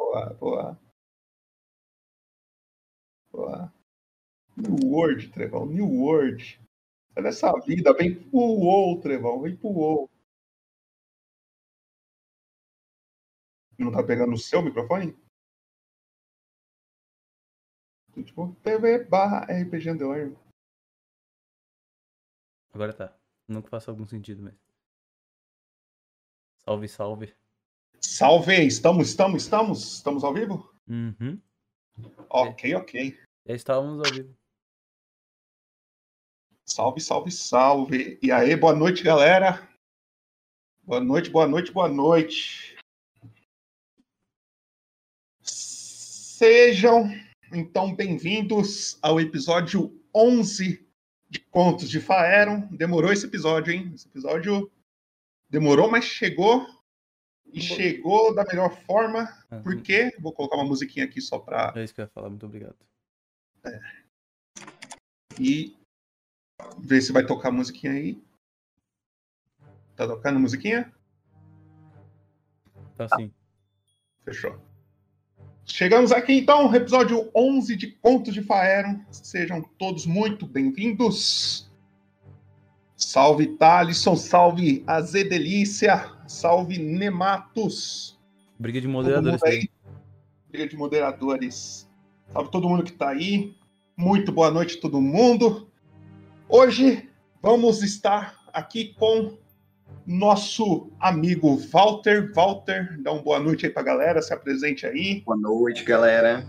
Boa, boa. Boa. New World, Trevão, New World. Olha essa vida, vem pro WoW, Trevão, vem pro WoW. Não tá pegando o seu microfone? Tipo, TV barra RPG Underline. Agora tá. Nunca faça algum sentido, mas. Salve, salve. Salve! Estamos, estamos, estamos? Estamos ao vivo? Uhum. Ok, ok. Já estávamos ao vivo. Salve, salve, salve. E aí, boa noite, galera. Boa noite, boa noite, boa noite. Sejam, então, bem-vindos ao episódio 11 de Contos de Faeron. Demorou esse episódio, hein? Esse episódio demorou, mas chegou. E chegou da melhor forma. Uhum. Porque, vou colocar uma musiquinha aqui só para É isso que eu ia falar, muito obrigado. e ver se vai tocar a musiquinha aí. Tá tocando a musiquinha? Tá assim. Fechou. Chegamos aqui então, episódio 11 de Contos de Faeron. Sejam todos muito bem-vindos. Salve Thalisson, salve Azedelícia, salve Nematos. Briga de moderadores. Briga de moderadores. Salve todo mundo que tá aí. Muito boa noite a todo mundo. Hoje vamos estar aqui com nosso amigo Walter. Walter, dá uma boa noite aí pra galera, se apresente aí. Boa noite, galera.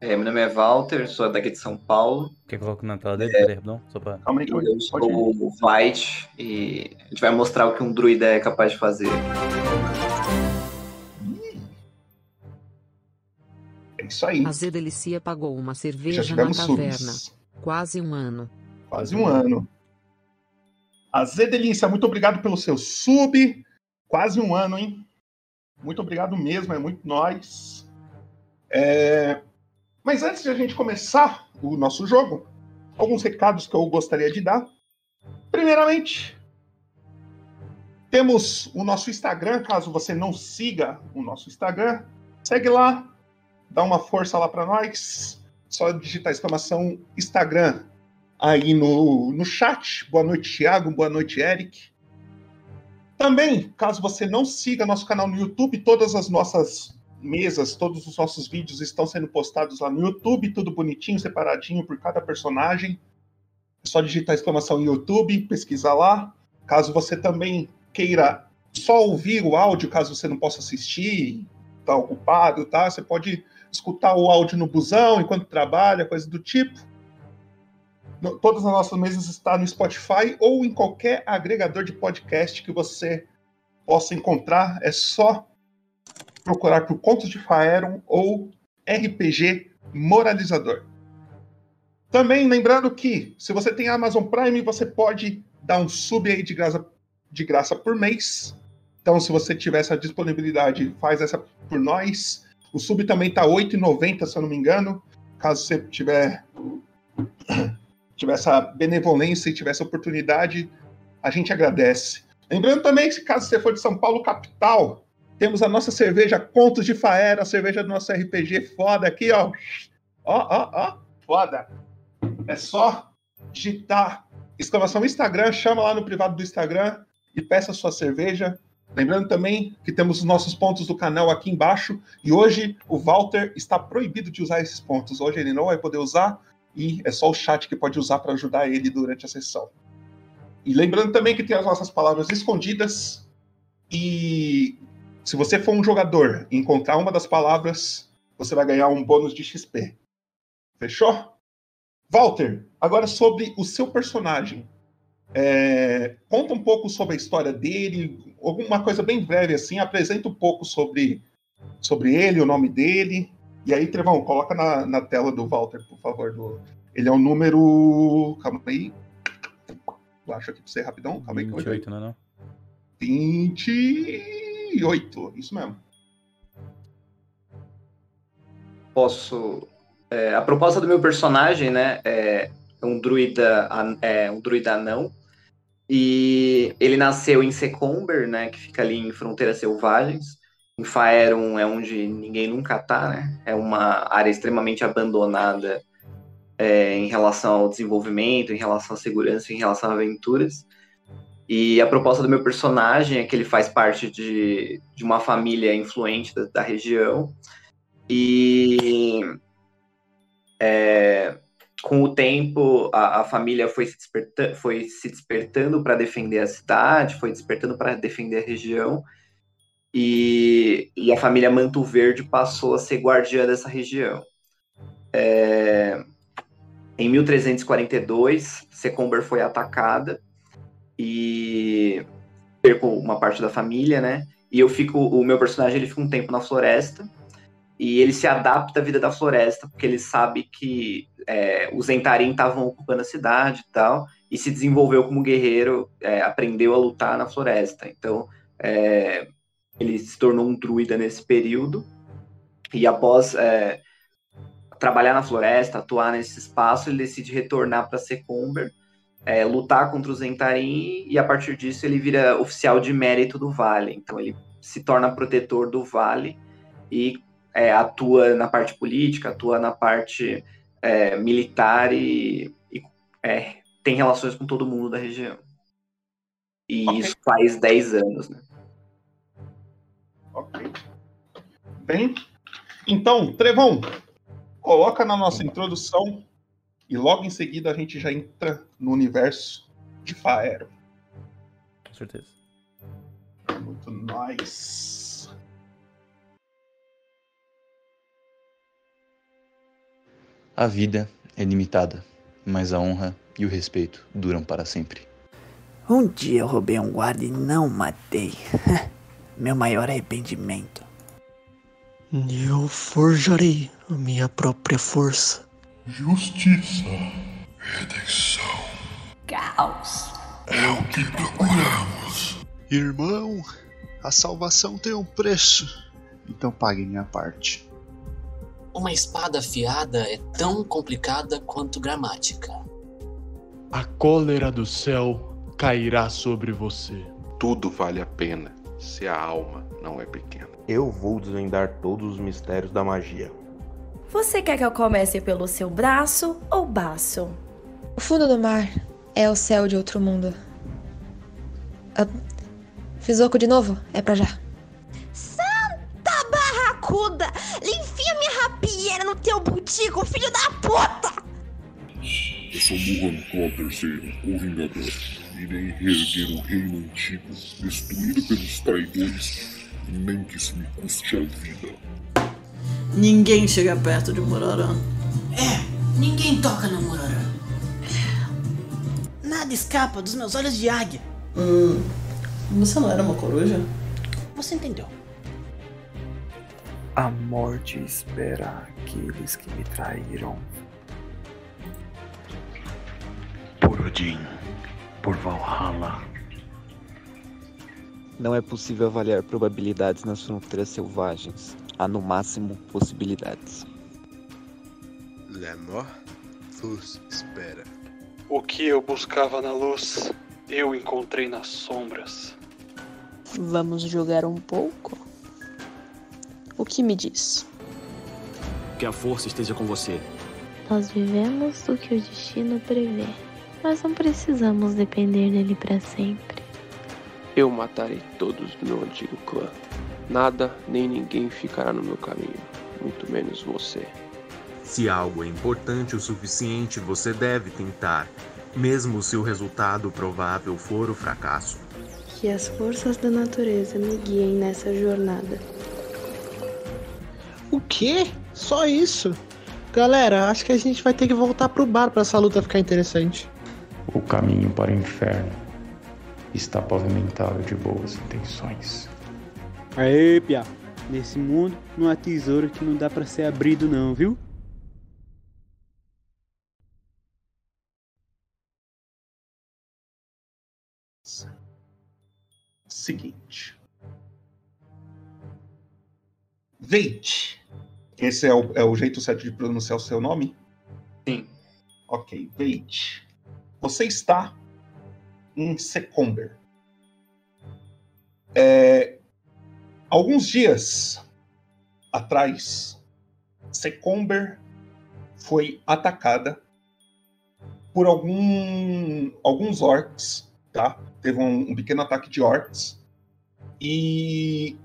É, meu nome é Walter, sou daqui de São Paulo. Quer que eu coloque na tela dele? Peraí, rapidão. Só pra. Calma aí, eu Eu sou o White e a gente vai mostrar o que um druida é capaz de fazer. É isso aí. A Zedelicia pagou uma Já cerveja na tivemos caverna. subs. Quase um ano. Quase um ano. A Zé Delícia, muito obrigado pelo seu sub. Quase um ano, hein? Muito obrigado mesmo, é muito nós. É, Mas antes de a gente começar o nosso jogo, alguns recados que eu gostaria de dar. Primeiramente, temos o nosso Instagram, caso você não siga o nosso Instagram, segue lá, dá uma força lá para nós. Só digitar exclamação Instagram aí no, no chat. Boa noite, Thiago. Boa noite, Eric. Também, caso você não siga nosso canal no YouTube, todas as nossas mesas, todos os nossos vídeos estão sendo postados lá no YouTube, tudo bonitinho, separadinho por cada personagem. É só digitar exclamação YouTube, pesquisar lá. Caso você também queira só ouvir o áudio, caso você não possa assistir, tá ocupado, tá? Você pode escutar o áudio no busão enquanto trabalha, coisa do tipo. No- Todas as nossas mesas estão no Spotify ou em qualquer agregador de podcast que você possa encontrar. É só procurar por Contos de Faeron ou RPG Moralizador. Também lembrando que, se você tem Amazon Prime, você pode dar um sub aí de graça, de graça por mês. Então, se você tiver essa disponibilidade, faz essa por nós. O sub também tá R$ 8,90, se eu não me engano. Caso você tiver, tiver essa benevolência e tiver essa oportunidade, a gente agradece. Lembrando também que, caso você for de São Paulo, capital, temos a nossa cerveja Contos de Faera, a cerveja do nosso RPG foda aqui, ó. Ó, ó, ó, foda. É só digitar exclamação Instagram, chama lá no privado do Instagram e peça sua cerveja. Lembrando também que temos os nossos pontos do canal aqui embaixo. E hoje o Walter está proibido de usar esses pontos. Hoje ele não vai poder usar e é só o chat que pode usar para ajudar ele durante a sessão. E lembrando também que tem as nossas palavras escondidas. E se você for um jogador e encontrar uma das palavras, você vai ganhar um bônus de XP. Fechou? Walter, agora sobre o seu personagem. É, conta um pouco sobre a história dele, alguma coisa bem breve assim, apresenta um pouco sobre, sobre ele, o nome dele. E aí, Trevão, coloca na, na tela do Walter, por favor. Do... Ele é o número. Calma aí. Acho aqui pra você rapidão. Calma aí que eu 28, não é não? 28, isso mesmo. Posso. é, a proposta do meu personagem, né, é um druida, é um druida anão. E ele nasceu em Secomber, né, que fica ali em Fronteiras Selvagens. em Faerun é onde ninguém nunca tá, né? É uma área extremamente abandonada é, em relação ao desenvolvimento, em relação à segurança, em relação a aventuras. E a proposta do meu personagem é que ele faz parte de, de uma família influente da, da região. E é, com o tempo, a, a família foi se, desperta, foi se despertando para defender a cidade, foi despertando para defender a região. E, e, a família Manto Verde passou a ser guardiã dessa região. É, em 1342, Secomber foi atacada e perco uma parte da família, né? E eu fico, o meu personagem ele fica um tempo na floresta e ele se adapta à vida da floresta porque ele sabe que é, os Entarim estavam ocupando a cidade e tal e se desenvolveu como guerreiro, é, aprendeu a lutar na floresta. Então é, ele se tornou um druida nesse período e após é, trabalhar na floresta, atuar nesse espaço, ele decide retornar para Secomber, é, lutar contra os Entarim, e a partir disso ele vira oficial de mérito do Vale. Então ele se torna protetor do Vale e é, atua na parte política, atua na parte é, militar e, e é, tem relações com todo mundo da região. E okay. isso faz 10 anos, né? Ok. Bem, então, Trevão, coloca na nossa introdução e logo em seguida a gente já entra no universo de Faero. Com certeza. Muito nice. A vida é limitada, mas a honra e o respeito duram para sempre. Um dia eu roubei um guarda e não matei. Meu maior arrependimento. Eu forjarei a minha própria força. Justiça, redenção. Caos. É o que procuramos. Irmão, a salvação tem um preço. Então pague minha parte. Uma espada afiada é tão complicada quanto gramática. A cólera do céu cairá sobre você. Tudo vale a pena se a alma não é pequena. Eu vou desvendar todos os mistérios da magia. Você quer que eu comece pelo seu braço ou baço? O fundo do mar é o céu de outro mundo. Ah, fiz oco de novo? É pra já. Santa barracuda! Enfia minha rapieira no teu butico, filho da puta! Eu sou Muhan Claw III, o Vingador. Irei reerguer o reino antigo, destruído pelos traidores nem que isso me custe a vida. Ninguém chega perto de Mororã. É, ninguém toca no Mororã. Nada escapa dos meus olhos de águia. Hum, você não era uma coruja? Você entendeu. A morte espera aqueles que me traíram. Por Odin, por Valhalla, não é possível avaliar probabilidades nas fronteiras selvagens. Há no máximo possibilidades. La mort vos espera. O que eu buscava na luz, eu encontrei nas sombras. Vamos jogar um pouco? O que me diz? Que a força esteja com você. Nós vivemos o que o destino prevê, mas não precisamos depender dele para sempre. Eu matarei todos do meu antigo clã. Nada nem ninguém ficará no meu caminho, muito menos você. Se algo é importante o suficiente, você deve tentar, mesmo se o resultado provável for o fracasso. Que as forças da natureza me guiem nessa jornada. O quê? Só isso? Galera, acho que a gente vai ter que voltar pro bar para essa luta ficar interessante. O caminho para o inferno está pavimentado de boas intenções. Aê, Pia! Nesse mundo não há tesouro que não dá para ser abrido não, viu? Seguinte. Veit. Esse é o, é o jeito certo de pronunciar o seu nome? Sim. Ok, Veit. Você está em Secomber. É, Alguns dias atrás, Secomber foi atacada por algum, alguns orcs, tá? Teve um, um pequeno ataque de orcs e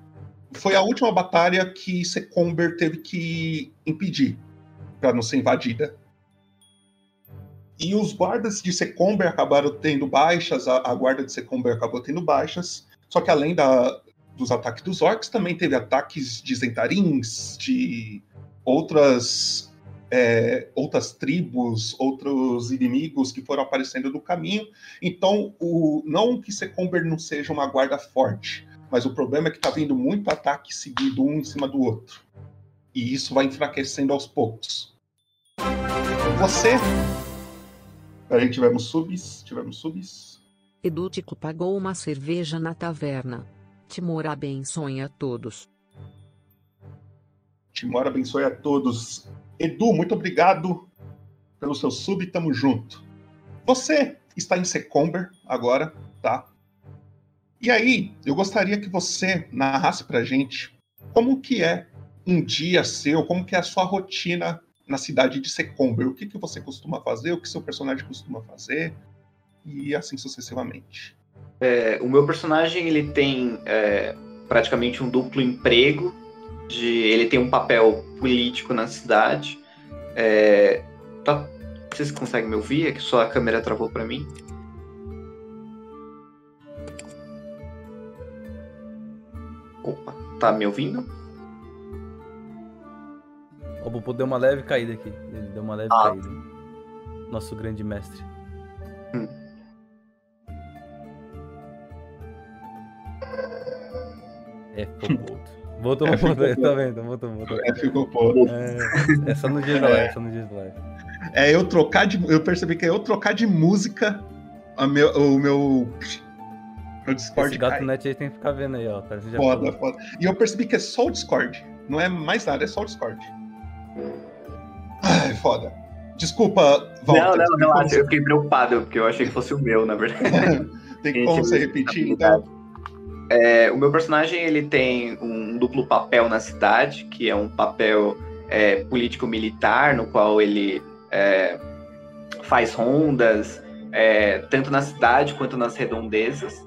foi a última batalha que Secomber teve que impedir para não ser invadida. E os guardas de Secomber acabaram tendo baixas, a, a guarda de Secomber acabou tendo baixas, só que além da, dos ataques dos orcs, também teve ataques de Zentarins, de outras é, outras tribos, outros inimigos que foram aparecendo no caminho. Então, o, não que Secomber não seja uma guarda forte, mas o problema é que está vindo muito ataque seguido um em cima do outro. E isso vai enfraquecendo aos poucos. Você. Peraí, tivemos subs, tivemos subs. Edútico pagou uma cerveja na taverna. Timor abençoe a todos. Timor abençoe a todos. Edu, muito obrigado pelo seu sub, tamo junto. Você está em Secomber agora, tá? E aí, eu gostaria que você narrasse pra gente como que é um dia seu, como que é a sua rotina na cidade de Secomber. O que, que você costuma fazer, o que seu personagem costuma fazer, e assim sucessivamente. É, o meu personagem ele tem é, praticamente um duplo emprego. De, ele tem um papel político na cidade. É, tá, vocês conseguem me ouvir? É que só a câmera travou para mim. Opa, tá me ouvindo? O Bubu deu uma leve caída aqui. Ele deu uma leve Ah. caída. Nosso grande mestre. Hum. É, ficou puto. Voltou, É, ficou tá puto. vendo? Voltou, voltou. É, ficou puto. É, é só no dia live, é só no dia live. É eu trocar de. Eu percebi que é eu trocar de música a meu, o meu. Meu Discord. Esse gato cai. net aí tem que ficar vendo aí, ó. Tá, você Foda, falou. foda. E eu percebi que é só o Discord. Não é mais nada, é só o Discord. Ai, foda. Desculpa, Walter. não, não, relaxa, eu fiquei preocupado, porque eu achei que fosse o meu, na verdade. Tem como você repetir, então? É, o meu personagem ele tem um duplo papel na cidade, que é um papel é, político-militar, no qual ele é, faz rondas, é, tanto na cidade quanto nas redondezas,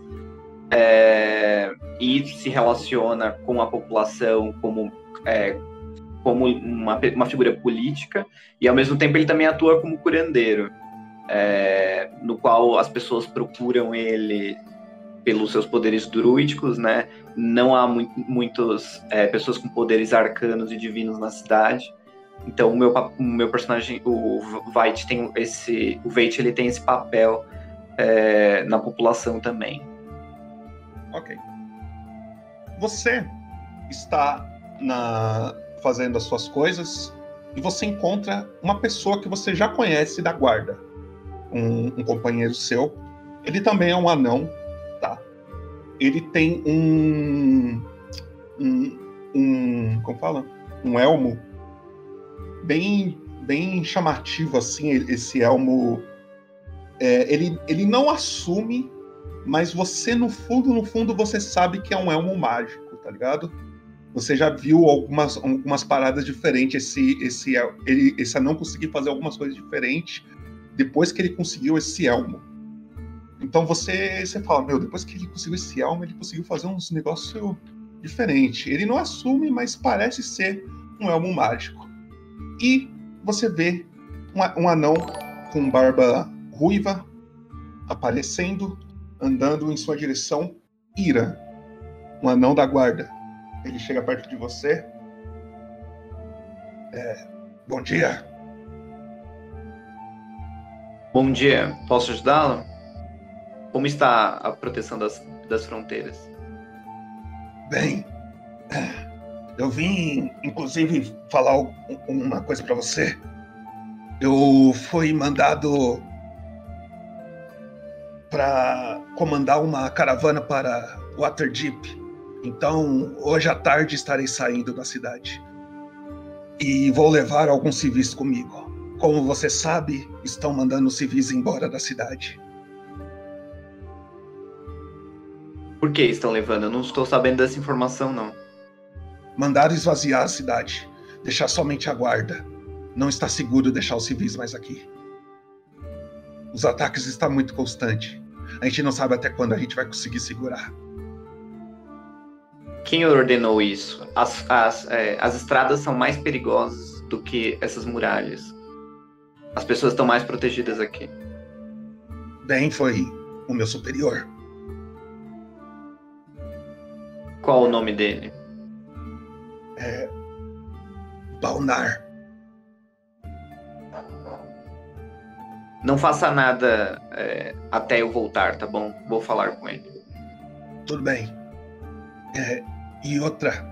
é, e se relaciona com a população como, é, como uma, uma figura política, e ao mesmo tempo ele também atua como curandeiro, no qual as pessoas procuram ele pelos seus poderes druídicos, né? Não há mu muitos é, pessoas com poderes arcanos e divinos na cidade. Então o meu, o meu personagem, o Veit tem esse, o Veit ele tem esse papel é, na população também. Ok. Você está na fazendo as suas coisas e você encontra uma pessoa que você já conhece da guarda, um, um companheiro seu. Ele também é um anão? Ele tem um, um, um como fala, um elmo bem bem chamativo assim. Esse elmo, é, ele ele não assume mas você no fundo, no fundo, você sabe que é um elmo mágico, tá ligado? Você já viu algumas, algumas paradas diferentes. Esse, esse, el- ele, esse anão conseguiu fazer algumas coisas diferentes depois que ele conseguiu esse elmo. Então você, você fala, meu, depois que ele conseguiu esse elmo, ele conseguiu fazer uns negócios diferentes. Ele não assume, mas parece ser um elmo mágico. E você vê um, um anão com barba ruiva aparecendo andando em sua direção, Ira, um anão da guarda. Ele chega perto de você. É, bom dia. Bom dia, posso ajudá-lo? Como está a proteção das, das fronteiras? Bem, eu vim, inclusive, falar um- uma coisa pra você. Eu fui mandado para comandar uma caravana para Waterdeep. Então, hoje à tarde estarei saindo da cidade. E vou levar alguns civis comigo. Como você sabe, estão mandando civis embora da cidade. Por que estão levando? Eu não estou sabendo dessa informação, não. Mandaram esvaziar a cidade, deixar somente a guarda. Não está seguro deixar os civis mais aqui. Os ataques estão muito constantes. A gente não sabe até quando a gente vai conseguir segurar. Quem ordenou isso? As, as, é, as estradas são mais perigosas do que essas muralhas. As pessoas estão mais protegidas aqui. Bem, foi o meu superior. Qual o nome dele? É. Balnar. Não faça nada é, até eu voltar, tá bom? Vou falar com ele. Tudo bem. É, e outra,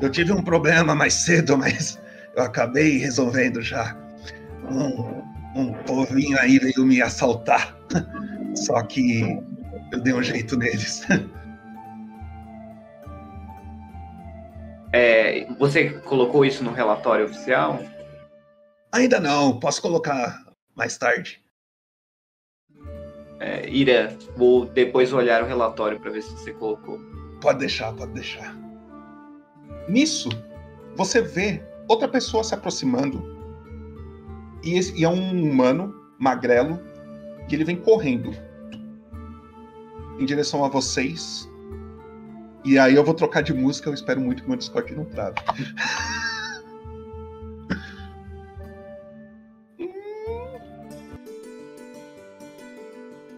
eu tive um problema mais cedo, mas eu acabei resolvendo já. Um, um povinho aí veio me assaltar. Só que eu dei um jeito neles. É, você colocou isso no relatório oficial? Ainda não, posso colocar mais tarde. É, Ira, vou depois olhar o relatório para ver se você colocou. Pode deixar, pode deixar. Nisso, você vê outra pessoa se aproximando. E, esse, e é um humano, magrelo, que ele vem correndo em direção a vocês. E aí eu vou trocar de música, eu espero muito que meu Discord não trave.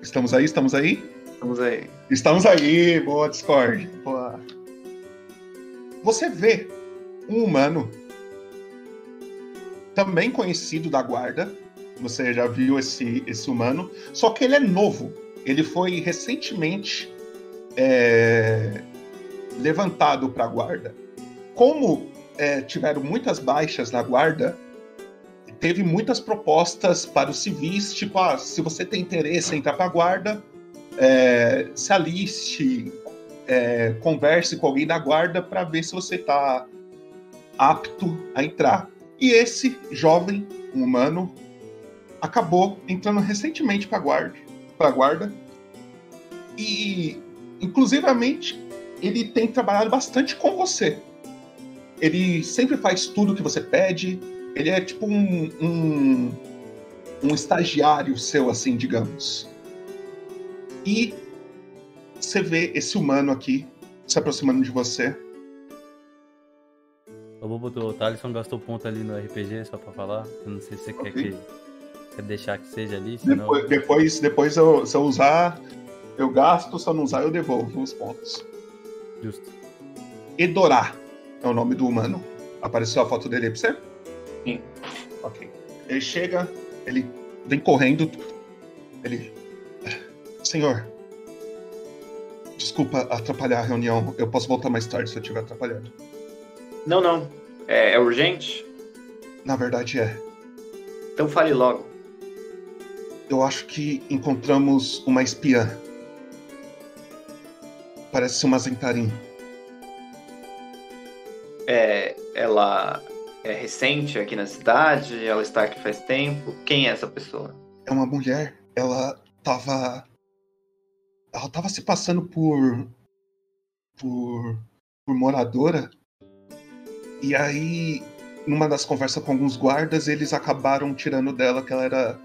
Estamos aí? Estamos aí? Estamos aí. Estamos aí, boa Discord. Boa. Você vê um humano também conhecido da guarda. Você já viu esse, esse humano, só que ele é novo. Ele foi recentemente é, levantado para a guarda. Como é, tiveram muitas baixas na guarda, teve muitas propostas para os civis, tipo, ah, se você tem interesse em entrar para a guarda, é, se aliste, é, converse com alguém da guarda para ver se você está apto a entrar. E esse jovem humano acabou entrando recentemente para a guarda, para guarda. E inclusivamente ele tem trabalhado bastante com você. Ele sempre faz tudo que você pede. Ele é tipo um, um, um estagiário seu, assim, digamos. E você vê esse humano aqui se aproximando de você. Ô, Bobo, o Thaleson gastou ponto ali no RPG, só pra falar. Eu não sei se você okay. quer, que, quer deixar que seja ali, senão... Depois, depois, depois eu, se eu usar, eu gasto. Se eu não usar, eu devolvo os pontos. Justo. Edorá é o nome do humano. Apareceu a foto dele aí pra você? Sim. Ok. Ele chega, ele vem correndo. Ele. Senhor, desculpa atrapalhar a reunião. Eu posso voltar mais tarde se eu estiver atrapalhando. Não, não. É, é urgente? Na verdade é. Então fale logo. Eu acho que encontramos uma espiã. Parece ser uma Zentarim. É, ela é recente aqui na cidade? Ela está aqui faz tempo? Quem é essa pessoa? É uma mulher. Ela tava. Ela tava se passando por. por. por moradora. E aí, numa das conversas com alguns guardas, eles acabaram tirando dela que ela era.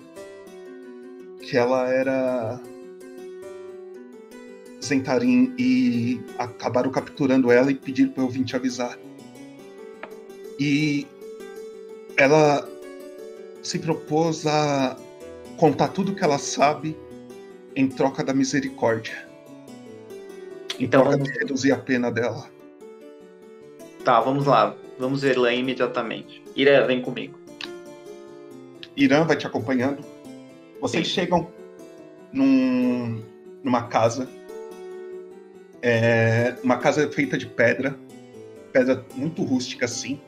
que ela era. Zentarim e acabaram capturando ela e pediram para eu vir te avisar. E ela se propôs a contar tudo que ela sabe em troca da misericórdia. Então troca vamos... de reduzir a pena dela. Tá, vamos lá. Vamos ver lá imediatamente. Ira, vem comigo. Irã vai te acompanhando. Vocês Sim. chegam num, numa casa. É, uma casa feita de pedra. Pedra muito rústica assim.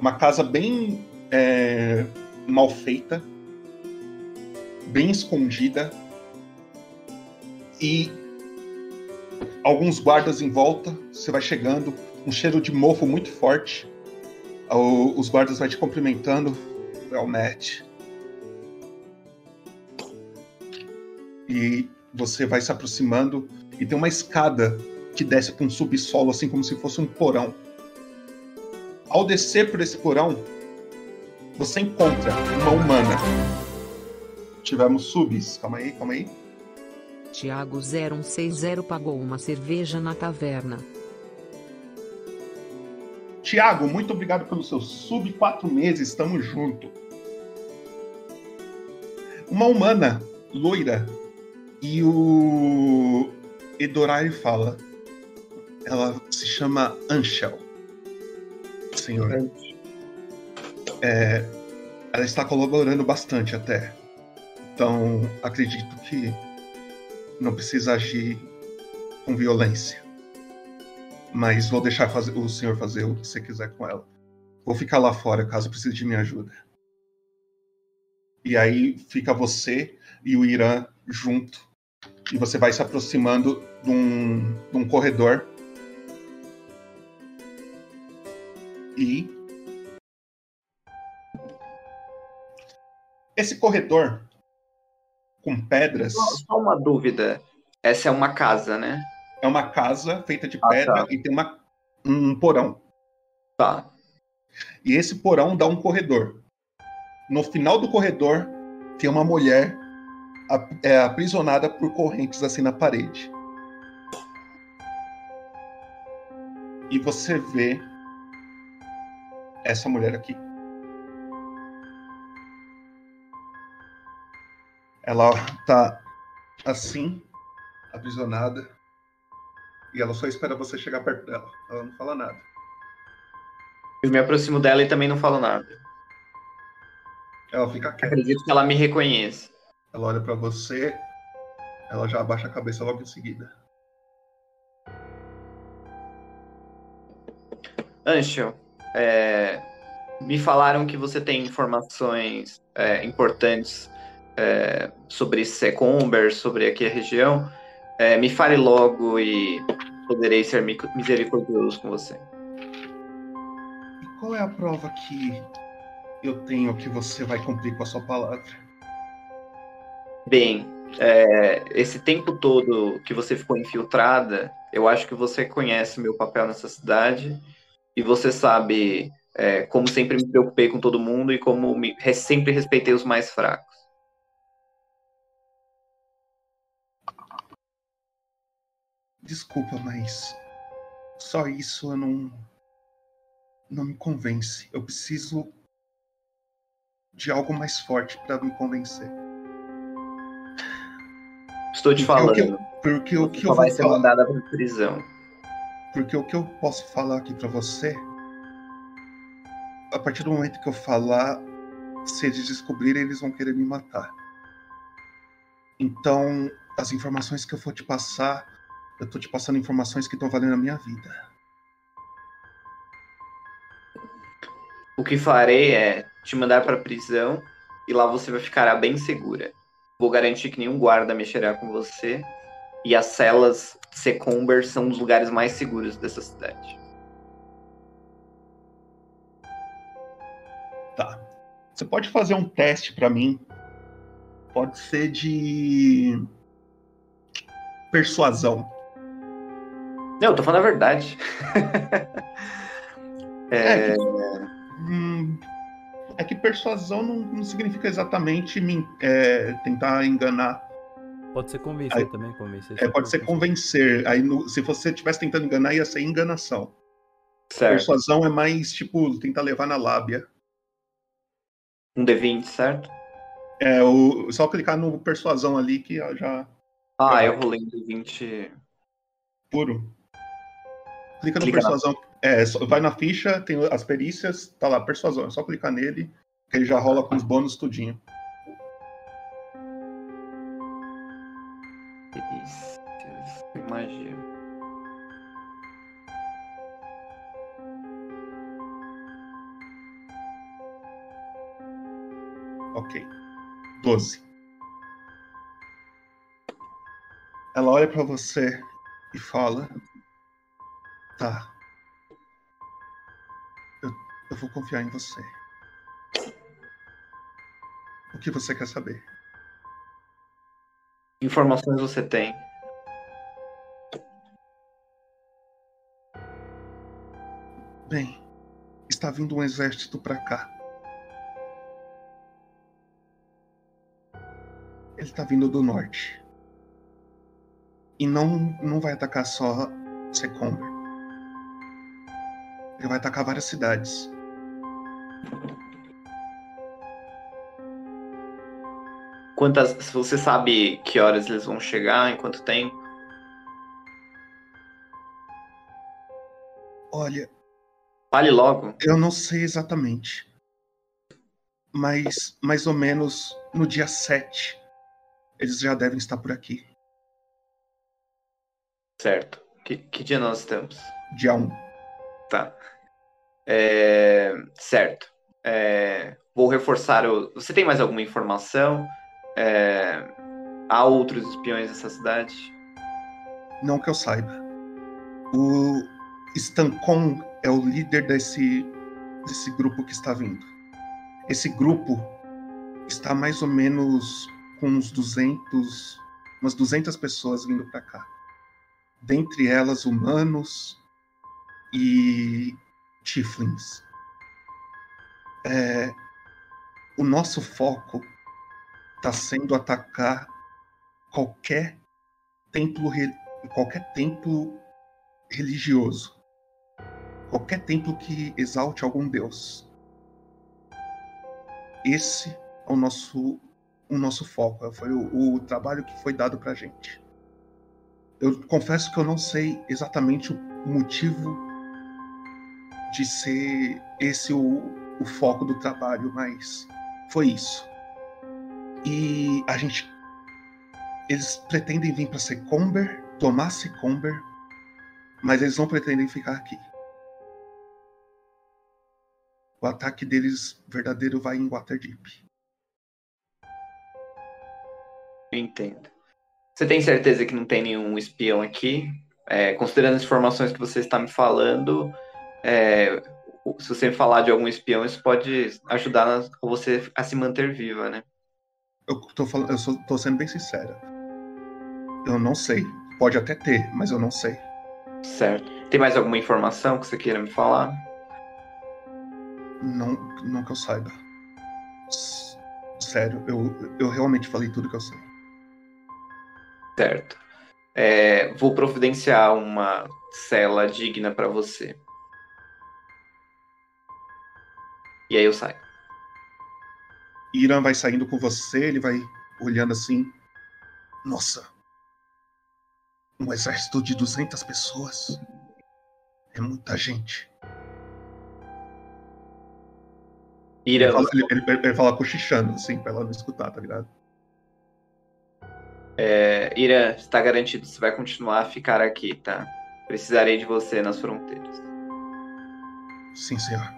Uma casa bem é, mal feita. Bem escondida. E alguns guardas em volta. Você vai chegando. Um cheiro de mofo muito forte. Os guardas vão te cumprimentando. É o. E você vai se aproximando e tem uma escada que desce para um subsolo, assim como se fosse um porão. Ao descer por esse porão, você encontra uma humana. Tivemos subs. Calma aí, calma aí. Tiago 0160 pagou uma cerveja na taverna. Tiago, muito obrigado pelo seu sub quatro meses. Estamos junto. Uma humana loira e o Edorai fala. Ela se chama Anshel. Senhor. É, ela está colaborando bastante até. Então, acredito que não precisa agir com violência. Mas vou deixar fazer, o senhor fazer o que você quiser com ela. Vou ficar lá fora caso precise de minha ajuda. E aí fica você e o Irã junto. E você vai se aproximando de um, de um corredor. E. Esse corredor com pedras. Só, uma dúvida. Essa é uma casa, né? É uma casa feita de Ah, pedra tá. e tem uma, um porão. Tá. E esse porão dá um corredor. No final do corredor tem uma mulher é, aprisionada por correntes assim na parede. E você vê essa mulher aqui. Ela tá assim, aprisionada. E ela só espera você chegar perto dela. Ela não fala nada. Eu me aproximo dela e também não falo nada. Ela fica quieta. Acredito que ela me reconheça. Ela olha pra você, ela já abaixa a cabeça logo em seguida. Anshel, é, me falaram que você tem informações é, importantes é, sobre Secomber, sobre aqui a região. É, me fale logo e poderei ser mi- misericordioso com você. E qual é a prova que eu tenho que você vai cumprir com a sua palavra? Bem, é, esse tempo todo que você ficou infiltrada, eu acho que você conhece meu papel nessa cidade e você sabe é, como sempre me preocupei com todo mundo e como me- re- sempre respeitei os mais fracos. Desculpa, mas só isso eu não não me convence. Eu preciso de algo mais forte pra me convencer. Estou te Porque o que eu- falando. porque o que eu vai ser falar, mandada para prisão. porque o que eu posso falar aqui pra você, a partir do momento que eu falar, se eles descobrirem, eles vão querer me matar. Então, as informações que eu for te passar, eu tô te passando informações que estão valendo a minha vida. O que farei é te mandar para prisão e lá você vai ficar bem segura. Vou garantir que nenhum guarda mexerá com você e as celas Secomber são os lugares mais seguros dessa cidade. Tá. Você pode fazer um teste pra mim. Pode ser de persuasão. Não, eu tô falando a verdade. É, que, hum, é que persuasão não, não significa exatamente me- é, tentar enganar. Pode ser convencer Aí- também, convencer. É, pode ser convencer. Aí, no- se você estivesse tentando enganar, ia ser enganação. Certo. Persuasão é mais tipo tentar levar na lábia. Um D20, certo? É o, só clicar no persuasão ali que já Ah, eu rolei um D20. puro. Clica no Clica na- persuasão. É, só- vai na ficha, tem as perícias, tá lá, persuasão. É só clicar nele, que ele já rola com os bônus tudinho. Delícias. Magia. Ok. 12. Ela olha pra você e fala: Tá. Eu, vou confiar em você. O que você quer saber? Informações você tem. Bem, está vindo um exército para cá. Ele está vindo do norte. E não, não vai atacar só Secomber. Ele vai atacar várias cidades. Quantas. Se você sabe que horas eles vão chegar, em quanto tempo? Olha, Fale logo. eu não sei exatamente. Mas mais ou menos no dia 7 eles já devem estar por aqui. Certo. Que, que dia nós estamos? Dia 1. Tá. É, certo. É, vou reforçar o. Você tem mais alguma informação? É, há outros espiões nessa cidade? Não que eu saiba. O Stancon é o líder desse, desse grupo que está vindo. Esse grupo está mais ou menos com uns 200, umas 200 pessoas vindo para cá. Dentre elas, humanos e tieflings. É, o nosso foco está sendo atacar qualquer templo, qualquer templo religioso, qualquer templo que exalte algum deus. Esse é o nosso, o nosso foco, foi o, o trabalho que foi dado para gente. Eu confesso que eu não sei exatamente o motivo de ser esse o, o foco do trabalho, mas foi isso. E a gente. Eles pretendem vir para Secomber, tomar Secomber, mas eles não pretendem ficar aqui. O ataque deles verdadeiro vai em Waterdeep. Entendo. Você tem certeza que não tem nenhum espião aqui? É, considerando as informações que você está me falando, é, se você falar de algum espião, isso pode ajudar você a se manter viva, né? Eu tô, falando, eu sou- tô sendo bem sincera. Eu não sei. Pode até ter, mas eu não sei. Certo. Tem mais alguma informação que você queira me falar? Não, não que eu saiba. Sério, eu, eu realmente falei tudo que eu sei. Certo. É, vou providenciar uma cela digna para você. E aí eu saio. Irã vai saindo com você, ele vai olhando assim. Nossa. Um exército de 200 pessoas. É muita gente. Ira, Ele fala, ele, ele- ele fala cochichando, assim, pra ela não escutar, tá ligado? é, Ira, está garantido, você vai continuar a ficar aqui, tá? Precisarei de você nas fronteiras. Sim, senhor.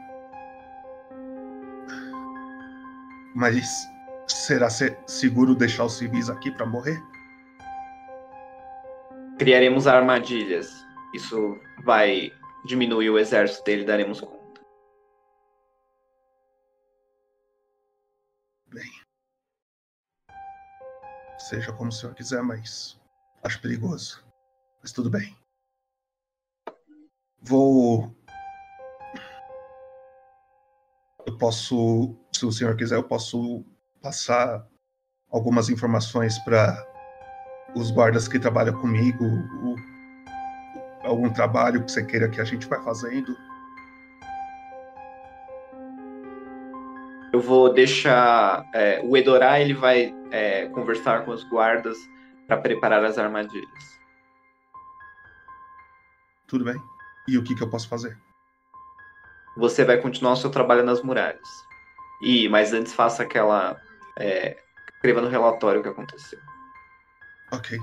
Mas será se- seguro deixar os civis aqui pra morrer? Criaremos armadilhas. Isso vai diminuir o exército dele, daremos conta. Seja como o senhor quiser, mas acho perigoso. Mas tudo bem. Vou. Eu posso, se o senhor quiser, eu posso passar algumas informações para os guardas que trabalham comigo, o- algum trabalho que você queira que a gente vai fazendo. Eu vou deixar. é, o Edorá ele vai é, conversar com os guardas para preparar as armadilhas. Tudo bem? E o que, que eu posso fazer? Você vai continuar o seu trabalho nas muralhas. E, mas antes faça aquela. É, escreva no relatório o que aconteceu. Ok.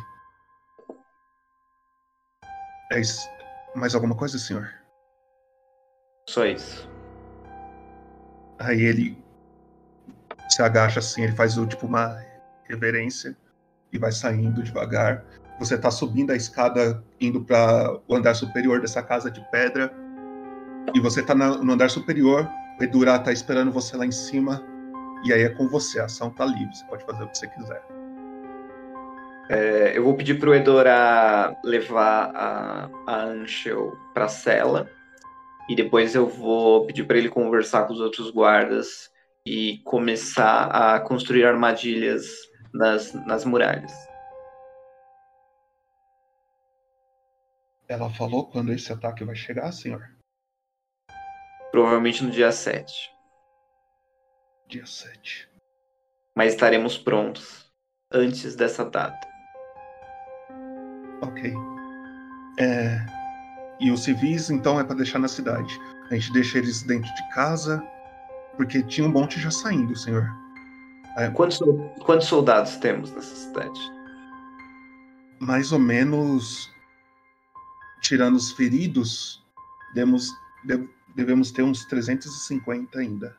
É isso. Mais alguma coisa, senhor? Só isso. Aí ele se agacha assim, ele faz o, tipo uma reverência e vai saindo devagar. Você tá subindo a escada indo para o andar superior dessa casa de pedra. E você tá na- no andar superior, o Edurá tá esperando você lá em cima. E aí é com você, a ação tá livre, você pode fazer o que você quiser. É, eu vou pedir pro Edorá levar a, a Anshel pra cela. E depois eu vou pedir para ele conversar com os outros guardas e começar a construir armadilhas nas, nas muralhas. Ela falou quando esse ataque vai chegar, senhor? Provavelmente no dia 7. Dia 7. Mas estaremos prontos antes dessa data. Ok. É... E os civis, então, é para deixar na cidade. A gente deixa eles dentro de casa, porque tinha um monte já saindo, senhor. É, Quantos, quantos soldados temos nessa cidade? mais ou menos, tirando os feridos, demos, de- devemos ter uns 350 ainda.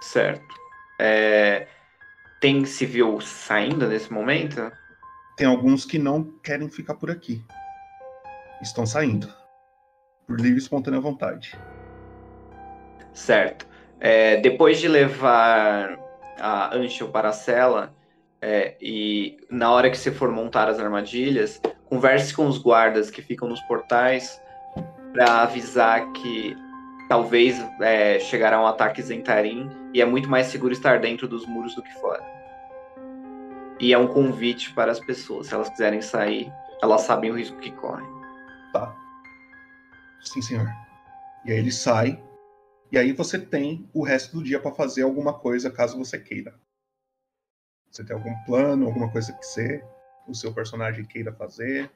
Certo. É, Tem civil saindo nesse momento? Tem alguns que não querem ficar por aqui. Estão saindo. Por livre e espontânea vontade. Certo. É, depois de levar a Anshel para a cela, é, e na hora que você for montar as armadilhas, converse com os guardas que ficam nos portais para avisar que talvez é, chegará um ataque Zentarim e é muito mais seguro estar dentro dos muros do que fora. E é um convite para as pessoas, se elas quiserem sair, elas sabem o risco que correm. Tá. Sim, senhor. E aí ele sai. E aí você tem o resto do dia para fazer alguma coisa, caso você queira. Você tem algum plano, alguma coisa que você, o seu personagem queira fazer?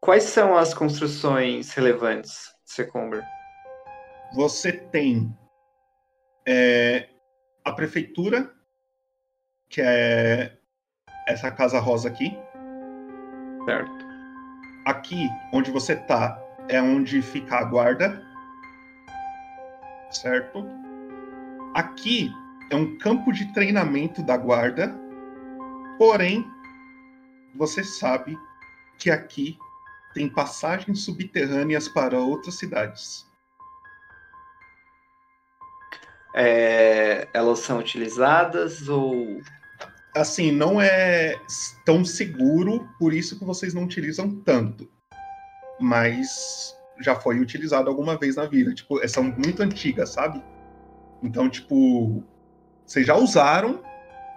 Quais são as construções relevantes, Secomber? Você tem é, a prefeitura, que é essa casa rosa aqui. Certo. Aqui, onde você tá, é onde fica a guarda. Certo? Aqui é um campo de treinamento da guarda. Porém, você sabe que aqui tem passagens subterrâneas para outras cidades. É, elas são utilizadas ou. Assim, não é tão seguro, por isso que vocês não utilizam tanto. Mas já foi utilizado alguma vez na vida. Tipo, são muito antigas, sabe? Então, tipo, vocês já usaram,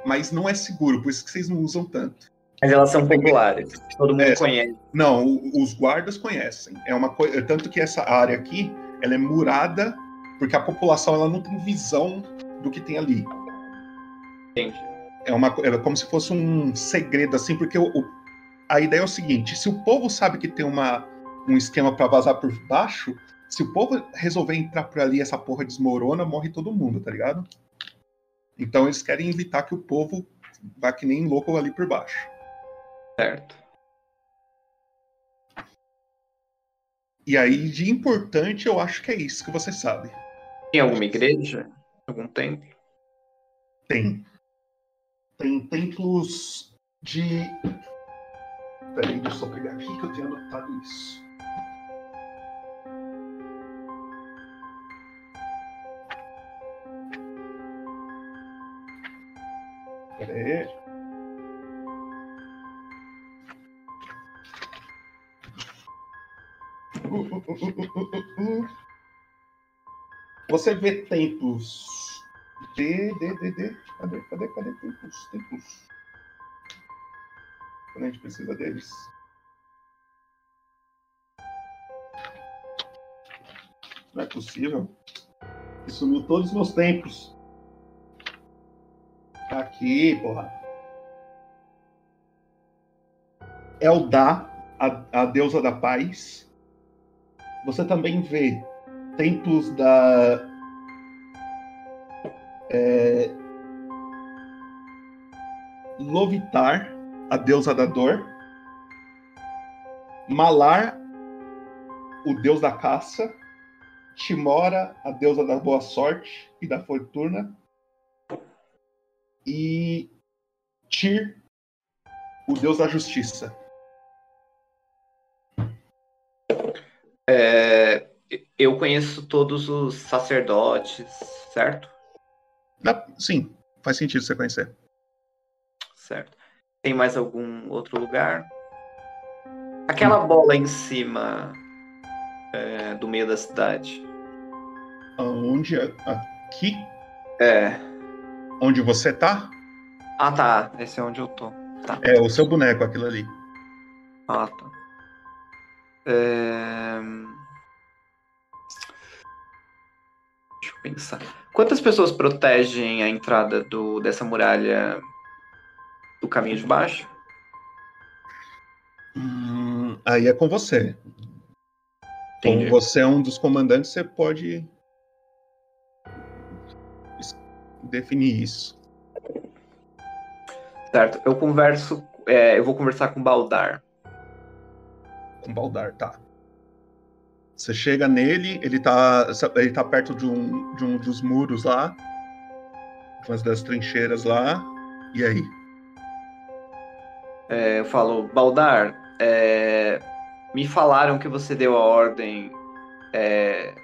mas não é seguro, por isso que vocês não usam tanto. Mas elas são populares, todo mundo É, conhece. Não, os guardas conhecem. É uma coisa, tanto que essa área aqui, ela é murada porque a população ela não tem visão do que tem ali. Entendi. É uma é como se fosse um segredo assim, porque o, o- a ideia é o seguinte: se o povo sabe que tem uma, um esquema para vazar por baixo, se o povo resolver entrar por ali, essa porra desmorona, morre todo mundo, tá ligado? Então eles querem evitar que o povo vá que nem louco ali por baixo. Certo. E aí, de importante, eu acho que é isso que você sabe. Tem alguma igreja? Algum templo? Tem. Tem templos de. Peraí, deixa eu só pegar aqui que eu tenho anotado isso. Peraí. Você vê templos D, D, D, D. Cadê, cadê, cadê templos? Templos. Quando a gente precisa deles. Não é possível. Que sumiu todos os meus templos. Tá aqui, porra. Eldá, a, a deusa da paz. Você também vê templos da é, Lovitar, a deusa da dor. Malar, o deus da caça. Timora, a deusa da boa sorte e da fortuna. E Tyr, o deus da justiça. É, eu conheço todos os sacerdotes, certo? Ah, Sim, faz sentido você conhecer. Certo. Tem mais algum outro lugar? Aquela bola em cima é, do meio da cidade. Aonde? Aqui? É. Onde você tá? Ah, tá. Esse é onde eu tô. Tá. É o seu boneco, aquilo ali. Ah, tá. É... pensar. Quantas pessoas protegem a entrada do, dessa muralha do caminho de baixo? Hum, aí é com você. Entendi. Como você é um dos comandantes, você pode definir isso. Certo. Eu converso. é, eu vou conversar com o Baldar. Com Baldar, tá. Você chega nele, ele tá, ele tá perto de um, de um dos muros lá, umas das trincheiras lá. E aí? É, eu falo, Baldar, é, me falaram que você deu a ordem é,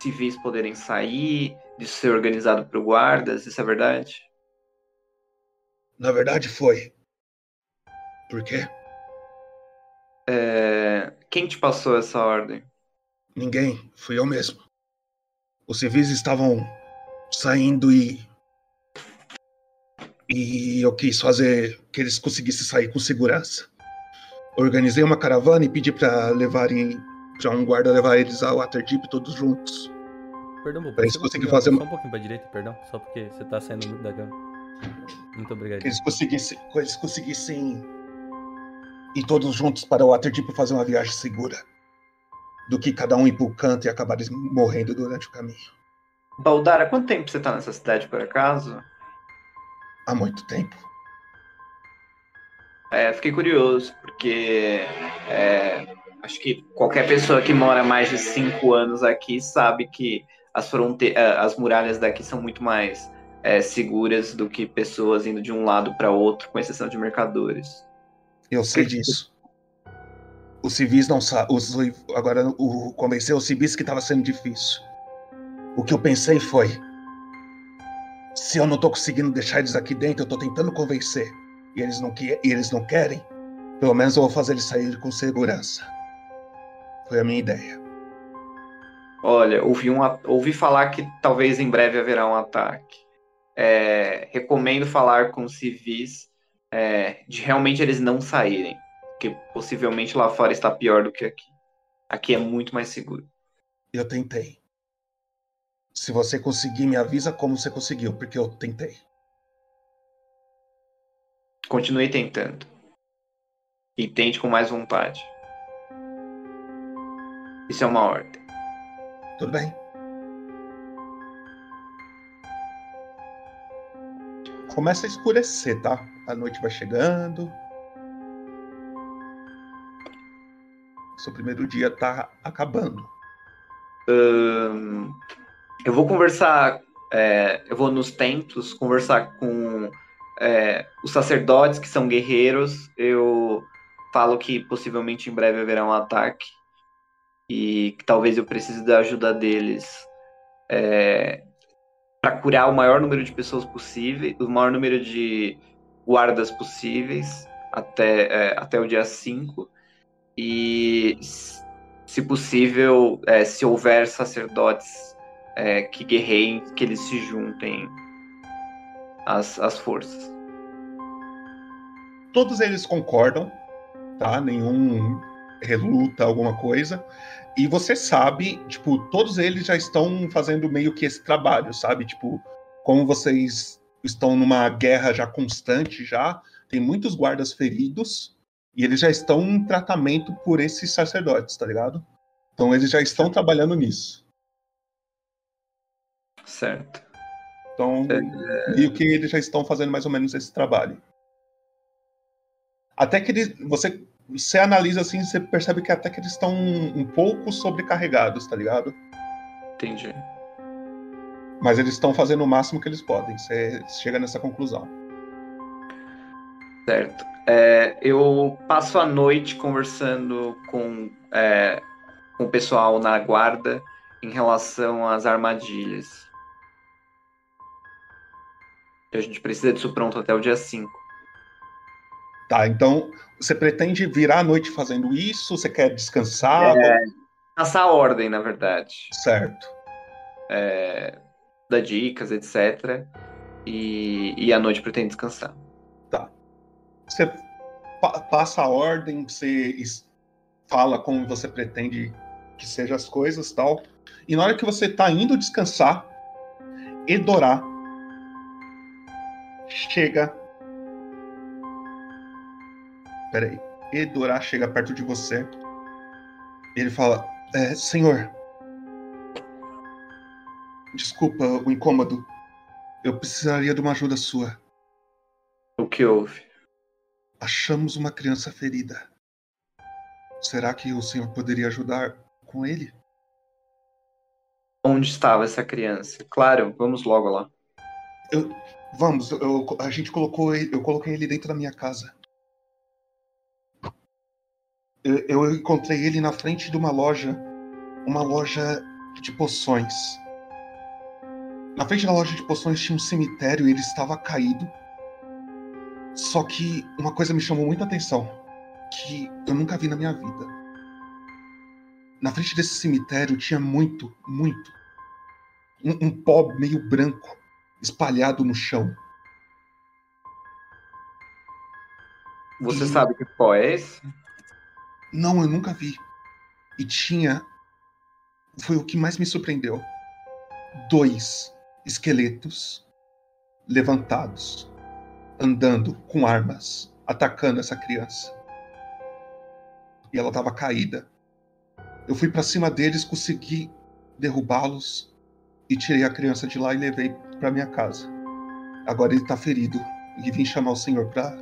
civis poderem sair, de ser organizado por guardas, isso é verdade? Na verdade foi. Por quê? É, quem te passou essa ordem? Ninguém, fui eu mesmo. Os civis estavam saindo e. E eu quis fazer que eles conseguissem sair com segurança. Organizei uma caravana e pedi pra levarem. pra um guarda levar eles ao Waterdeep todos juntos. Perdão, Bobo. Pra eles conseguirem fazer Só um pouquinho pra direita, perdão. Só porque você tá saindo muito da cama. Muito obrigado. Que eles conseguissem, que eles conseguissem ir todos juntos para o Waterdeep fazer uma viagem segura. Do que cada um ir pro canto e acabarem morrendo durante o caminho. Baldar, há quanto tempo você tá nessa cidade, por acaso? Há muito tempo. É, fiquei curioso, porque é, acho que qualquer pessoa que mora mais de cinco anos aqui sabe que as, fronte eh, as muralhas daqui são muito mais é, seguras do que pessoas indo de um lado para outro, com exceção de mercadores. Eu sei disso. Os civis não sabem. Agora, o convencer os civis que estava sendo difícil. O que eu pensei foi: se eu não tô conseguindo deixar eles aqui dentro, eu tô tentando convencer. E eles não, que, e eles não querem, pelo menos eu vou fazer eles saírem com segurança. Foi a minha ideia. Olha, ouvi, um, ouvi falar que talvez em breve haverá um ataque. É, recomendo falar com civis é, de realmente eles não saírem, porque possivelmente lá fora está pior do que aqui. Aqui é muito mais seguro. Eu tentei. Se você conseguir, me avisa como você conseguiu, porque eu tentei. Continue tentando. E tente com mais vontade. Isso é uma ordem. Tudo bem? Começa a escurecer, tá? A noite vai chegando. Seu primeiro dia tá acabando. Eu vou conversar. é, eu vou nos templos conversar com é, os sacerdotes que são guerreiros. Eu falo que possivelmente em breve haverá um ataque e que talvez eu precise da ajuda deles para curar o maior número de pessoas possível, o maior número de guardas possíveis até, é, até o dia 5. E, se possível, é, se houver sacerdotes é, que guerreiem, que eles se juntem às, às forças. Todos eles concordam, tá? Nenhum reluta alguma coisa. E você sabe, tipo, todos eles já estão fazendo meio que esse trabalho, sabe? Tipo, como vocês estão numa guerra já constante já, tem muitos guardas feridos e eles já estão em tratamento por esses sacerdotes, tá ligado? Então eles já estão trabalhando nisso. Certo. Então, meio que eles já estão fazendo mais ou menos esse trabalho. Até que eles, você, você analisa assim, você percebe que até que eles estão um pouco sobrecarregados, tá ligado? Entendi. Mas eles estão fazendo o máximo que eles podem. Você chega nessa conclusão. Certo. É, eu passo a noite conversando com, é, com o pessoal na guarda em relação às armadilhas. A gente precisa disso pronto até o dia 5. Tá, então você pretende virar a noite fazendo isso? Você quer descansar? É, Passar a ordem, na verdade. Certo. É, dar dicas, etc. E, e à noite pretende descansar. Tá. Você pa- passa a ordem, você fala como você pretende que sejam as coisas tal. E na hora que você tá indo descansar, Edorá chega. Peraí. Edorá chega perto de você. Ele fala: é, Senhor, desculpa o incômodo. Eu precisaria de uma ajuda sua. O que houve? Achamos uma criança ferida. Será que o senhor poderia ajudar com ele? Onde estava essa criança? Claro, vamos logo lá. Eu, vamos, eu- a gente colocou ele, eu coloquei ele dentro da minha casa. Eu, eu encontrei ele na frente de uma loja, uma loja de poções. Na frente da loja de poções tinha um cemitério e ele estava caído. Só que uma coisa me chamou muita atenção, que eu nunca vi na minha vida. Na frente desse cemitério tinha muito, muito, um, um pó meio branco espalhado no chão. Você sabe que pó é esse? Não, eu nunca vi. E tinha. Foi o que mais me surpreendeu. Dois esqueletos levantados, andando com armas, atacando essa criança. E ela estava caída. Eu fui para cima deles, consegui derrubá-los e tirei a criança de lá e levei para minha casa. Agora ele está ferido e vim chamar o senhor para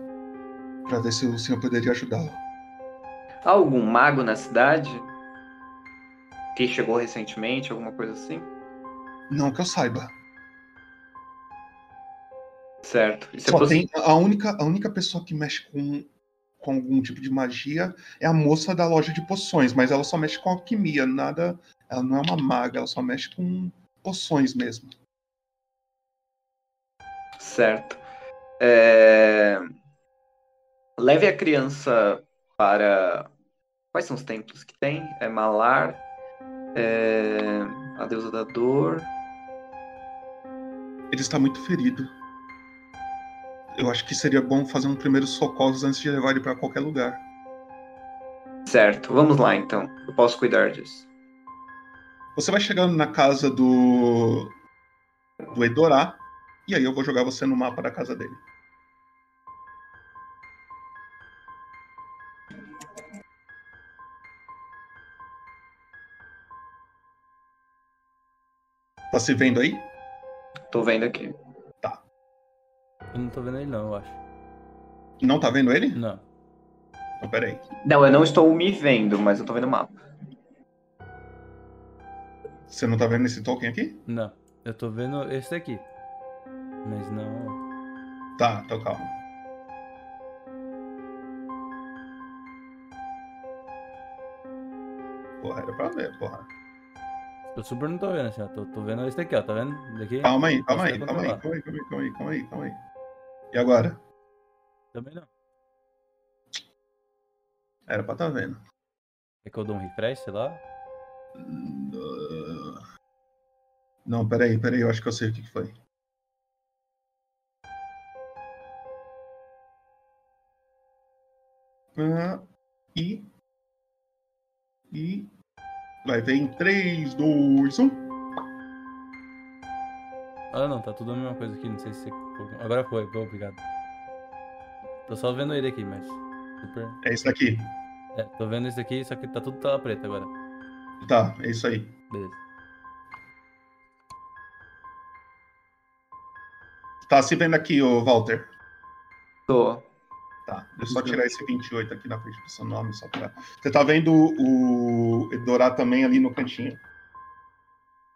para ver se o senhor poderia ajudá-lo. Há algum mago na cidade? Que chegou recentemente, alguma coisa assim? Não que eu saiba. Certo. Isso é Só tem a única, a única pessoa que mexe com, com algum tipo de magia é a moça da loja de poções, mas ela só mexe com alquimia, nada. Ela não é uma maga, ela só mexe com poções mesmo. Certo. É, Leve a criança para. Quais são os templos que tem? É Malar, é... a deusa da dor. Ele está muito ferido. Eu acho que seria bom fazer um primeiro socorros antes de levar ele para qualquer lugar. Certo, vamos lá então. Eu posso cuidar disso. Você vai chegando na casa do do Edorá e aí eu vou jogar você no mapa da casa dele. Tá se vendo aí? Tô vendo aqui. Eu não tô vendo ele não, eu acho. Não tá vendo ele? Não. Então, peraí. Não, eu não estou me vendo, mas eu tô vendo o mapa. Você não tá vendo esse token aqui? Não. Eu tô vendo esse daqui. Mas não. Tá, então calma. Porra, era pra ver, porra. Eu super não tô vendo assim, ó. Tô, tô vendo esse daqui, ó. Tá vendo? Daqui. Calma aí, calma aí, calma aí, calma aí, calma aí, calma aí, calma aí, calma aí, calma aí. E agora? Também não. Era pra tá vendo. É que eu dou um refresh, sei lá? Não, peraí, peraí, eu acho que eu sei o que que foi. Ah, e. E. Vai ver em um. 3, 2, 1. Ah, não, tá tudo a mesma coisa aqui. Não sei se você. Agora foi, foi, obrigado. Tô só vendo ele aqui, mas. Super. É isso daqui. É, tô vendo esse aqui, só que tá tudo tela preta agora. Tá, é isso aí. Beleza. Tá se vendo aqui, ô Walter? Tô. Tá, deixa eu só tirar esse 28 aqui na frente do seu nome, só pra. Você tá vendo o Edorá também ali no cantinho.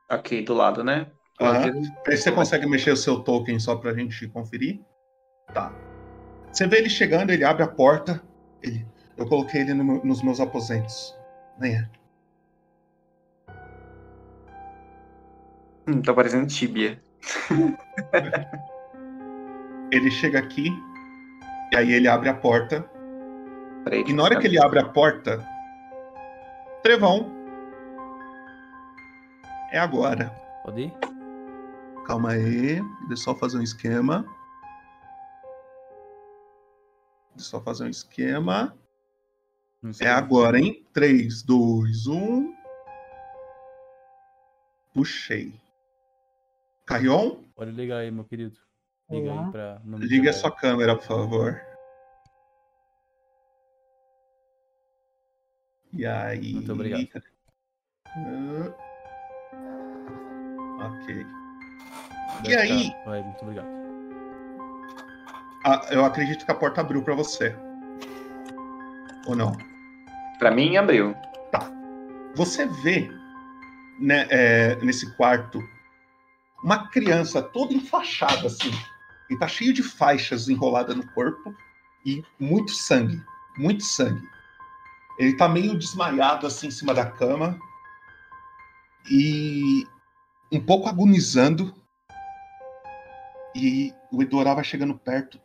Aqui do lado, né? Aham. Aí você consegue mexer o seu token só pra gente conferir? Tá. Você vê ele chegando, ele abre a porta. Ele, eu coloquei ele no nos meus aposentos. Venha. Hum, tá parecendo tíbia. Ele chega aqui, e aí ele abre a porta. Peraí, E na hora que ele abre a porta, Trevão É agora. Pode ir? Calma aí. Deixa eu só fazer um esquema. Deixa eu só fazer um esquema. É agora, hein? 3, 2, 1. Puxei. Carrion? Pode ligar aí, meu querido. Liga Olá. aí pra. Liga a sua câmera, por favor. E aí? Muito obrigado. Ah. Ok. Deve E aí? tá- Vai, muito obrigado. Ah, eu acredito que a porta abriu pra você. Ou não? Pra mim, abriu. Você vê né, é, nesse quarto uma criança toda enfaixada assim. E tá cheio de faixas enroladas no corpo e muito sangue. Muito sangue. Ele tá meio desmaiado assim em cima da cama e um pouco agonizando. E o Edorá vai chegando perto.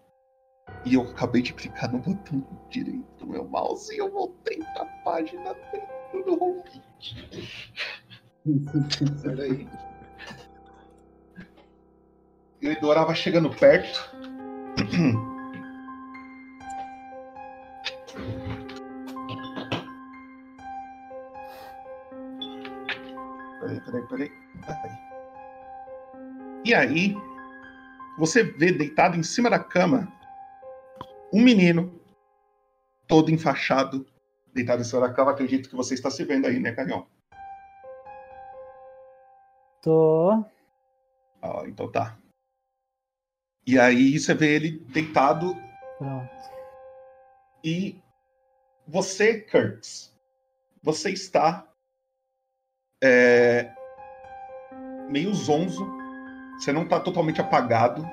E eu acabei de clicar no botão direito do meu mouse e eu voltei pra página dentro do Homebit. Peraí. E o Edorá vai chegando perto. Peraí, peraí, peraí. Peraí. E aí, você vê deitado em cima da cama um menino todo enfaixado, deitado em cima da cama. Acredito que você está se vendo aí, né, Canhão? Tô. Ah, então tá. E aí você vê ele deitado Pronto. e você, Kurtz, você está é, meio zonzo. Você não está totalmente apagado,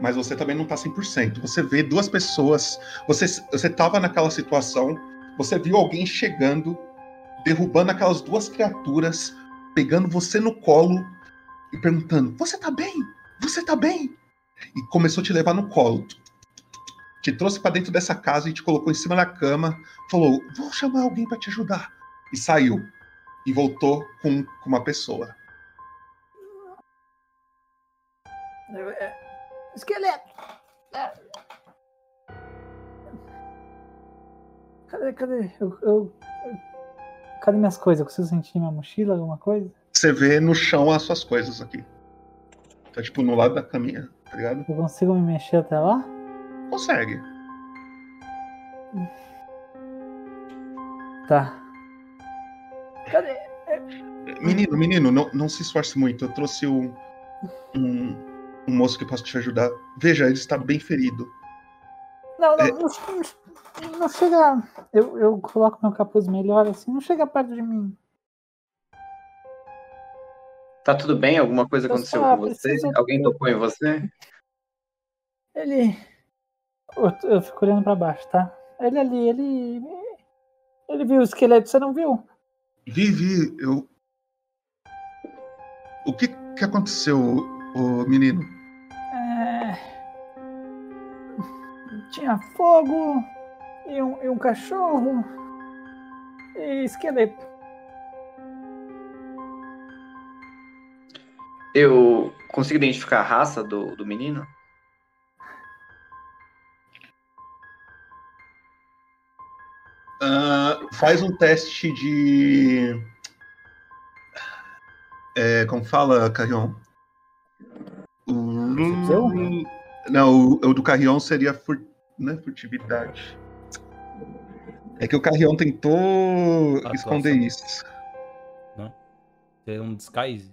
mas você também não está 100%. Você vê duas pessoas. Você você estava naquela situação. Você viu alguém chegando, derrubando aquelas duas criaturas, pegando você no colo e perguntando: Você tá bem? Você tá bem? E começou a te levar no colo. Te trouxe para dentro dessa casa e te colocou em cima da cama. Falou: Vou chamar alguém para te ajudar. E saiu. E voltou com, com uma pessoa. Esqueleto! É. Cadê, cadê? Eu, eu- Cadê minhas coisas? Eu consigo sentir minha mochila, alguma coisa? Você vê no chão as suas coisas aqui. Tá tipo no lado da caminha, tá ligado? Eu consigo me mexer até lá? Consegue. Tá. Cadê? Menino, menino, não, não se esforce muito. Eu trouxe um, um, um moço que possa te ajudar. Veja, ele está bem ferido. Não, não, É. não, não chega. Eu, eu coloco meu capuz melhor assim, não chega perto de mim. Tá tudo bem? Alguma coisa Eu aconteceu com você? preciso- Alguém tocou em você? Ele. Eu, eu fico olhando pra baixo, tá? Ele ali, ele. Ele viu o esqueleto, você não viu? Vivi, eu. O que, que aconteceu, ô menino? É... Tinha fogo, e um, e um cachorro, e esqueleto. Eu consigo identificar a raça do, do menino? Ah, faz um teste de. É, como fala, Carrion? O... Não, o, o do Carrion seria fur... não é furtividade. É que o Carrion tentou Atuação. esconder isso. Não? É um disguise?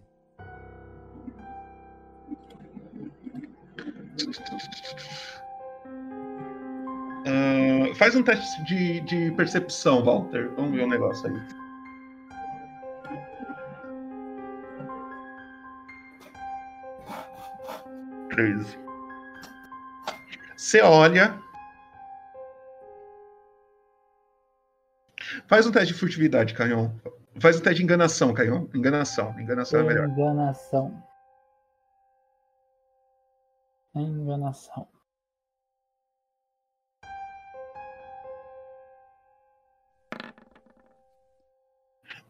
Ah, faz um teste de, de percepção, Walter. Vamos ver o negócio aí. Treze. Você olha. Faz um teste de furtividade, Canhão. Faz um teste de enganação, Canhão. Enganação. Enganação é melhor. Enganação. Enganação.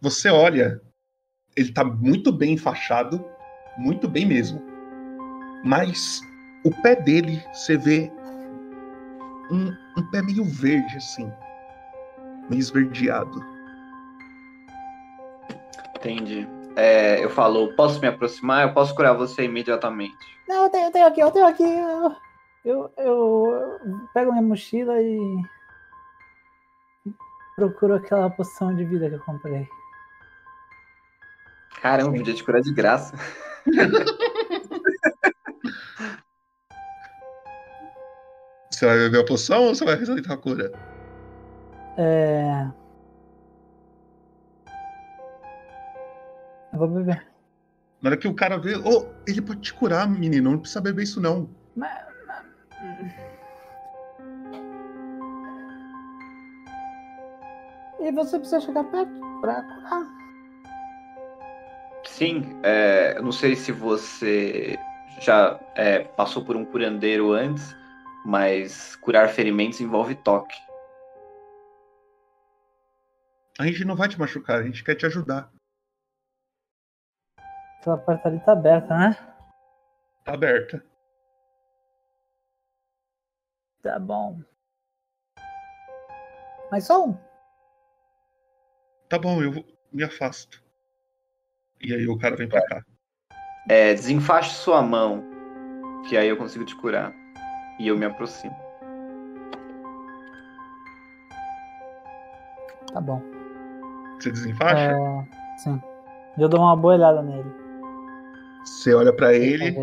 Você olha ele tá muito bem enfaixado, muito bem mesmo. Mas o pé dele, você vê um, um pé meio verde, assim. Meio esverdeado. Entendi. É, eu falo, posso me aproximar? Eu posso curar você imediatamente. Não, eu tenho, eu tenho aqui, eu tenho aqui. Eu, eu, eu pego minha mochila e procuro aquela poção de vida que eu comprei. Caramba, podia te curar de graça. Você vai beber a poção ou você vai receitar a cura? É. Eu vou beber. Na hora que o cara vê, oh, ele pode te curar, menino, não precisa beber isso não. Mas- E você precisa chegar perto pra curar. Sim, é, eu não sei se você já é, passou por um curandeiro antes, mas curar ferimentos envolve toque. A gente não vai te machucar, a gente quer te ajudar. Aquela porta ali tá aberta, né? Tá aberta. Tá bom. Mas só um. Tá bom, eu me afasto. E aí o cara vem pra cá. É, desenfaixe sua mão, que aí eu consigo te curar. E eu me aproximo. Tá bom. Você desenfaixa? É, sim. Eu dou uma boa olhada nele. Você olha pra ele,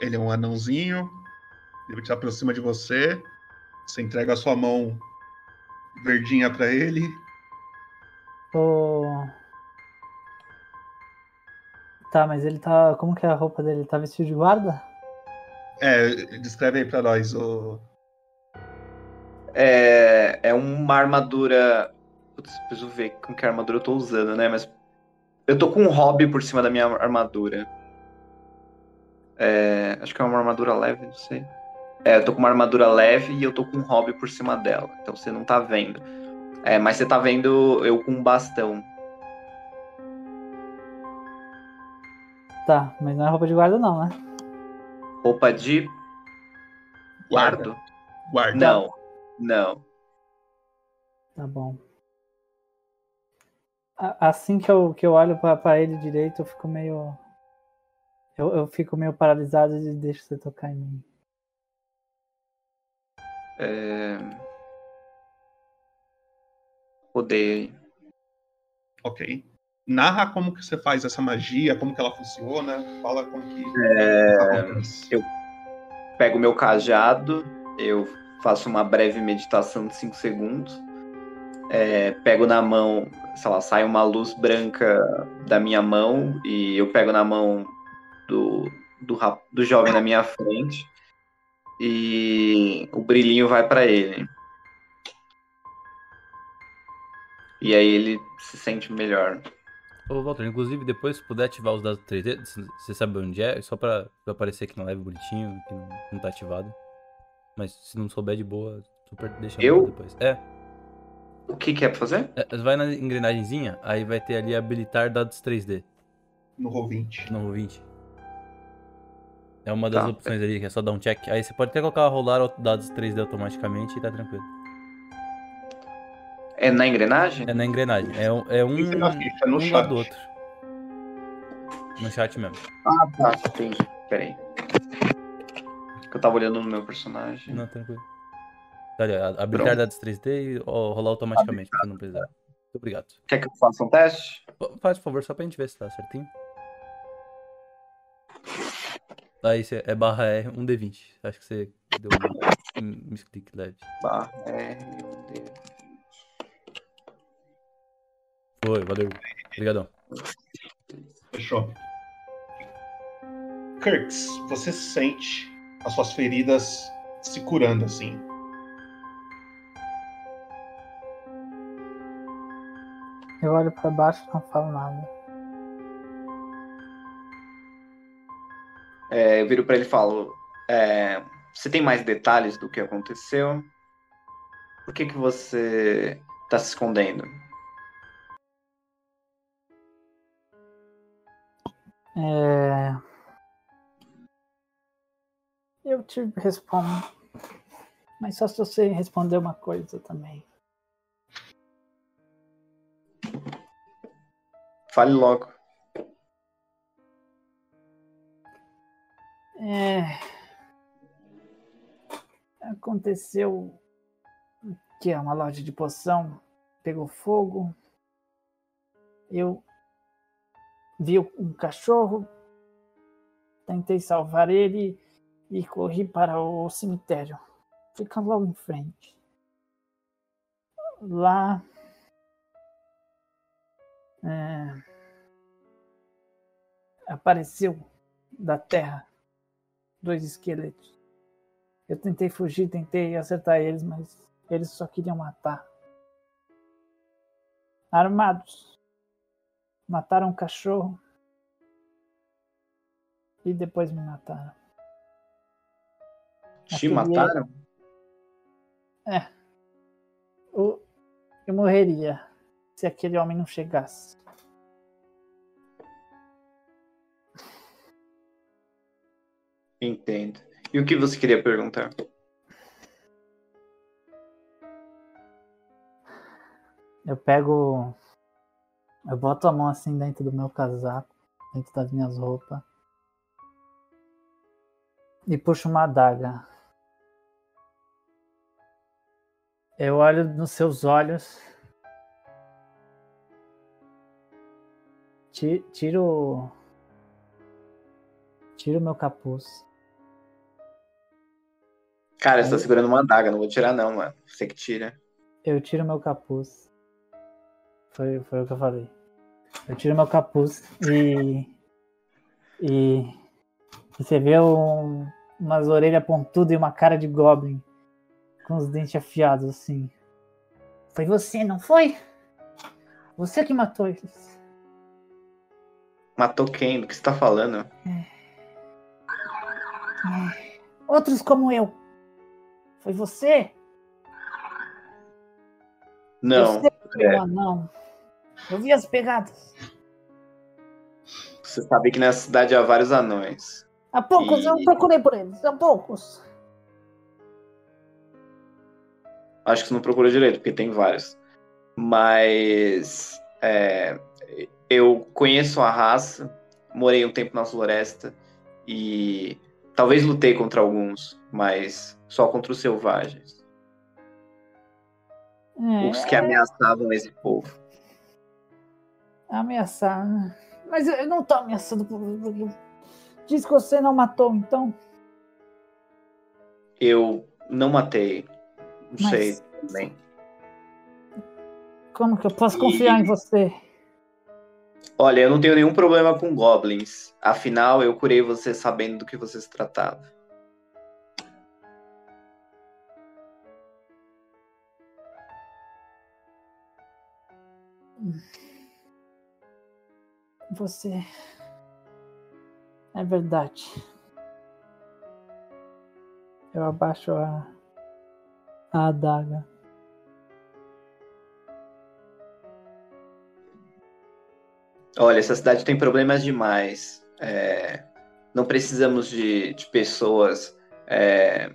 ele é um anãozinho, ele se aproxima de você, você entrega a sua mão verdinha pra ele. Ô, Tá, mas ele tá. Como que é a roupa dele? Ele tá vestido de guarda? É, descreve aí pra nós o. É, é uma armadura. Putz, preciso ver com que armadura eu tô usando, né? Mas eu tô com um hobby por cima da minha armadura. É, acho que é uma armadura leve, não sei. É, eu tô com uma armadura leve e eu tô com um hobby por cima dela. Então você não tá vendo. É, mas você tá vendo eu com um bastão. Tá, mas não é roupa de guarda, não, né? Roupa de guardo. Guarda. Não, não. Tá bom. Assim que eu, que eu olho pra, pra ele direito, eu fico meio. Eu, eu fico meio paralisado e deixo você tocar em mim. É... Odeio. Ok. Narra como que você faz essa magia, como que ela funciona, fala como que. É, eu pego meu cajado, eu faço uma breve meditação de 5 segundos, é, pego na mão, sei lá, sai uma luz branca da minha mão e eu pego na mão do, do, do jovem na minha frente e o brilhinho vai para ele. E aí ele se sente melhor. Ô, Walter, inclusive, depois, se puder ativar os dados 3D, c- você sabe onde é? Só pra, pra aparecer aqui na live bonitinho, que não, não tá ativado. Mas se não souber de boa, super deixa Eu? depois. É, O que, que é pra fazer? é, vai na engrenagemzinha, aí vai ter ali habilitar dados 3D. No Roll20. No Roll20. É uma das Tá. opções ali, que é só dar um check. Aí você pode até colocar rolar dados 3D automaticamente e tá tranquilo. É na engrenagem? É na engrenagem. É, um- é um, na ficha, no um chat. lado do outro. No chat mesmo. Ah, tá, entendi. Peraí. Eu tava olhando no meu personagem. Não, tranquilo. Tá ali, ó, habilitar Pronto. dados 3D e ó, rolar automaticamente, pra você não precisar. Muito obrigado. Quer que eu faça um teste? Faz, por favor, só pra gente ver se tá certinho. Aí você é barra R, um D20. Acho que você deu um, um misclick leve. Barra R, um D. Foi, valeu. Obrigadão. Fechou. Kirks, você sente as suas feridas se curando assim. Eu olho para baixo e não falo nada. É, eu viro para ele e falo: é, Você tem mais detalhes do que aconteceu? Por que, que você está se escondendo? É... Eu te respondo. Mas só se você responder uma coisa também. Fale logo. É... Aconteceu que é uma loja de poção pegou fogo. Eu vi um cachorro, tentei salvar ele e corri para o cemitério. Fica logo em frente. Lá. É, apareceu da terra dois esqueletos. Eu tentei fugir, tentei acertar eles, mas eles só queriam matar. Armados. Mataram um cachorro. E depois me mataram. Te Aquele- mataram? É. Eu, eu morreria se aquele homem não chegasse. Entendo. E o que você queria perguntar? Eu pego. Eu boto a mão assim dentro do meu casaco, dentro das minhas roupas. E puxo uma adaga. Eu olho nos seus olhos. Tiro. Tiro meu capuz. Cara, você tá segurando uma adaga, não vou tirar não, mano. Você que tira. Eu tiro meu capuz. Foi, foi o que eu falei. Eu tiro meu capuz e. E. você vê um, umas orelhas pontudas e uma cara de goblin. Com os dentes afiados assim. Foi você, não foi? Você que matou eles. Matou quem? Do que você tá falando? Outros como eu. Foi você? Não. Eu foi é, um anão. Eu vi as pegadas. você sabe que nessa cidade há vários anões. Há poucos eu E- procurei por eles. Há poucos. Acho que você não procura direito, porque tem vários. Mas é, eu conheço a raça, morei um tempo na floresta e talvez lutei contra alguns, mas só contra os selvagens. É, Os que ameaçavam esse povo. ameaçar. Mas eu não tô ameaçando. Diz que você não matou, então. Eu não matei. Não Mas- sei também. Como que eu posso confiar em você? Olha, eu não tenho nenhum problema com goblins. Afinal, eu curei você sabendo do que você se tratava. Você. É verdade. Eu abaixo a. a adaga. Olha, essa cidade tem problemas demais. É, não precisamos de, de pessoas é,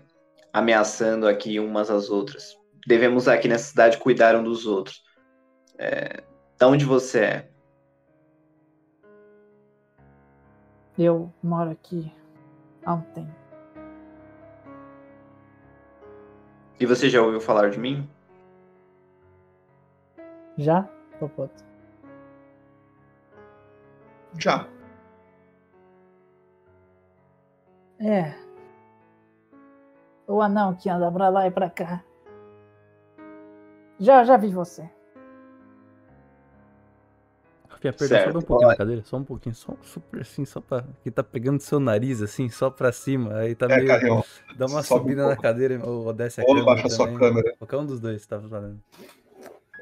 ameaçando aqui umas às outras. Devemos aqui nessa cidade cuidar um dos outros. É, da onde você é? Eu moro aqui há um tempo. E você já ouviu falar de mim? Já, Popoto? Já. É. O anão que anda pra lá e pra cá. Já, já vi você. Fia, perdão, Certo, sobe um pouquinho na cadeira, só um pouquinho, só super assim, só pra. Que tá pegando seu nariz assim, só pra cima. Aí tá É, meio. Dá uma sobe um subida na pouco. cadeira ou desce a Ou câmera. baixa sua câmera. Qualquer um dos dois tá falando.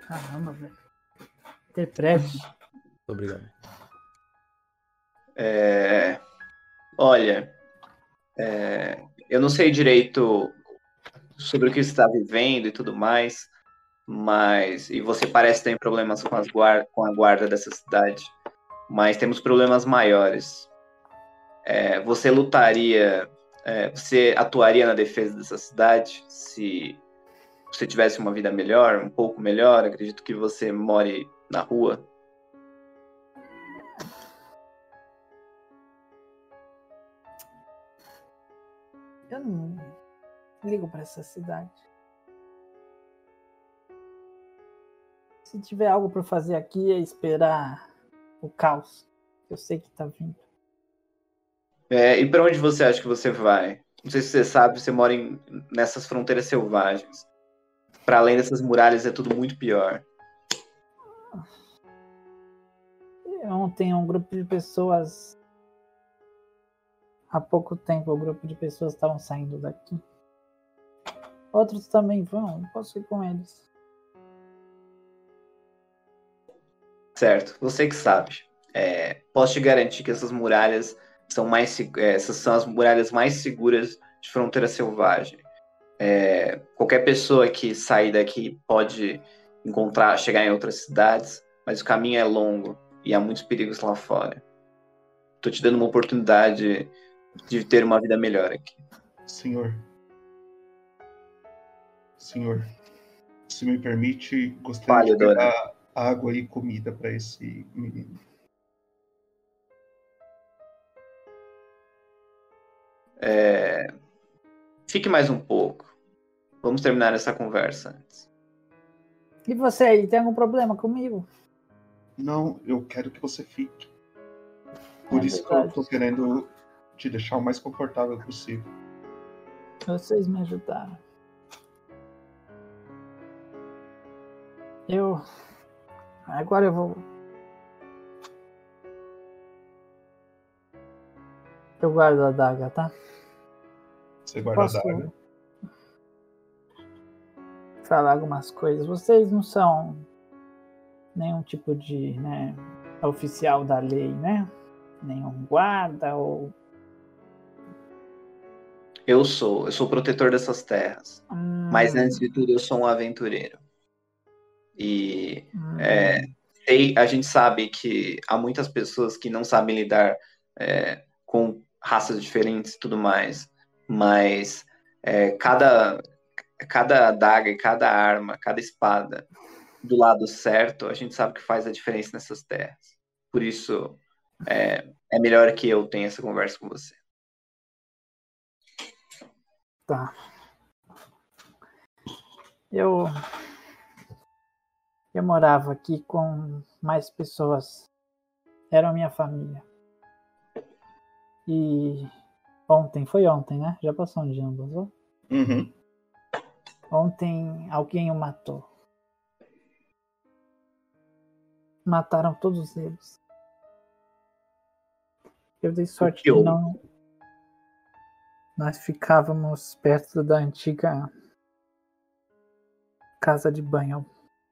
Caramba, velho. Interprete. Obrigado. É, olha, é, eu não sei direito sobre o que você está vivendo e tudo mais, mas e você parece ter problemas com, as guar- com a guarda dessa cidade. mas temos problemas maiores. É, você lutaria, é, você atuaria na defesa dessa cidade se você tivesse uma vida melhor, um pouco melhor? Acredito que você more na rua. Eu não ligo pra essa cidade. Se tiver algo pra fazer aqui, é esperar o caos. Eu sei que tá vindo. É, e para onde você acha que você vai? Não sei se você sabe, você mora em, nessas fronteiras selvagens. Para além dessas muralhas, é tudo muito pior. Ontem um grupo de pessoas. Há pouco tempo, um grupo de pessoas estavam saindo daqui. Outros também vão, posso ir com eles. Certo, você que sabe. É, posso te garantir que essas muralhas são mais é, essas são as muralhas mais seguras de fronteira selvagem. É, qualquer pessoa que sair daqui pode encontrar, chegar em outras cidades, mas o caminho é longo e há muitos perigos lá fora. Tô te dando uma oportunidade de ter uma vida melhor aqui. Senhor. Senhor, se me permite, gostaria Fale, de pegar água e comida para esse menino. É, Fique mais um pouco. Vamos terminar essa conversa antes. E você aí, tem algum problema comigo? Não, eu quero que você fique. Por É isso que eu verdade. tô querendo te deixar o mais confortável possível. Vocês me ajudaram. Eu. Agora eu vou. Eu guardo a adaga, tá? Você guarda Posso a daga. falar algumas coisas. Vocês não são nenhum tipo de, né, oficial da lei, né? Nenhum guarda ou Eu sou, eu sou protetor dessas terras. Hum. Mas antes de tudo, eu sou um aventureiro. E é, sei- a gente sabe que há muitas pessoas que não sabem lidar é, com raças diferentes e tudo mais. Mas é, cada, cada adaga cada arma, cada espada do lado certo, a gente sabe que faz a diferença nessas terras. Por isso, é, é melhor que eu tenha essa conversa com você. Tá. Eu. Eu morava aqui com mais pessoas. Eram minha família. E. Ontem, foi ontem, né? Já passou um dia, não passou? Uhum. Ontem alguém o matou. Mataram todos eles. Eu dei sorte de não. Nós ficávamos perto da antiga casa de banho.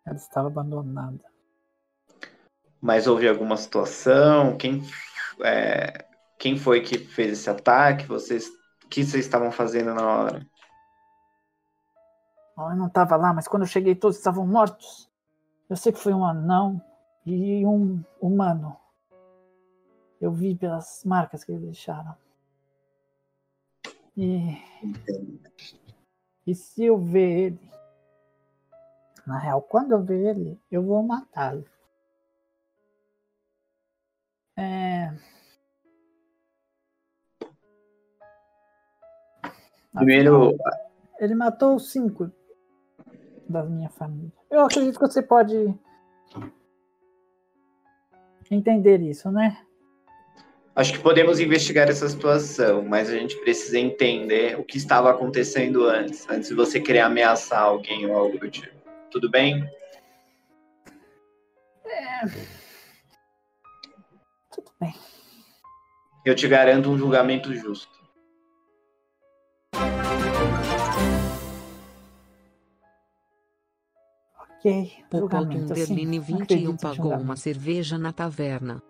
Ela estava abandonada. Mas houve alguma situação? Quem, é, quem foi que fez esse ataque? Vocês, o que vocês estavam fazendo na hora? Eu não estava lá, mas quando eu cheguei todos estavam mortos. Eu sei que foi um anão e um humano. Eu vi pelas marcas que eles deixaram. E, e se eu ver ele, na real, quando eu ver ele, eu vou matá-lo. É, Primeiro, Ele matou cinco da minha família. Eu acredito que você pode entender isso, né? Acho que podemos investigar essa situação, mas a gente precisa entender o que estava acontecendo antes, antes de você querer ameaçar alguém ou algo do tipo. Tudo bem? É. Tudo bem. Eu te garanto um julgamento justo. Ok. Popó Julgamento, Tunderline não 21 acredito em pagou uma cerveja na taverna.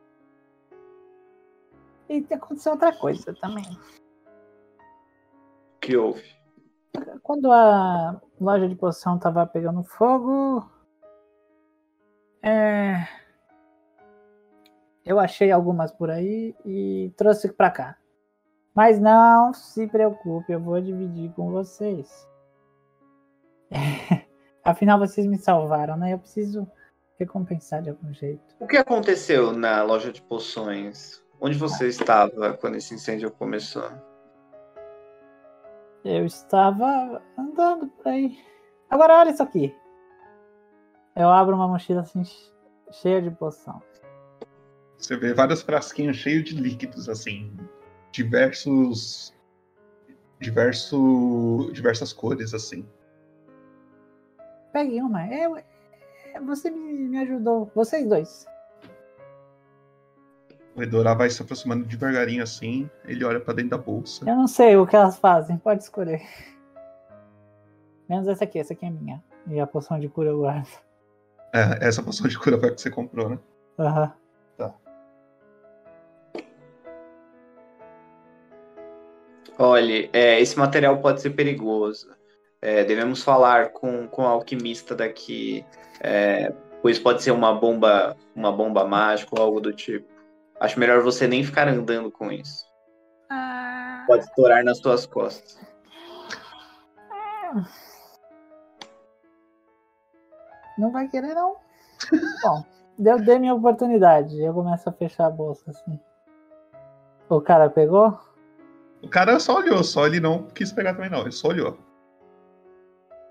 E aconteceu outra coisa também. O que houve? Quando a loja de poção tava pegando fogo, é, Eu achei algumas por aí e trouxe pra cá. Mas não se preocupe, eu vou dividir com vocês. Afinal, vocês me salvaram, né? Eu preciso recompensar de algum jeito. O que aconteceu na loja de poções? Onde você estava quando esse incêndio começou? Eu estava andando por aí. Agora olha isso aqui. Eu abro uma mochila assim cheia de poção. Você vê vários frasquinhos cheios de líquidos, assim, diversos. diverso, diversas cores, assim. Pegue uma. É, você me, me ajudou. Vocês dois. O Edorá vai se aproximando devagarinho assim, ele olha pra dentro da bolsa. Eu não sei o que elas fazem, pode escolher. Menos essa aqui, essa aqui é minha. E a poção de cura eu guardo. É, essa poção de cura foi a que você comprou, né? Aham. Tá. Olhe, é, esse material pode ser perigoso. É, devemos falar com, com o alquimista daqui, é, pois pode ser uma bomba, uma bomba mágica ou algo do tipo. Acho melhor você nem ficar andando com isso. Pode estourar nas suas costas. Não vai querer, não. Bom, eu dei minha oportunidade. Eu começo a fechar a bolsa assim. O cara pegou? O cara só olhou, só ele não quis pegar também não, ele só olhou.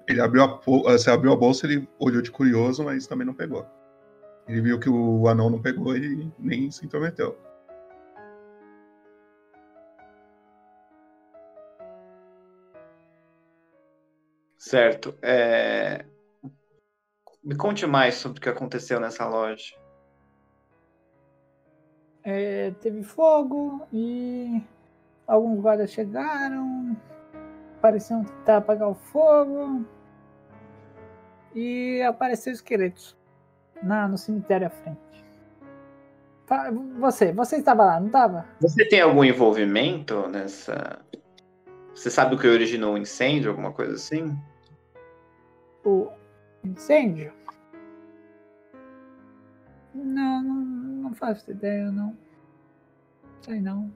Ele abriu a, po- você abriu a bolsa, ele olhou de curioso, mas também não pegou. Ele viu que o anão não pegou e nem se intrometeu. Certo. É... Me conte mais sobre o que aconteceu nessa loja. É, teve fogo e alguns guardas chegaram, pareciam tentar apagar o fogo e apareceu esqueletos na, no cemitério à frente. Você, você estava lá, não estava? Você tem algum envolvimento nessa. Você sabe o que originou o incêndio, alguma coisa assim? O incêndio? Não, não, não faço ideia, não. Sei não.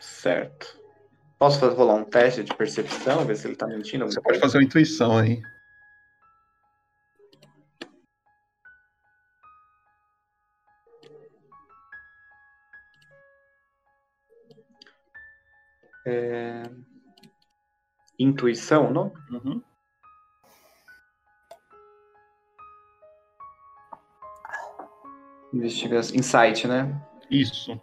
Certo. Posso fazer, rolar um teste de percepção, ver se ele tá mentindo? Você pode fazer uma intuição aí. É... Intuição, não? Uhum. Investigação. Insight, né? Isso.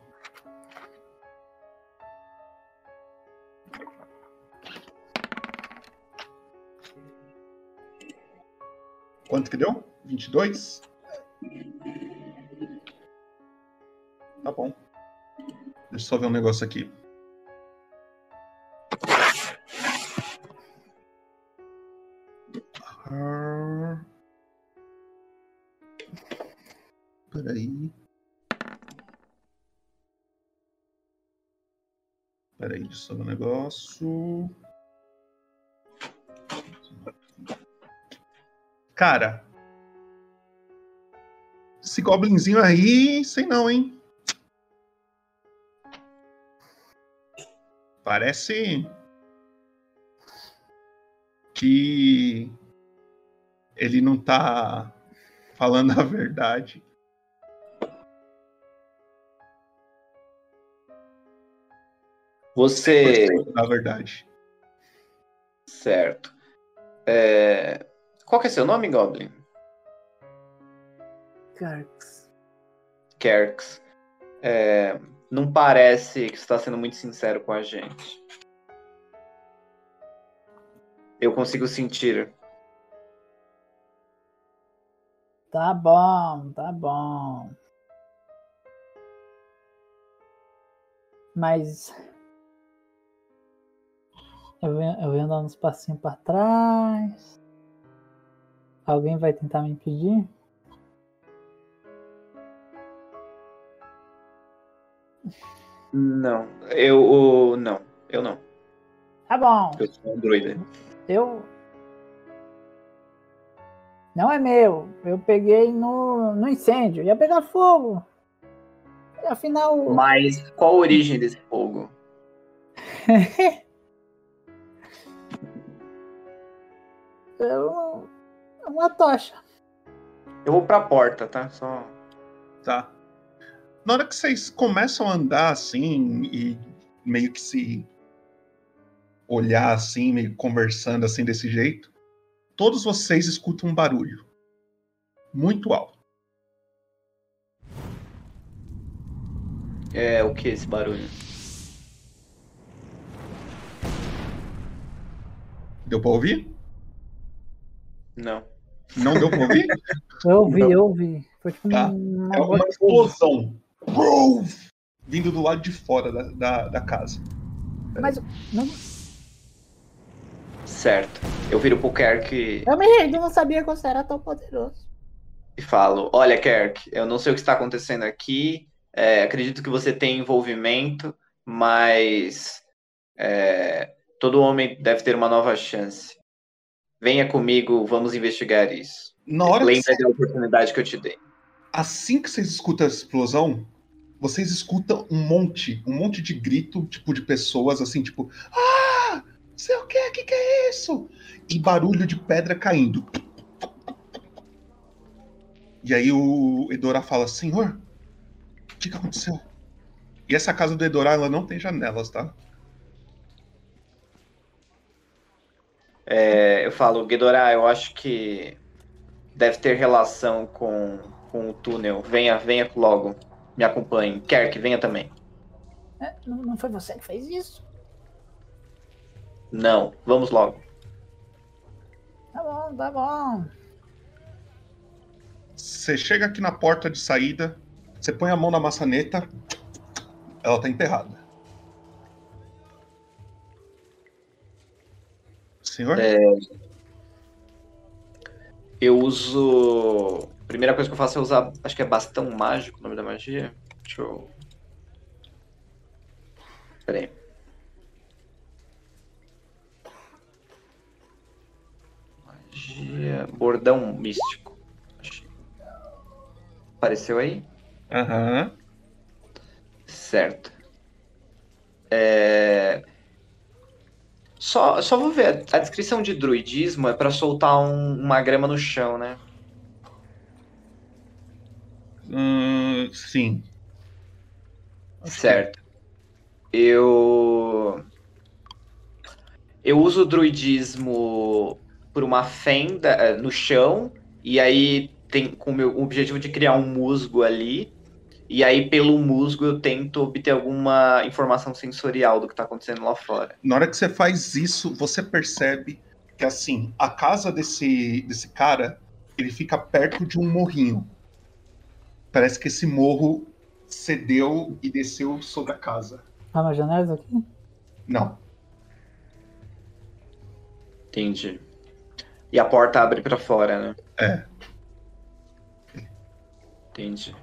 Quanto que deu? 22? Tá bom. Deixa eu só ver um negócio aqui. Só um negócio. Cara. Esse goblinzinho aí, sei não, hein? Parece que ele não tá falando a verdade. Você. Na verdade. Certo. É... Qual que é seu nome, Goblin? Carx. Kerks. É... Não parece que você está sendo muito sincero com a gente. Eu consigo sentir. Tá bom, tá bom. Mas. Eu venho, dando uns passinhos pra trás. Alguém vai tentar me impedir? Não. Eu. Não. Eu não. Tá bom. Eu sou um druida. Eu. Não é meu. Eu peguei no, no incêndio. Ia pegar fogo. Afinal. Mas qual a origem desse fogo? Eu- uma tocha. Eu vou pra porta, tá? Só. Tá. Na hora que vocês começam a andar assim e meio que se olhar assim, meio conversando assim desse jeito, todos vocês escutam um barulho muito alto. É o que esse barulho? Deu pra ouvir? Não. Não deu pra ouvir? Eu ouvi, eu ouvi. Foi tipo Tá. um. É uma explosão. Vindo do lado de fora da, da, da casa. Mas. Não, Certo. Eu viro pro Kerk Eu me rendi, não sabia que você era tão poderoso. e falo: Olha, Kerk, eu não sei o que está acontecendo aqui. é, acredito que você tem envolvimento, mas é, todo homem deve ter uma nova chance. Venha comigo, vamos investigar isso. Na hora que Lembra da oportunidade que eu te dei. Assim que vocês escutam a explosão, vocês escutam um monte, um monte de grito, tipo, de pessoas assim, tipo, ah, sei o que, que que é isso? E barulho de pedra caindo. E aí o Edorá fala, senhor, o que que aconteceu? E essa casa do Edorá, ela não tem janelas, tá? É, eu falo, Ghidorah, eu acho que deve ter relação com, com o túnel. Venha, venha logo. Me acompanhe. Kerk, venha também. É, Não, não foi você que fez isso? Não, vamos logo. Tá bom, tá bom. Você chega aqui na porta de saída, você põe a mão na maçaneta, ela tá enterrada. Senhor? É, eu uso. Primeira coisa que eu faço é usar. Acho que é bastão mágico o nome da magia. Deixa eu. Pera aí. Magia. Bordão místico. Apareceu aí? Aham. Certo. É... Só, só vou ver. A descrição de druidismo é pra soltar um- uma grama no chão, né? Hum, sim. Certo. Eu. Eu uso o druidismo por uma fenda eh, no chão, e aí tem com o meu objetivo de criar um musgo ali. E aí, pelo musgo, eu tento obter alguma informação sensorial do que tá acontecendo lá fora. Na hora que você faz isso, você percebe que assim, a casa desse, desse cara, ele fica perto de um morrinho. Parece que esse morro cedeu e desceu sobre a casa. Tá na janela aqui? Não. Entendi. E a porta abre pra fora, né? É. Entendi.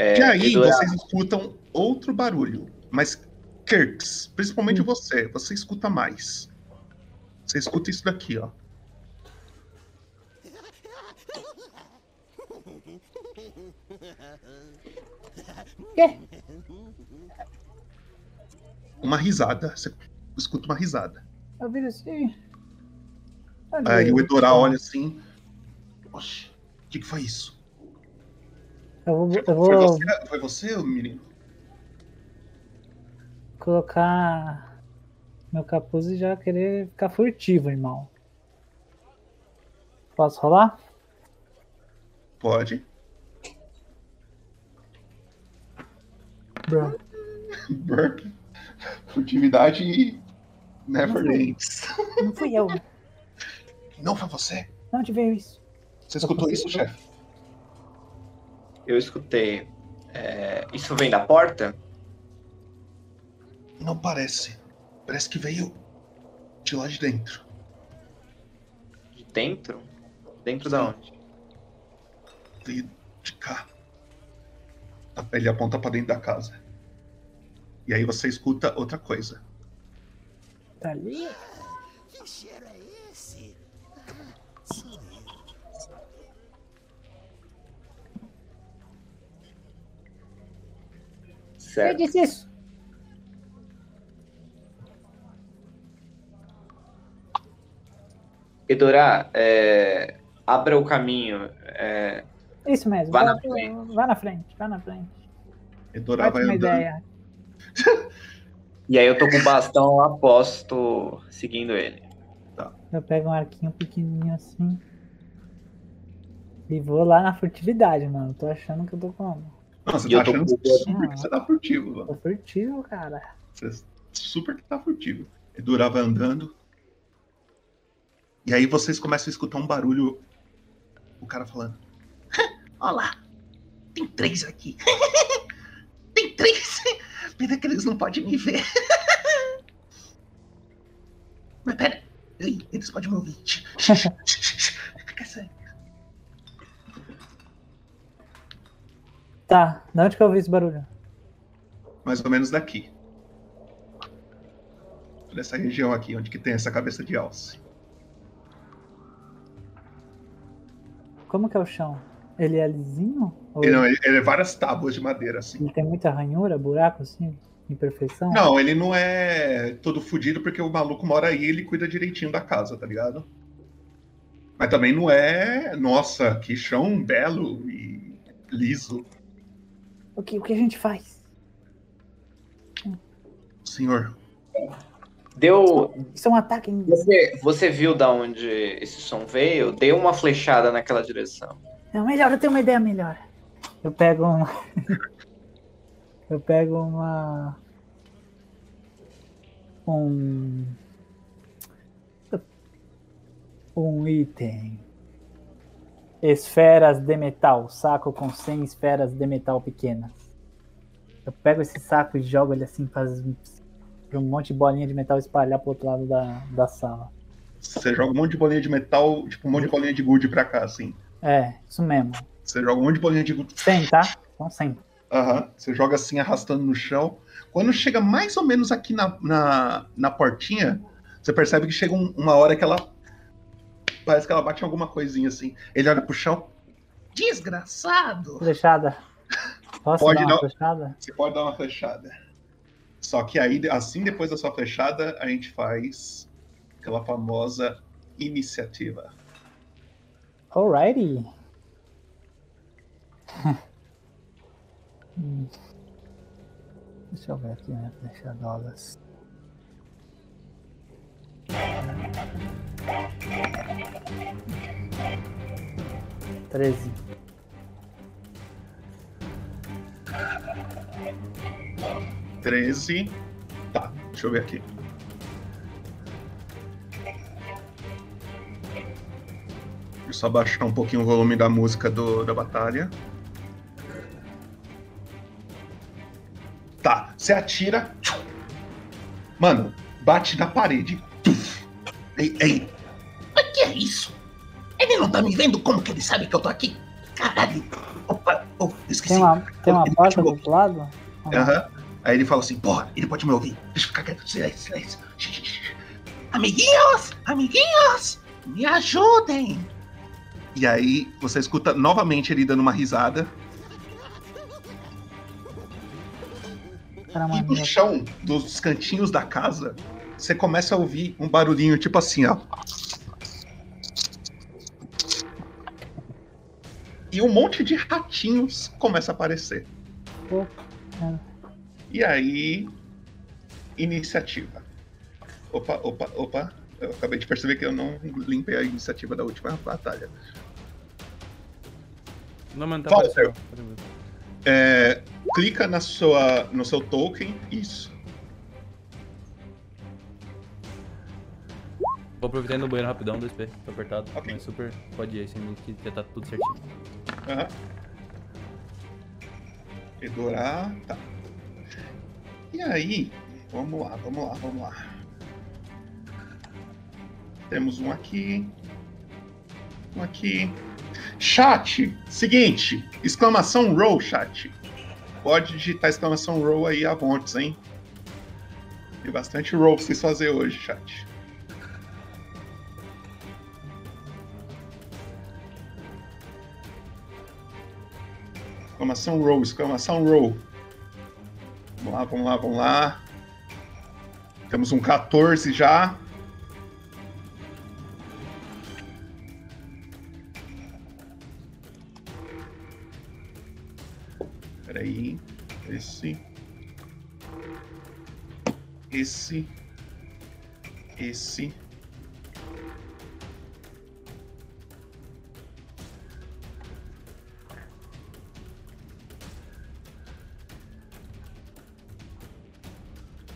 É, e aí vocês escutam outro barulho. Mas, Kirks, principalmente você, você escuta mais. Você escuta isso daqui, ó. Quê? Uma risada. Você escuta uma risada. Eu vi assim. Aí o Edorá olha assim. Oxe, o que, que foi isso? Eu vou, eu Foi vou você, foi você, menino? colocar meu capuz e já querer ficar furtivo, irmão. Posso rolar? Pode. Bro. Burke. Furtividade e never ends. Não fui eu. Não foi você? Não te veio isso. Você escutou isso, chefe? Eu escutei. É, Isso vem da porta? Não parece. Parece que veio de lá de dentro. De dentro? Dentro da onde? Veio de cá. Ele aponta pra dentro da casa. E aí você escuta outra coisa. Tá ali? Que cheiro é Quem Certo. disse isso? Edorá, é, abra o caminho. é, Isso mesmo. Vá Vá, na frente. vá na frente, vá na frente. Edorá vai andando. ideia. E aí eu tô com o bastão lá posto, seguindo ele. Eu pego um arquinho pequenininho assim. E vou lá na furtividade, mano. Tô achando que eu tô como? Nossa, E você tá achando com- super que você tá furtivo, mano. Tô furtivo, cara. Você super que tá furtivo. Edurá vai andando. E aí vocês começam a escutar um barulho. O cara falando. Olha lá. Tem três aqui. Tem três. Pena que eles não podem me ver. Mas pera. Eles podem me ouvir. Fica sério. Tá, de onde que eu ouvi esse barulho? Mais ou menos daqui. Dessa região aqui, onde que tem essa cabeça de alce. Como que é o chão? Ele é lisinho? Ou Ele, não, ele, ele é várias tábuas de madeira, assim. ele tem muita ranhura, buraco assim? Imperfeição? Não, ele não é todo fudido porque o maluco mora aí e ele cuida direitinho da casa, tá ligado? Mas também não é. Nossa, que chão belo e liso. O que, o que a gente faz? Senhor, Deu. Isso é um ataque em... Você, você viu da onde esse som veio? Deu uma flechada naquela direção. Não, melhor, eu tenho uma ideia melhor. Eu pego uma. eu pego uma. Um. Um item. Esferas de metal. Saco com 100 esferas de metal pequenas. Eu pego esse saco e jogo ele assim, faz pra um monte de bolinha de metal espalhar pro outro lado da, da sala. você joga um monte de bolinha de metal, tipo um monte de bolinha de gude pra cá, assim. É, isso mesmo. Você joga um monte de bolinha de gude. 100, tá? Então 100. Aham. Você joga assim, arrastando no chão. Quando chega mais ou menos aqui na, na, na portinha, você percebe que chega um- uma hora que ela. Parece que ela bate em alguma coisinha assim. Ele olha pro chão. Desgraçado. Flechada. Posso Pode dar uma não. flechada? Você pode dar uma flechada. Só que aí, assim depois da sua flechada, a gente faz aquela famosa iniciativa. Alrighty. Hum. Deixa eu ver aqui, né? Flechadolas. Treze. Treze. Tá, deixa eu ver aqui. Deixa eu só baixar um pouquinho o volume da música do, da batalha. Tá, você atira. Mano, bate na parede. Ei, ei. Mas que é isso? Ele não tá me vendo? Como que ele sabe que eu tô aqui? Caralho. Opa, oh, esqueci. Tem uma, tem uma Ele porta do outro lado? Aham. Aí ele fala assim, porra, ele pode me ouvir. Deixa eu ficar quieto, silêncio, silêncio. Amiguinhos, amiguinhos, me ajudem. E aí você escuta novamente ele dando uma risada. Caramba, E no chão dos cantinhos da casa, você começa a ouvir um barulhinho tipo assim, ó. E um monte de ratinhos começa a aparecer. E aí, iniciativa. Opa, opa, opa. Eu acabei de perceber que eu não limpei a iniciativa da última batalha. Não, mano, tá Walter, é, clica na sua, no seu token, isso. Vou aproveitar no banheiro rapidão, 2P, tô apertado. Mas super pode ir, assim, que já tá tudo certinho. Aham. Edorar, tá. E aí, vamos lá, vamos lá, vamos lá. Temos um aqui. Um aqui. Chat, seguinte, exclamação roll, chat. Pode digitar exclamação roll aí a montes, hein? Tem bastante roll pra vocês fazerem hoje, chat. Exclamação roll, exclamação roll. Vamos lá, vamos lá, vamos lá. Temos um 14 já. Peraí. Esse. Esse. Esse.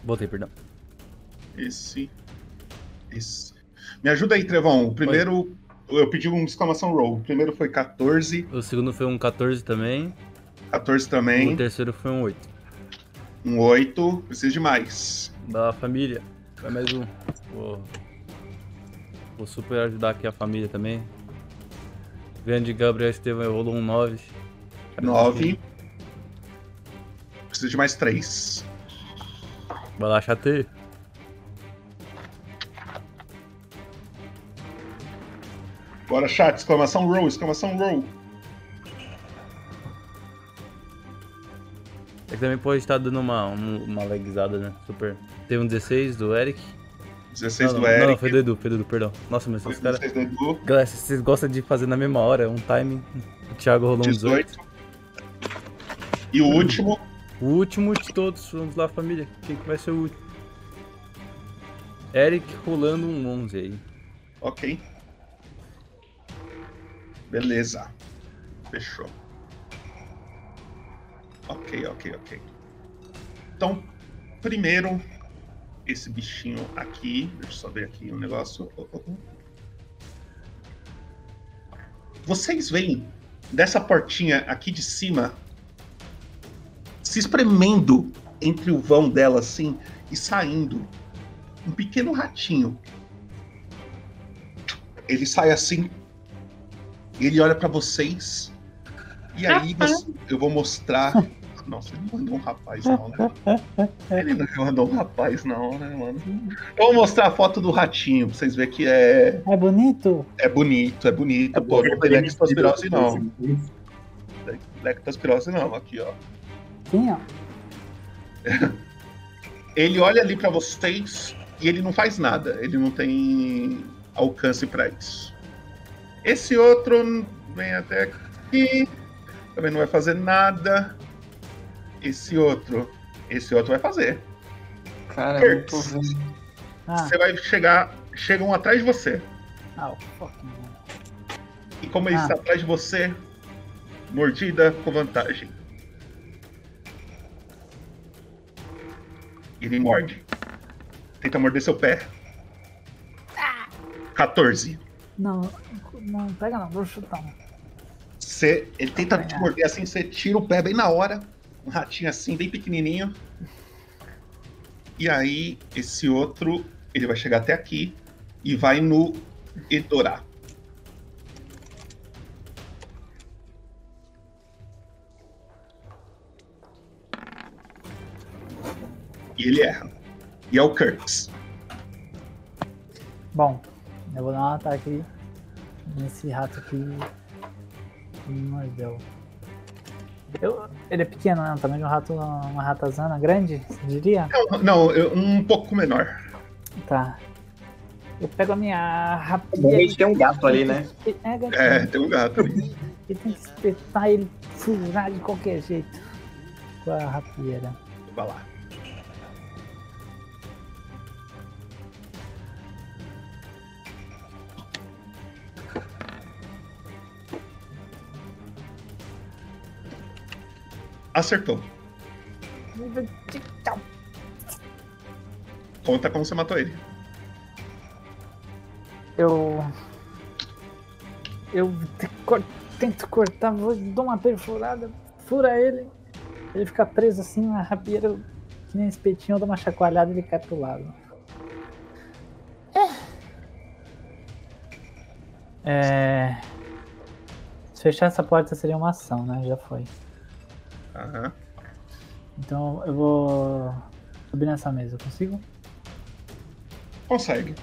Voltei, perdão. Esse. Esse. Me ajuda aí, Trevão. O primeiro. Eu pedi uma exclamação roll. O primeiro foi 14. O segundo foi um 14 também. 14 também. O terceiro foi um 8. Um 8. Preciso de mais. Da família. Vai mais um. Vou, Vou super ajudar aqui a família também. Grande Gabriel Estevam rolou um 9. 9. Preciso de mais 3. Vai lá, chatei. Bora, chat. Exclamação roll, exclamação roll. É que também pode estar dando uma, um- uma lagzada, né? Super. Teve um 16 do Eric. 16 não, do não, Eric. Não, foi do Edu, foi do Edu, perdão. Nossa, mas esses caras. 16 do Edu. Galera, se vocês gostam de fazer na mesma hora, um timing. O Thiago rolou um 18. 18. E o último? O último de todos. Vamos lá, família. Quem que vai ser o último? Eric rolando um 11 aí. Ok. Beleza. Fechou. Ok, ok, ok. Então, primeiro, esse bichinho aqui. Deixa eu só ver aqui um negócio. Oh, oh, oh. Vocês veem dessa portinha aqui de cima se espremendo entre o vão dela assim e saindo um pequeno ratinho. Ele sai assim, ele olha pra vocês e aí você- eu vou mostrar. Nossa, ele não mandou um rapaz não, né? Ele não mandou um rapaz não, né, mano? Eu vou mostrar a foto do ratinho pra vocês verem que é É bonito? é bonito, é bonito. Pô, não tem lectospirose não. Lectospirose não, aqui ó. Sim, ó. Ele olha ali pra vocês e ele não faz nada. Ele não tem alcance pra isso. Esse outro vem até aqui, também não vai fazer nada. Esse outro, esse outro vai fazer. Cara, Kurtz, eu tô vendo. Ah, Você vai chegar, chegam atrás de você. ah, fucking. E como ele Ah. está atrás de você, mordida com vantagem. Ele morde. Tenta morder seu pé. 14. Não, não pega não, vou chutar. Você, ele tenta te morder assim, você tira o pé bem na hora. Um ratinho assim, bem pequenininho. E aí, esse outro, ele vai chegar até aqui e vai no Edorá. E ele erra. E é o Kurtz. Bom, eu vou dar um ataque nesse rato aqui que me mordeu. Eu, ele é pequeno, né? O tamanho de um rato, uma ratazana grande, você diria? Não, não, eu- um pouco menor. Tá. Eu pego a minha rapidez. Realmente tem um gato ali, né? É. É, tem um gato ali. E tem que espetar ele, furar de qualquer jeito. Com a rapieira. Vai lá. Acertou. Conta como você matou ele. Eu. Eu tento cortar, vou dou uma perfurada, fura ele. Ele fica preso assim na rapieira, que nem espetinho, eu dou uma chacoalhada e ele cai pro lado. É. Se fechar essa porta seria uma ação, né? Já foi. Aham. Então eu vou subir nessa mesa, consigo? Consegue.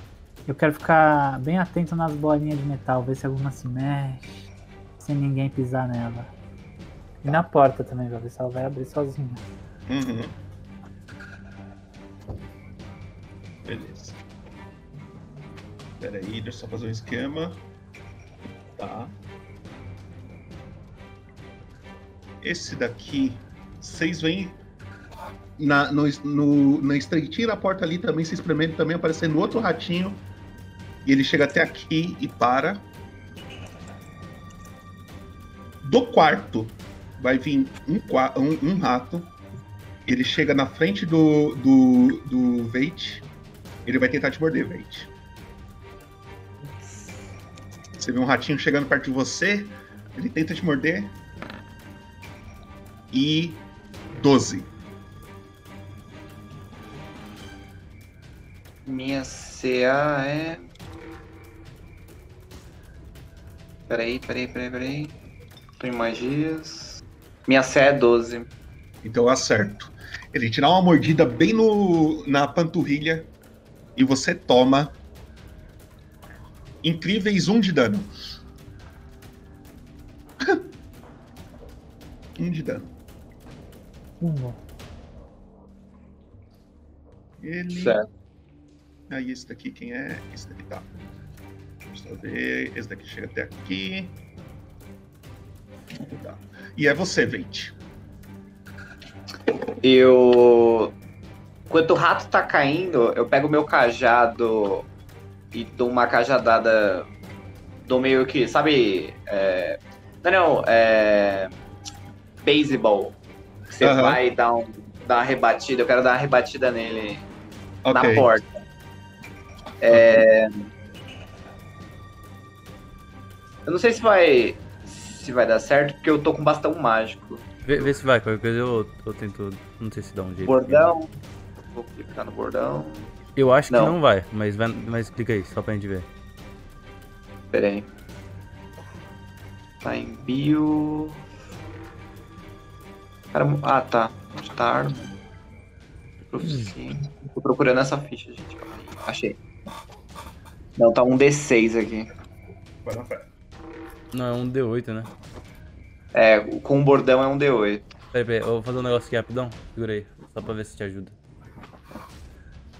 Eu quero ficar bem atento nas bolinhas de metal, ver se alguma se mexe, sem ninguém pisar nela. E na porta também, pra ver se ela vai abrir sozinha. Uhum. Beleza. Pera aí, deixa eu só fazer um esquema. Tá. Esse daqui, vocês veem na, no, no, na estreitinha da porta ali também, se espremendo, também aparecendo outro ratinho. E ele chega até aqui e para. Do quarto vai vir um, um, um rato. Ele chega na frente do, do, do Veit. Ele vai tentar te morder, Veit. Você vê um ratinho chegando perto de você. Ele tenta te morder. E 12. Minha CA é. Peraí, peraí, peraí, peraí. Tô em magias. Minha CA é 12. Então eu acerto. Ele te dá uma mordida bem no, na panturrilha e você toma incríveis um de dano. um de dano. Um. Ele. Certo. Aí esse daqui quem é? Esse daqui tá. Deixa eu ver. Esse daqui chega até aqui. Tá. E é você, Veit. Eu. Enquanto o rato tá caindo, eu pego meu cajado e dou uma cajadada. Dou meio que, sabe? É... Não, não, é. Baseball. Que Você Aham. vai dar, um, dar uma rebatida. Eu quero dar uma rebatida nele Ok. na porta. É... Eu não sei se vai. Se vai dar certo, porque eu tô com bastão mágico. Vê, vê se vai, qualquer coisa eu, eu tento. Não sei se dá um jeito. Bordão. Vou clicar no bordão. Eu acho que Não. não vai, mas, vai, mas clica aí, só pra gente ver. Pera aí. Tá em bio. Cara, ah, tá. Onde tá a arma? Tô procurando essa ficha, gente. Achei. Não, tá um D6 aqui. Vai na fé. Não, é um D8, né? É, com o bordão é um D8. Peraí, peraí, eu vou fazer um negócio aqui rapidão. Segura aí, só pra ver se te ajuda.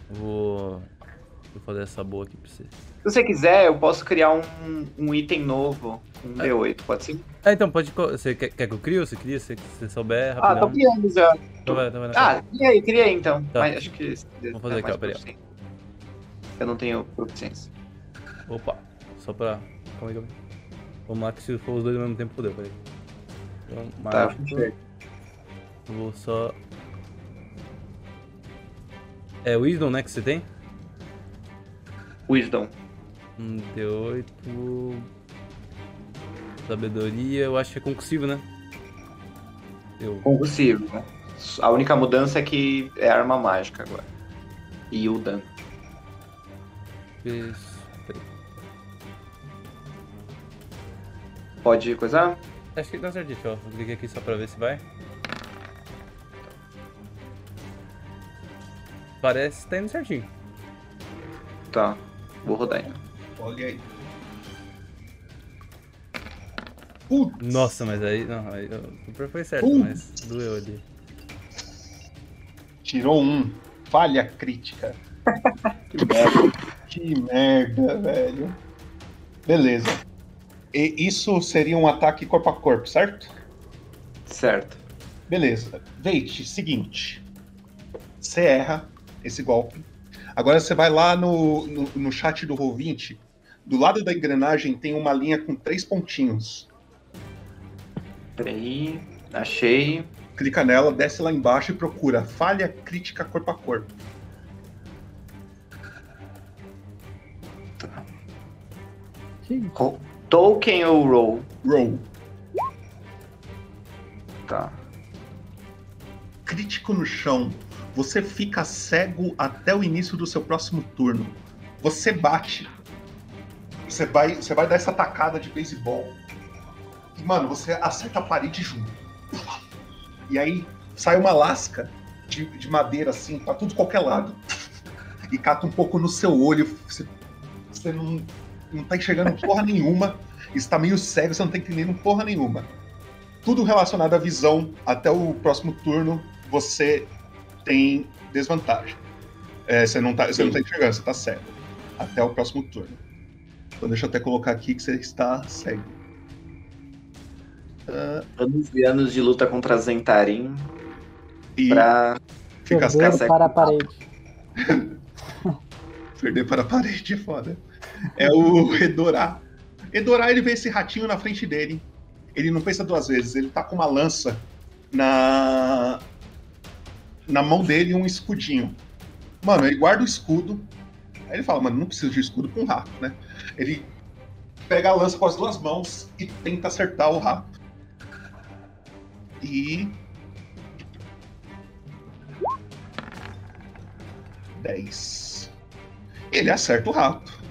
Vou. Vou fazer essa boa aqui pra você. Se você quiser, eu posso criar um, um item novo, um D8, pode ser? Ah, então pode. Você quer, quer que eu crie ou você cria? Se você souber, Ah, rapidão. tô criando já. Então vai, então vai Ah, cria aí, cria aí então. Tá. Mas acho que. Vamos fazer é aqui, ó, peraí. Eu não tenho proficiência. Opa, só pra. Calma aí, calma aí. Vamos lá que se for os dois ao mesmo tempo, fodeu, peraí. Então, Tá. Eu vou só. É Wisdom, né? Que você tem? Wisdom. Um D8. Sabedoria, eu acho que é concursivo, né? Eu. Concussivo, né? A única mudança é que é arma mágica agora. E o dano. Pode coisar? Acho que dá certinho, ó. Vou clicar aqui só pra ver se vai. Parece que tá indo certinho. Tá. Vou rodar então. Olha aí. Nossa, mas aí. Não, aí o foi certo, Putz. mas doeu ali. Tirou um. Falha crítica. que merda. Que merda, velho. Beleza. E isso seria um ataque corpo a corpo, certo? Certo. Beleza. Veit, seguinte. Você erra esse golpe. Agora você vai lá no, no, no chat do Roll20. Do lado da engrenagem tem uma linha com três pontinhos. Peraí. Achei. Clica nela, desce lá embaixo e procura falha crítica corpo a corpo. Ro- Token ou roll? Roll. Tá. Crítico no chão. Você fica cego até o início do seu próximo turno. Você bate. Você vai, você vai dar essa tacada de beisebol. E, mano, você acerta a parede junto. E aí sai uma lasca de, de madeira assim, pra tudo qualquer lado. E cata um pouco no seu olho. Você, você não, não tá enxergando porra nenhuma. Está meio cego, você não tá entendendo porra nenhuma. tudo relacionado à visão até o próximo turno, você tem desvantagem. É, você, não tá, você não tá enxergando, você tá cego. Até o próximo turno. Então deixa eu até colocar aqui que você está cego. Ah, Anos e anos de luta contra Zentarim E pra fica Perder cego. para a parede. Perder para a parede, é foda. É o Edorá. Edorá, ele vê esse ratinho na frente dele. Ele não pensa duas vezes. Ele tá com uma lança na na mão dele e um escudinho. Mano, ele guarda o escudo. Aí ele fala, mano, não preciso de escudo com um rato, né? Ele pega a lança com as duas mãos e tenta acertar o rato. E. 10. Ele acerta o rato.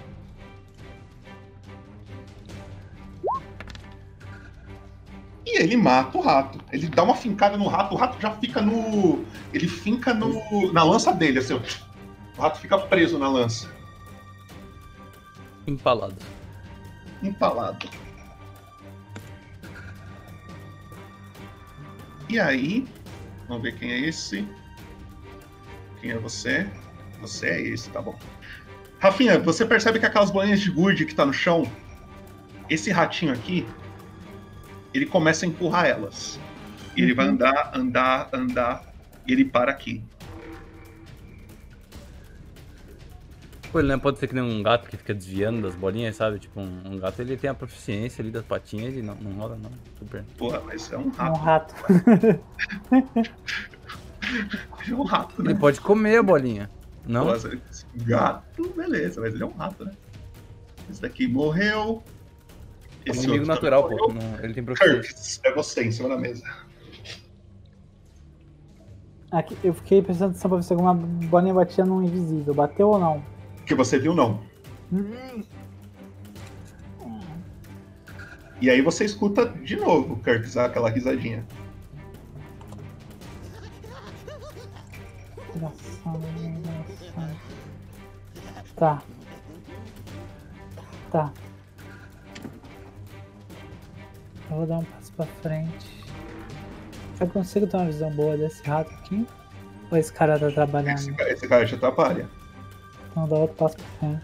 E ele mata o rato. Ele dá uma fincada no rato, o rato já fica no. Ele finca no, na lança dele, assim. ó. O rato fica preso na lança. Empalado. empalado. E aí, vamos ver quem é esse. Quem é você? Você é esse, tá bom. Rafinha, você percebe que aquelas bolinhas de gude que tá no chão, esse ratinho aqui, ele começa a empurrar elas. E ele vai andar, andar, andar, e ele para aqui. Pô, ele não pode ser que nem um gato que fica desviando das bolinhas, sabe? Tipo, um, um gato ele tem a proficiência ali das patinhas e não, não rola, não. Super. Porra, mas é um É um rato. rato. É um rato, né? Ele pode comer a bolinha. Não? Nossa, gato, beleza, mas ele é um rato, né? Esse daqui morreu. É um Esse inimigo natural, pô. Não- ele tem proficiência. É você em cima da mesa. Aqui, eu fiquei prestando atenção pra ver se alguma bolinha batia num invisível. Bateu ou não? Que você viu, não. E aí você escuta de novo o Curtis aquela risadinha. Engraçado, engraçado. Tá. Tá. Eu vou dar um passo pra frente. Eu consigo ter uma visão boa desse rato aqui? Ou esse cara tá trabalhando? Esse, ca- esse cara te atrapalha. Então dá outro passo pra frente.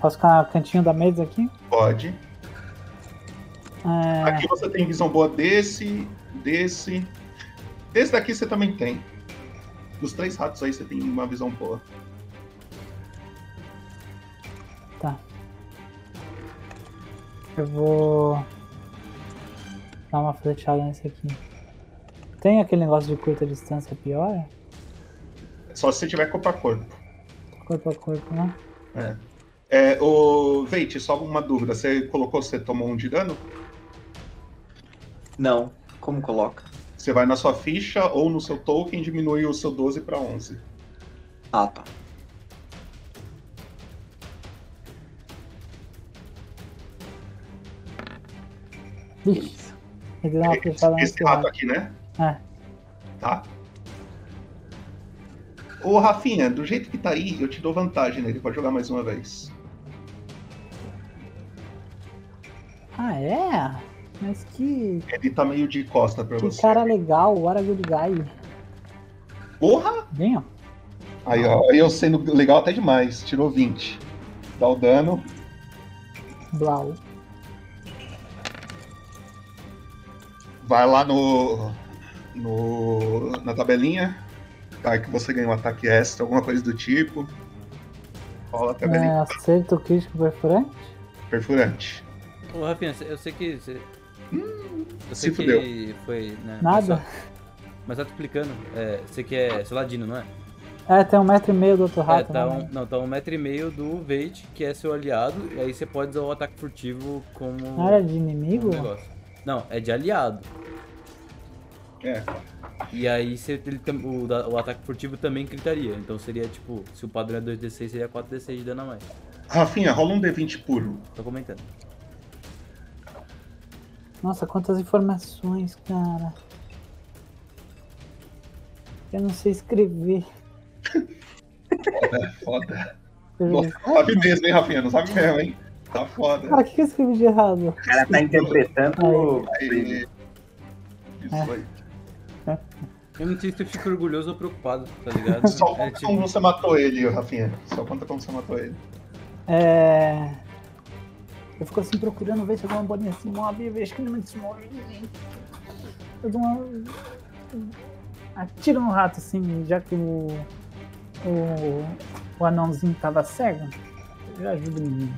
Posso ficar no cantinho da mesa aqui? Pode. É, Aqui você tem visão boa desse, desse. Desse daqui você também tem. Dos três ratos aí você tem uma visão boa. Tá. Eu vou dar uma flechada nesse aqui. Tem aquele negócio de curta distância pior? Só se você tiver corpo a corpo. Corpo a corpo, né? É. É, o Veit, só uma dúvida. Você colocou, você tomou um de dano? Não. Como coloca? Você vai na sua ficha ou no seu token e diminui o seu 12 para 11. Ah, tá. Vixe. Ele deu uma Esse rato rato. aqui, né? É. Tá. Ô, Rafinha, do jeito que tá aí, eu te dou vantagem nele. Pode jogar mais uma vez. Ah, é? Mas que, Ele tá meio de costa pra que você. cara legal, what a good guy. Porra! Vem, ó. Aí, ó, eu sendo legal até demais. Tirou 20. Dá o dano. Blau. Vai lá no. no na tabelinha. Vai que você ganha um ataque extra, alguma coisa do tipo. Rola a É, acerto crítico perfurante? Perfurante. Ô, Rafinha, eu sei que. Você... eu se sei que fudeu. foi. Né, Nada. Mas, só- mas tá te explicando. É, você que é Celadino, não é? É, tem um metro e meio do outro É, rato. tá né? um, não, tá um metro e meio do Veit, que é seu aliado, e aí você pode usar o ataque furtivo como. Não era de inimigo? negócio. Não, é de aliado. É. E aí você, ele, o, o ataque furtivo também gritaria. Então seria tipo, se o padrão é 2d6, seria 4d6 de dano a mais. Rafinha, rola um D20 puro. Tô comentando. Nossa, quantas informações, cara. Eu não sei escrever. Foda, foda. Eu Nossa, não sabe mesmo, hein, Rafinha? Não sabe mesmo, hein? Tá foda. Cara, o que eu escrevi de errado? O cara tá interpretando. Aí, isso aí. Eu não sei se eu fico orgulhoso ou preocupado, tá ligado? Só É conta como você matou ele, Rafinha. Só conta como você matou ele. É. Eu fico assim procurando ver se alguma bolinha se move e eu vejo que não se move. Eu dou uma. Atiro no rato assim, já que o. O, o anãozinho tava cego. Eu ajudo o menino.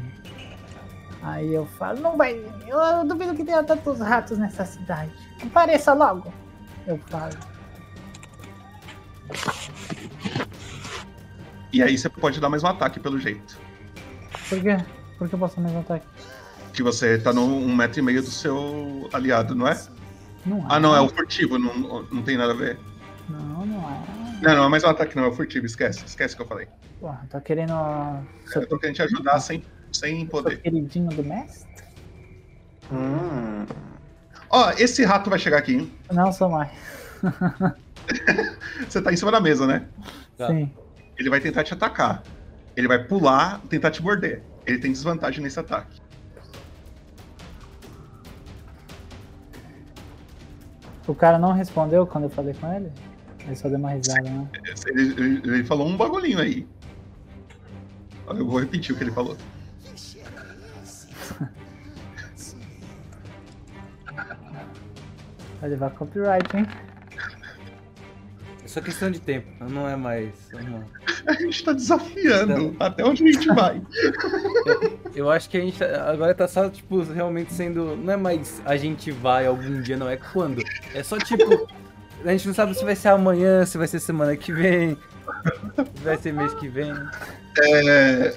Aí eu falo, não vai. Eu duvido que tenha tantos ratos nessa cidade. Apareça logo. Eu falo. E aí você pode dar mais um ataque, pelo jeito. Por quê? Por que eu posso mais um ataque? Que você tá num um metro e meio do seu aliado, não é? Não é. Ah, não, é o furtivo, não, não tem nada a ver. Não, não é. Não, não é mais um ataque, não, é o furtivo, esquece, esquece o que eu falei. Porra, tá querendo. Eu tô querendo te ajudar sem, sem poder. Queridinho do mestre? Hum. Ó, esse rato vai chegar aqui, hein? Não sou mais. Você tá em cima da mesa, né? Sim. Ele vai tentar te atacar. Ele vai pular, tentar te morder. Ele tem desvantagem nesse ataque. O cara não respondeu quando eu falei com ele? Ele só deu uma risada, né? Ele, ele- ele falou um bagulhinho aí. Eu vou repetir o que ele falou. Vai levar copyright, hein? É só questão de tempo, não é mais. Não. A gente tá desafiando até onde a gente vai. Eu acho que a gente tá- agora tá só, tipo, realmente sendo. Não é mais a gente vai algum dia, não é quando. É só tipo. A gente não sabe se vai ser amanhã, se vai ser semana que vem, se vai ser mês que vem. É.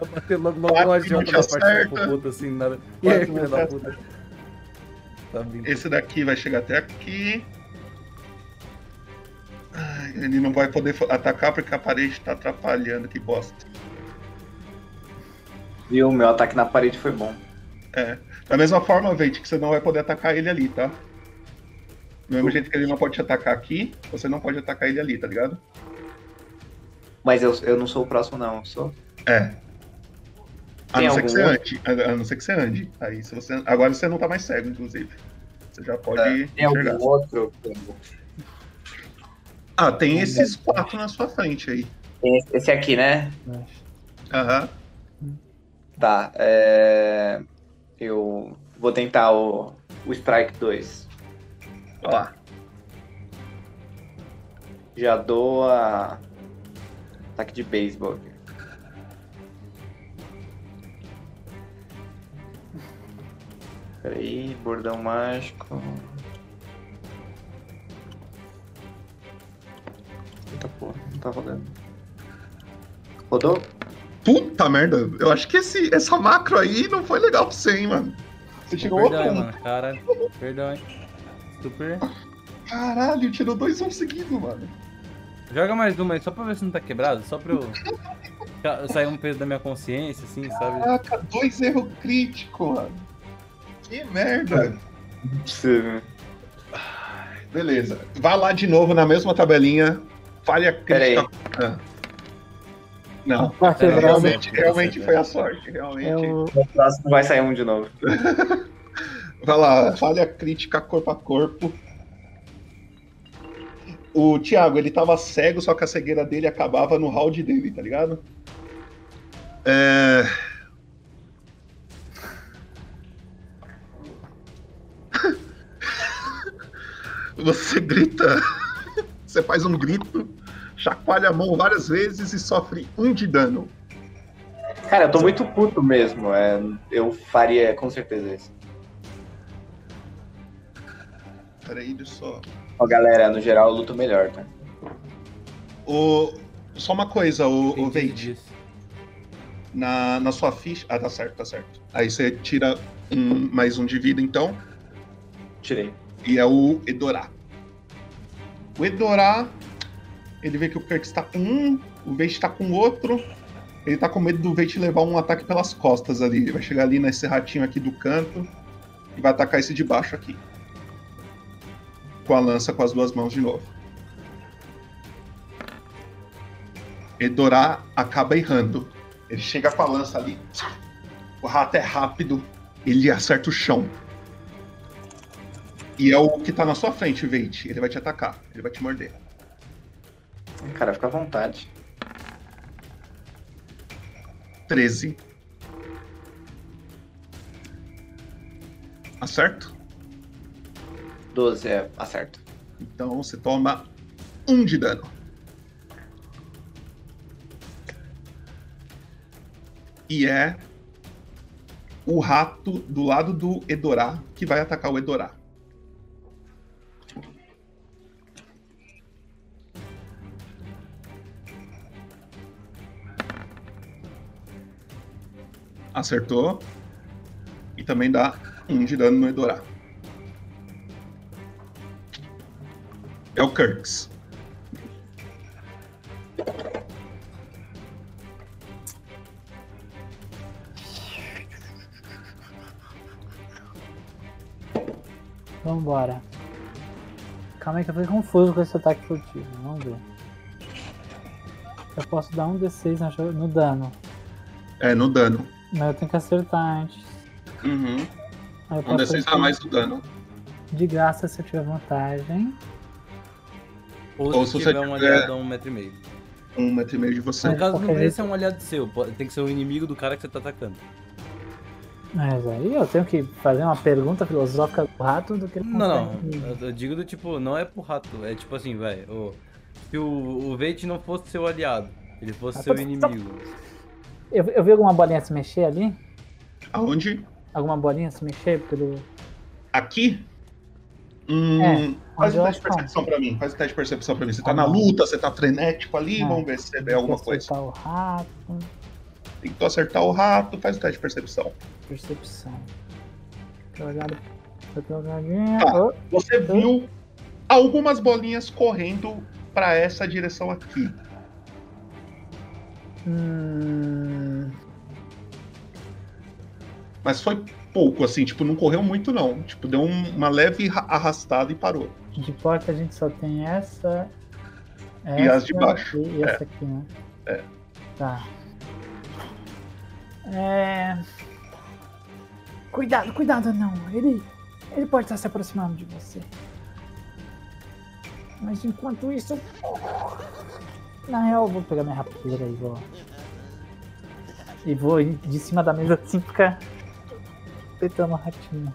Vai bater logo, logo uma jota na te parte da puta, assim, nada. E aí, filho da puta? Tá vindo. Esse daqui vai chegar até aqui. Ai, Ele não vai poder atacar porque a parede tá atrapalhando, que bosta. Viu? Meu ataque na parede foi bom. É. Da mesma forma, Veit, que você não vai poder atacar ele ali, tá? Do mesmo jeito que ele não pode te atacar aqui, você não pode atacar ele ali, tá ligado? Mas eu, eu não sou o próximo, não. Eu sou. É. A Tem não ser que algum você ande. A, não ser que você ande. Aí, se você... Agora você não tá mais cego, inclusive. Você já pode Tem algum enxergar. outro? Ah, tem esses quatro na sua frente aí. Tem esse- aqui, né? Aham. Tá. É... Eu vou tentar o, o Strike 2. Ó lá. Já dou a. Ataque de beisebol aqui. Peraí, bordão mágico. Eita porra, não tá rodando. Rodou? Puta merda, eu acho que esse, essa macro aí não foi legal pra você, hein, mano. Você tirou Perdão, outro mano. Caralho, perdão, hein. Super. Caralho, tirou dois um seguido, mano. Joga mais uma aí, só pra ver se não tá quebrado, só pra eu. sair um peso da minha consciência, assim, sabe? Caraca, dois erros críticos, mano. Que merda. Sim. Beleza. Vai lá de novo na mesma tabelinha. Falha Peraí. crítica. Ah. Não, quebrado. realmente, realmente foi a sorte. Realmente. Eu... Próximo vai sair um de novo. Vai lá, falha crítica corpo a corpo. O Thiago, ele tava cego, só que a cegueira dele acabava no round dele, tá ligado? É... Você grita, você faz um grito, chacoalha a mão várias vezes e sofre um de dano. Cara, eu tô muito puto mesmo. É, eu faria com certeza isso. Peraí, deixa eu só. Ó, galera, no geral eu luto melhor, tá? O... Só uma coisa, o, o Veit. Na, na sua ficha. Ah, tá certo, tá certo. Aí você tira um, mais um de vida, então. Tirei. E é o Edorá. O Edorá, ele vê que o Kirk está com um, o Veit está com outro. Ele tá com medo do Veit levar um ataque pelas costas ali. Ele vai chegar ali nesse ratinho aqui do canto e vai atacar esse de baixo aqui. Com a lança com as duas mãos de novo. Edorá acaba errando. Ele chega com a lança ali. O rato é rápido. Ele acerta o chão. E é o que tá na sua frente, Veit. Ele vai te atacar. Ele vai te morder. Cara, fica à vontade. 13. Acerto? 12 é acerto. Então você toma um de dano. E é o rato do lado do Edorá que vai atacar o Edorá. Acertou. E também dá um de dano no Edorá. É o Kirks. Vambora. Calma aí que eu fiquei confuso com esse ataque furtivo. Vamos ver. Eu posso dar um D6 na jo- no dano. É, no dano. Mas eu tenho que acertar antes. Uhum. Aí eu Um posso D6 a mais do dano. De graça se eu tiver vantagem. Ou, Ou se se você tiver um tiver- aliado a um metro e meio. Um metro e meio de você. No caso, não jeito- ser um aliado seu, tem que ser o inimigo do cara que você tá atacando. Mas aí eu tenho que fazer uma pergunta filosófica do rato do que ele Não, não. consegue- Eu, eu digo do tipo, não é pro rato. É tipo assim, velho. Se o, o Veit não fosse seu aliado, ele fosse Ah, seu inimigo. Eu, eu vi alguma bolinha se mexer ali? Aonde? Alguma bolinha se mexer pelo. Aqui? Hum, É, faz eu teste de percepção pra mim. Faz um teste de percepção pra mim. Você tá Ah, na luta, você tá frenético ali. Ah, Vamos ver se você vê alguma coisa. acertar o rato. Tentou acertar o rato, faz o teste de percepção. Percepção. Jogado. Tá, você viu algumas bolinhas correndo pra essa direção aqui. Hum, Mas foi pouco, assim, tipo, não correu muito não. Tipo, deu um- uma leve ra- arrastada e parou. de porta a gente só tem essa. E as de essa baixo, E, é. essa aqui, né? É. Tá. É. Cuidado, cuidado, não. Ele. Ele pode estar se aproximando de você. Mas enquanto isso. Na real, eu vou pegar minha rapeira e vou. E vou ir de cima da mesa assim ficar. Petando o ratinho.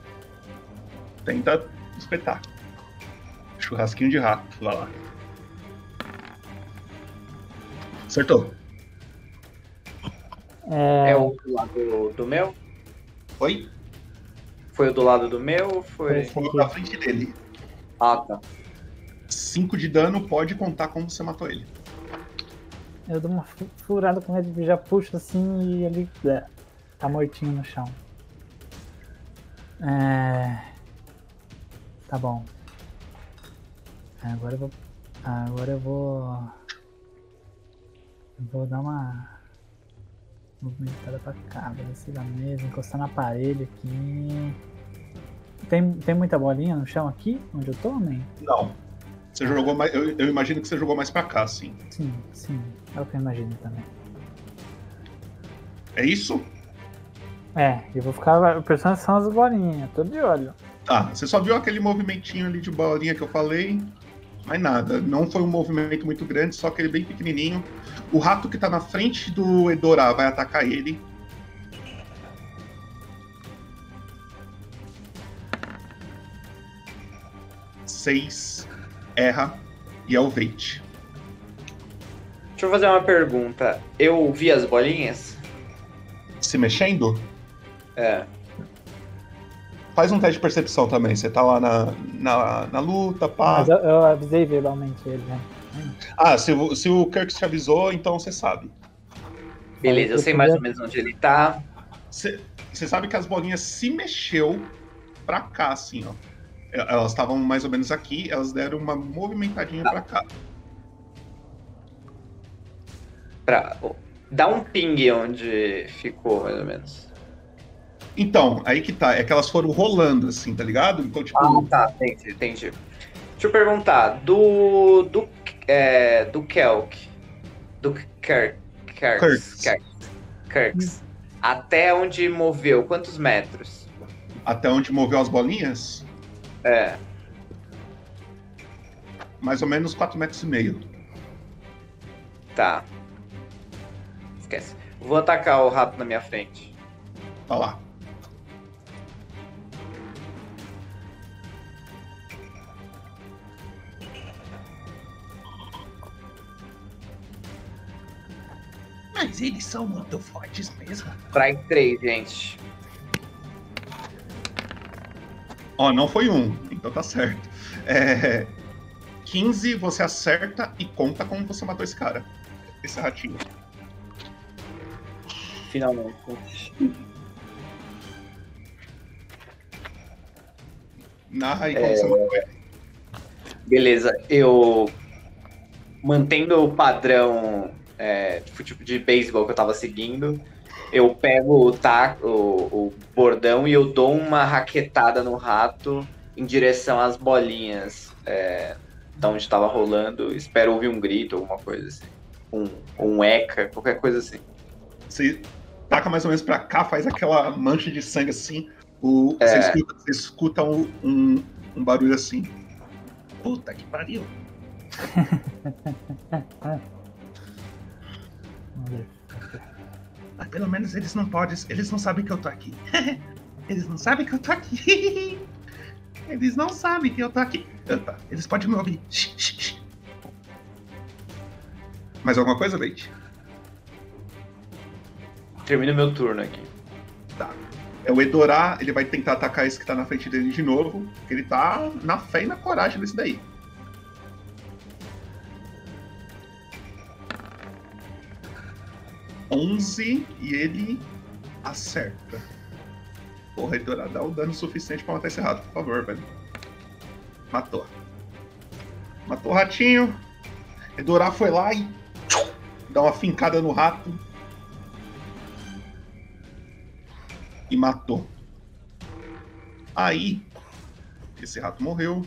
Tenta espetar. Churrasquinho de rato, lá lá. Acertou. É. É o do lado do meu? Oi? Foi o do lado do meu ou foi. Foi na frente dele. Ah, tá. 5 de dano pode contar como você matou ele. Eu dou uma fu- furada com ele, já puxo assim e ele é, tá mortinho no chão. É... Tá bom. Agora eu vou. Agora eu vou. eu Vou dar uma. Movimentada pra cá, descer da mesa, encostar na parede aqui. Tem, tem muita bolinha no chão aqui, onde eu tô, man? Não. Você jogou mais. Eu, eu imagino que você jogou mais pra cá, sim. Sim, sim. É o que eu imagino também. É isso? É, eu vou ficar prestando atenção nas bolinhas, tô de olho. Tá, você só viu aquele movimentinho ali de bolinha que eu falei. Mais nada. Não foi um movimento muito grande, só aquele bem pequenininho. O rato que tá na frente do Edorá vai atacar ele. Seis. Erra. E é o Veit. Deixa eu fazer uma pergunta. Eu vi as bolinhas? Se mexendo? É. Faz um teste de percepção também. Você tá lá na, na, na luta, pá. Mas eu, eu avisei verbalmente ele, né? Ah, se, o- se o Kirk te avisou, então você sabe. Beleza, eu sei mais ou menos onde ele tá. Você sabe que as bolinhas se mexeu pra cá, assim, ó. Elas estavam mais ou menos aqui, elas deram uma movimentadinha pra cá. Pra... Dá um ping onde ficou, mais ou menos. Então, aí que tá, é que elas foram rolando, assim, tá ligado? Então, tipo. Ah, tá, entendi, entendi. Deixa eu perguntar, do. do. É, do Kelk. Do Kirk. Kirks. Kirks. Kirks. Kirks. Até onde moveu, quantos metros? Até onde moveu as bolinhas? É. mais ou menos 4 metros e meio. Tá. Vou atacar o rato na minha frente. Tá lá. Mas eles são muito fortes mesmo. Strike 3, gente. Ó, não foi um, então tá certo. É, 15 você acerta e conta como você matou esse cara. Esse ratinho. Finalmente. Narra como É. Beleza, eu mantendo o padrão é, fute- de beisebol que eu tava seguindo, eu pego o, taco, o, o bordão e eu dou uma raquetada no rato em direção às bolinhas é, da onde tava rolando. Espero ouvir um grito, alguma coisa assim. Um, um eca, qualquer coisa assim. Você taca mais ou menos pra cá, faz aquela mancha de sangue assim. O, É. você, escuta, você escuta um, um, um barulho assim. Puta que pariu. Mas pelo menos eles não podem. Eles não sabem que eu tô aqui. eles não sabem que eu tô aqui. eles não sabem que eu tô aqui. Opa, eles podem me ouvir. Mais alguma coisa, Leite? Termino meu turno aqui. Tá. É o Edorá, ele vai tentar atacar esse que tá na frente dele de novo. Porque ele tá na fé e na coragem desse daí. Onze e ele acerta. Porra, Edorá, dá o dano suficiente pra matar esse rato, por favor, velho. Matou. Matou o ratinho. Edorá foi lá e dá uma fincada no rato. E matou. Aí, esse rato morreu.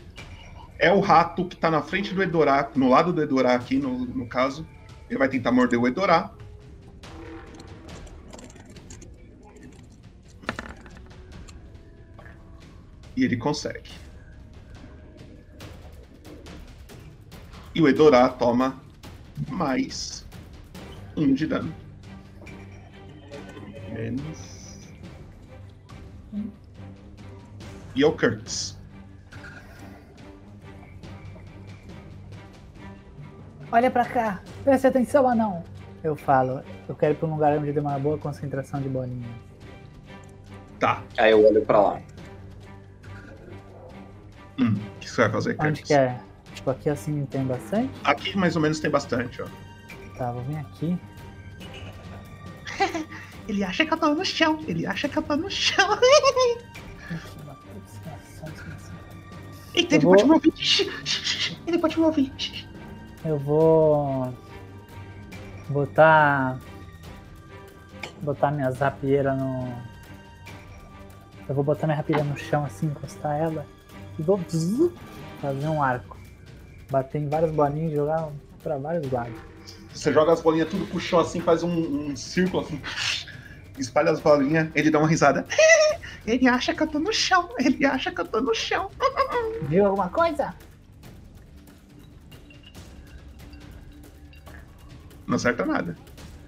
É o rato que tá na frente do Edorá, no lado do Edorá aqui, no, no caso. Ele vai tentar morder o Edorá. E ele consegue. E o Edorá toma mais um de dano. Menos. E é o Kurtz. Olha pra cá, preste atenção, anão. Eu falo, eu quero ir pra um lugar onde tem uma boa concentração de bolinhas. Tá. Aí eu olho pra lá. Hum, o que você vai fazer, Onde Kurtz? que é? Tipo, aqui assim tem bastante? Aqui mais ou menos tem bastante, ó. Tá, vou vir aqui. Ele acha que eu tô no chão. Ele acha que eu tô no chão. Eita, Eu ele vou- pode me ouvir. Ele pode me ouvir. Eu vou botar botar minha rapieira no eu vou botar minha rapieira no chão assim, encostar ela e vou fazer um arco. Bater em várias bolinhas e jogar pra vários lados. Você joga as bolinhas tudo pro chão assim, faz um, um círculo assim. Espalha as bolinhas, ele dá uma risada. Ele acha que eu tô no chão. Ele acha que eu tô no chão. Viu alguma coisa? Não acerta nada.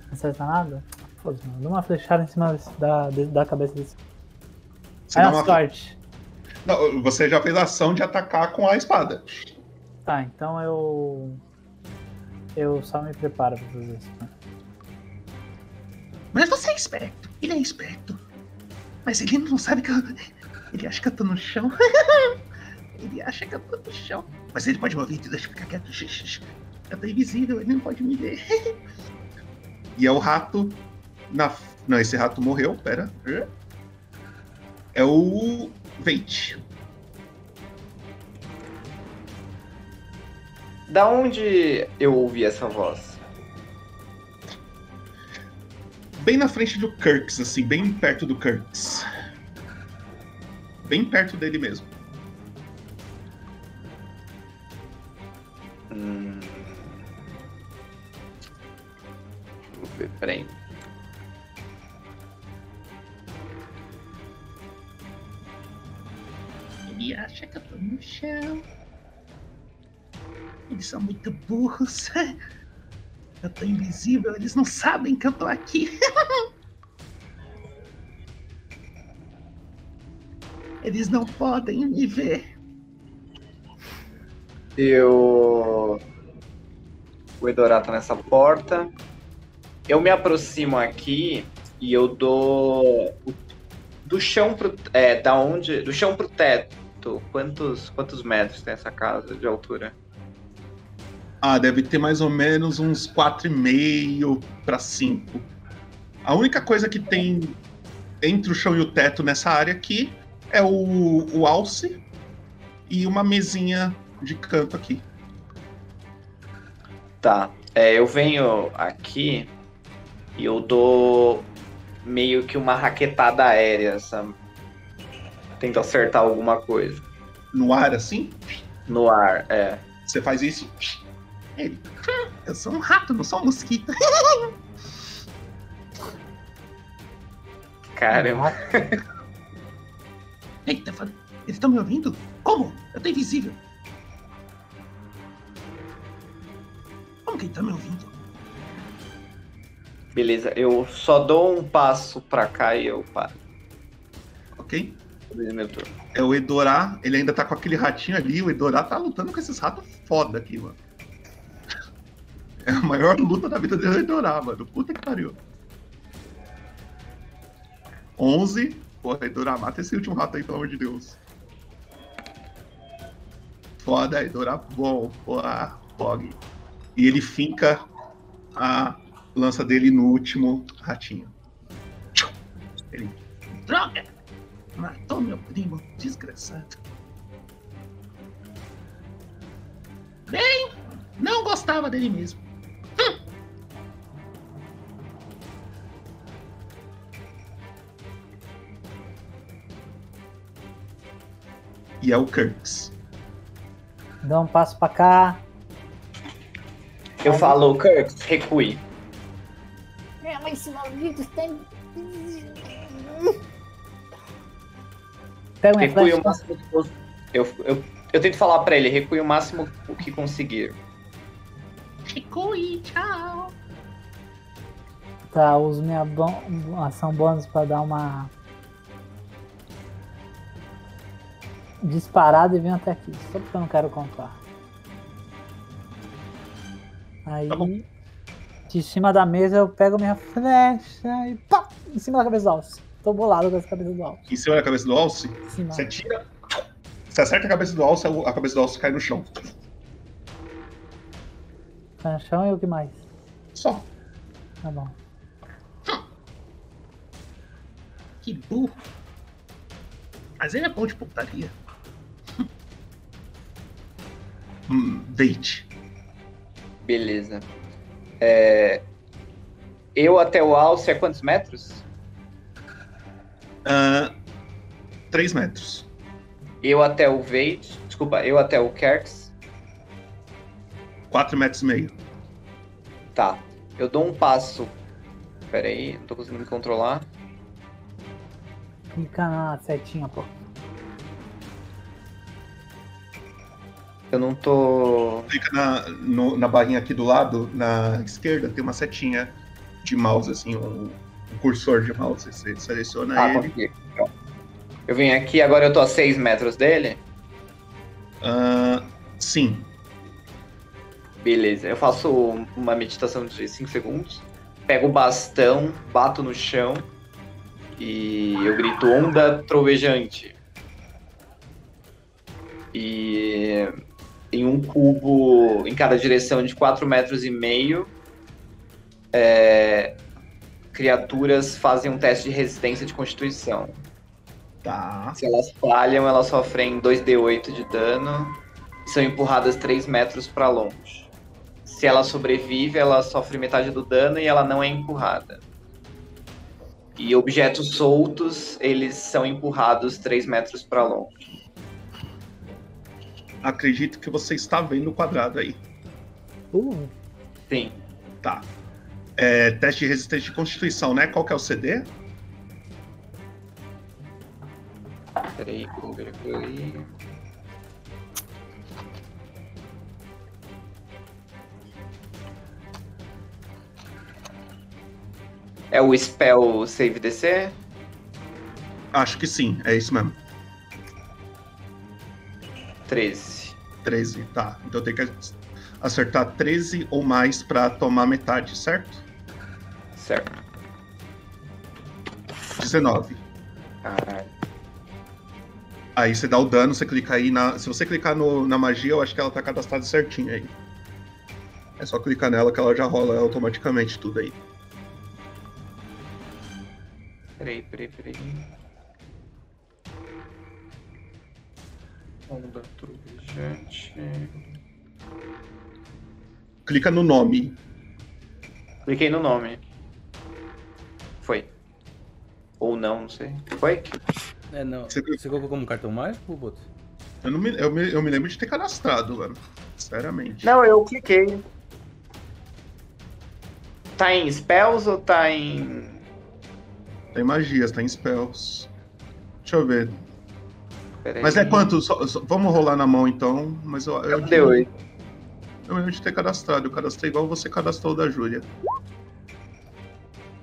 Não acerta nada? Foda-se, mano. Dá uma flechada em cima da, da cabeça desse. Você na uma- sorte. Não, você já fez a ação de atacar com a espada. Tá, então eu. Eu só me preparo pra fazer isso. né? Mas você é esperto. Ele é esperto. Mas ele não sabe que eu. Ele acha que eu tô no chão. ele acha que eu tô no chão. Mas ele pode me ouvir, deixa eu ficar quieto. Eu tô invisível, ele não pode me ver. E é o rato. Na... Não, esse rato morreu, pera. É o Veit. Da onde eu ouvi essa voz? Bem na frente do Kirks, assim, bem perto do Kirks. Bem perto dele mesmo. Hum... Vou ver, peraí. Ele acha que eu tô no chão. Eles são muito burros. Eu tô invisível, eles não sabem que eu tô aqui. Eles não podem me ver. Eu. O Edorá tá nessa porta. Eu me aproximo aqui e eu dou. Do chão pro. É, da onde. Do chão pro teto. Quantos, quantos metros tem essa casa de altura? Ah, deve ter mais ou menos uns 4,5 para 5. A única coisa que tem entre o chão e o teto nessa área aqui é o, o alce e uma mesinha de canto aqui. Tá. É, eu venho aqui e eu dou meio que uma raquetada aérea, sabe? Tento acertar alguma coisa. No ar, assim? No ar, é. Você faz isso? Ele. Eu sou um rato, não sou um mosquito. Caramba. Eita, eles estão me ouvindo? Como? Eu tô invisível. Como que ele tá me ouvindo? Beleza, eu só dou um passo pra cá e eu paro. Ok? É o Edorá, ele ainda tá com aquele ratinho ali. O Edorá tá lutando com esses ratos foda aqui, mano. É a maior luta da vida dele o Edorá, mano. Puta que pariu. 11. Porra, Edorá, mata esse último rato aí, pelo amor de Deus. Foda, Edorá, bom. Porra, Pog. E ele finca a lança dele no último ratinho. Ele Droga! Matou meu primo, desgraçado. Bem, não gostava dele mesmo. E é o Kirks. Dá um passo pra cá. Eu falo, Kirk, recue. É, mas esse maldito tem. Pega Recue o máximo que eu, eu, eu, eu tento falar pra ele, recue o máximo o que conseguir. Recue, tchau. Tá, uso minha bon- ação bônus pra dar uma. Disparada e venho até aqui. Só porque eu não quero contar. Aí. De cima da mesa eu pego minha flecha e pá! Em cima da cabeça do Alce. Tô bolado com essa cabeça do Alce. Em cima da cabeça do Alce, Sim, você tira. Você acerta a cabeça do Alce, a cabeça do Alce cai no chão. Tá no chão e o que mais? Só. Tá bom. Que burro. Mas ele é bom de putaria. Hum, deite. Beleza. É, Eu até o alce é quantos metros? Ah, 3 metros. Eu até o Veit. Desculpa, eu até o Kerks. 4 metros e meio. Tá. Eu dou um passo. Pera aí, não tô conseguindo me controlar. Clica na setinha, pô. Eu não tô. Clica na, no- na barrinha aqui do lado, na esquerda, tem uma setinha de mouse, assim, um, um cursor de mouse. Você seleciona Ah, ele. consegui. Eu vim aqui, agora eu tô a 6 metros dele. Ah, sim. Beleza, eu faço uma meditação de 5 segundos. Pego o bastão, bato no chão e eu grito onda trovejante. E em um cubo em cada direção de 4 metros e meio, é, criaturas fazem um teste de resistência de constituição. Tá. Se elas falham, elas sofrem 2d8 de dano e são empurradas 3 metros para longe. Se ela sobrevive, ela sofre metade do dano e ela não é empurrada. E objetos soltos, eles são empurrados 3 metros para longe. Acredito que você está vendo o quadrado aí. Uh. Sim. Tá. É, teste de resistência de constituição, né? Qual que é o CD? Peraí, peraí. É o spell save DC? Acho que sim, é isso mesmo. 13. 13, tá. Então tem que acertar 13 ou mais pra tomar metade, certo? Certo. 19. Caralho. Aí você dá o dano, você clica aí na. Se você clicar no- na magia, eu acho que ela tá cadastrada certinho aí. É só clicar nela que ela já rola automaticamente tudo aí. Peraí, peraí, peraí. Onda trovejante. Clica no nome. Cliquei no nome. Foi. Ou não, não sei. Foi? É, não. Você, colocou como cartão mágico, Boto? Eu, não me, eu, me, eu me lembro de ter cadastrado, mano. Sinceramente. Não, eu cliquei. Tá em spells ou tá em. Tem magias, tem spells. Deixa eu ver. Peraí. Mas é quanto? Só- só- vamos rolar na mão então. Mas eu, eu, É um D8. Eu lembro de ter cadastrado. Eu cadastrei igual você cadastrou o da Júlia.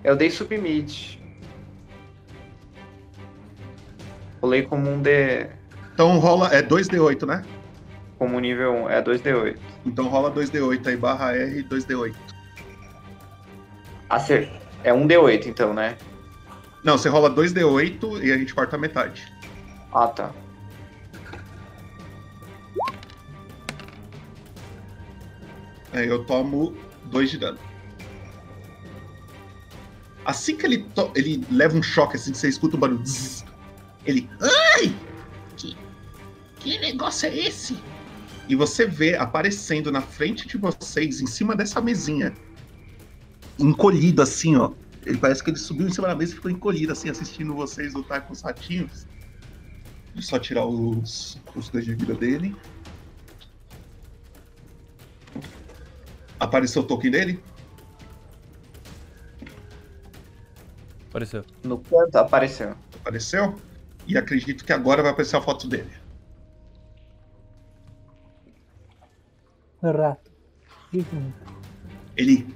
Eu dei submit. Rolei como um D. Então rola. É 2D8, né? Como nível 1. É 2D8. Então rola 2D8 aí, barra R 2D8. Acer... É um D8 então, né? Não, você rola 2D8 e a gente corta a metade. Ah, tá. Aí eu tomo 2 de dano. Assim que ele, ele leva um choque, assim que você escuta um barulho. zzz, ele. Ai! Que, que negócio é esse? E você vê aparecendo na frente de vocês, em cima dessa mesinha, encolhido assim, ó. Ele parece que ele subiu em cima da mesa e ficou encolhido, assim, assistindo vocês lutar com os ratinhos. Eu só tirar os, os dois de vida dele. Apareceu o token dele? Apareceu. No canto apareceu. Apareceu? E acredito que agora vai aparecer a foto dele. Rato. Ele.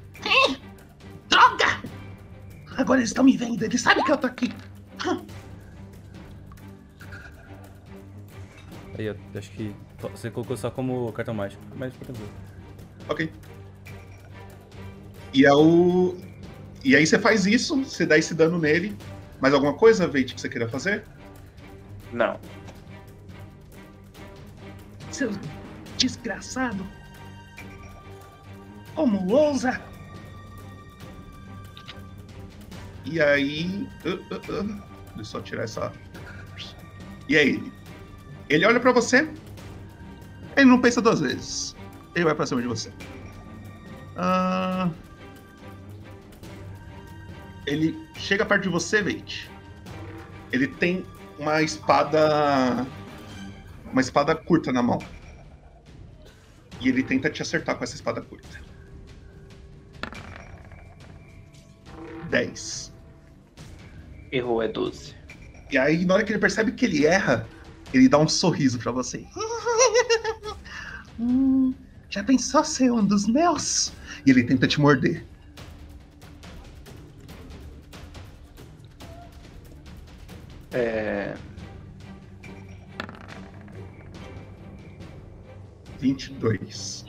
Droga! Agora eles estão me vendo, eles sabem que eu tô aqui. Aí, eu acho que você colocou só como cartão mágico, mas fica tranquilo. Ok. E é o. E aí você faz isso, você dá esse dano nele. Mais alguma coisa, Veit, que você queira fazer? Não. Seu desgraçado. Como ousa? E aí. uh, uh, uh, Deixa eu só tirar essa. E é ele. Ele olha pra você. Ele não pensa duas vezes. Ele vai pra cima de você. Ah, Ele chega perto de você, Veit. Ele tem uma espada. Uma espada curta na mão. E ele tenta te acertar com essa espada curta. 10. Errou, é 12. E aí, na hora que ele percebe que ele erra, ele dá um sorriso pra você. Hum, já pensou ser um dos meus? E ele tenta te morder. É. 22.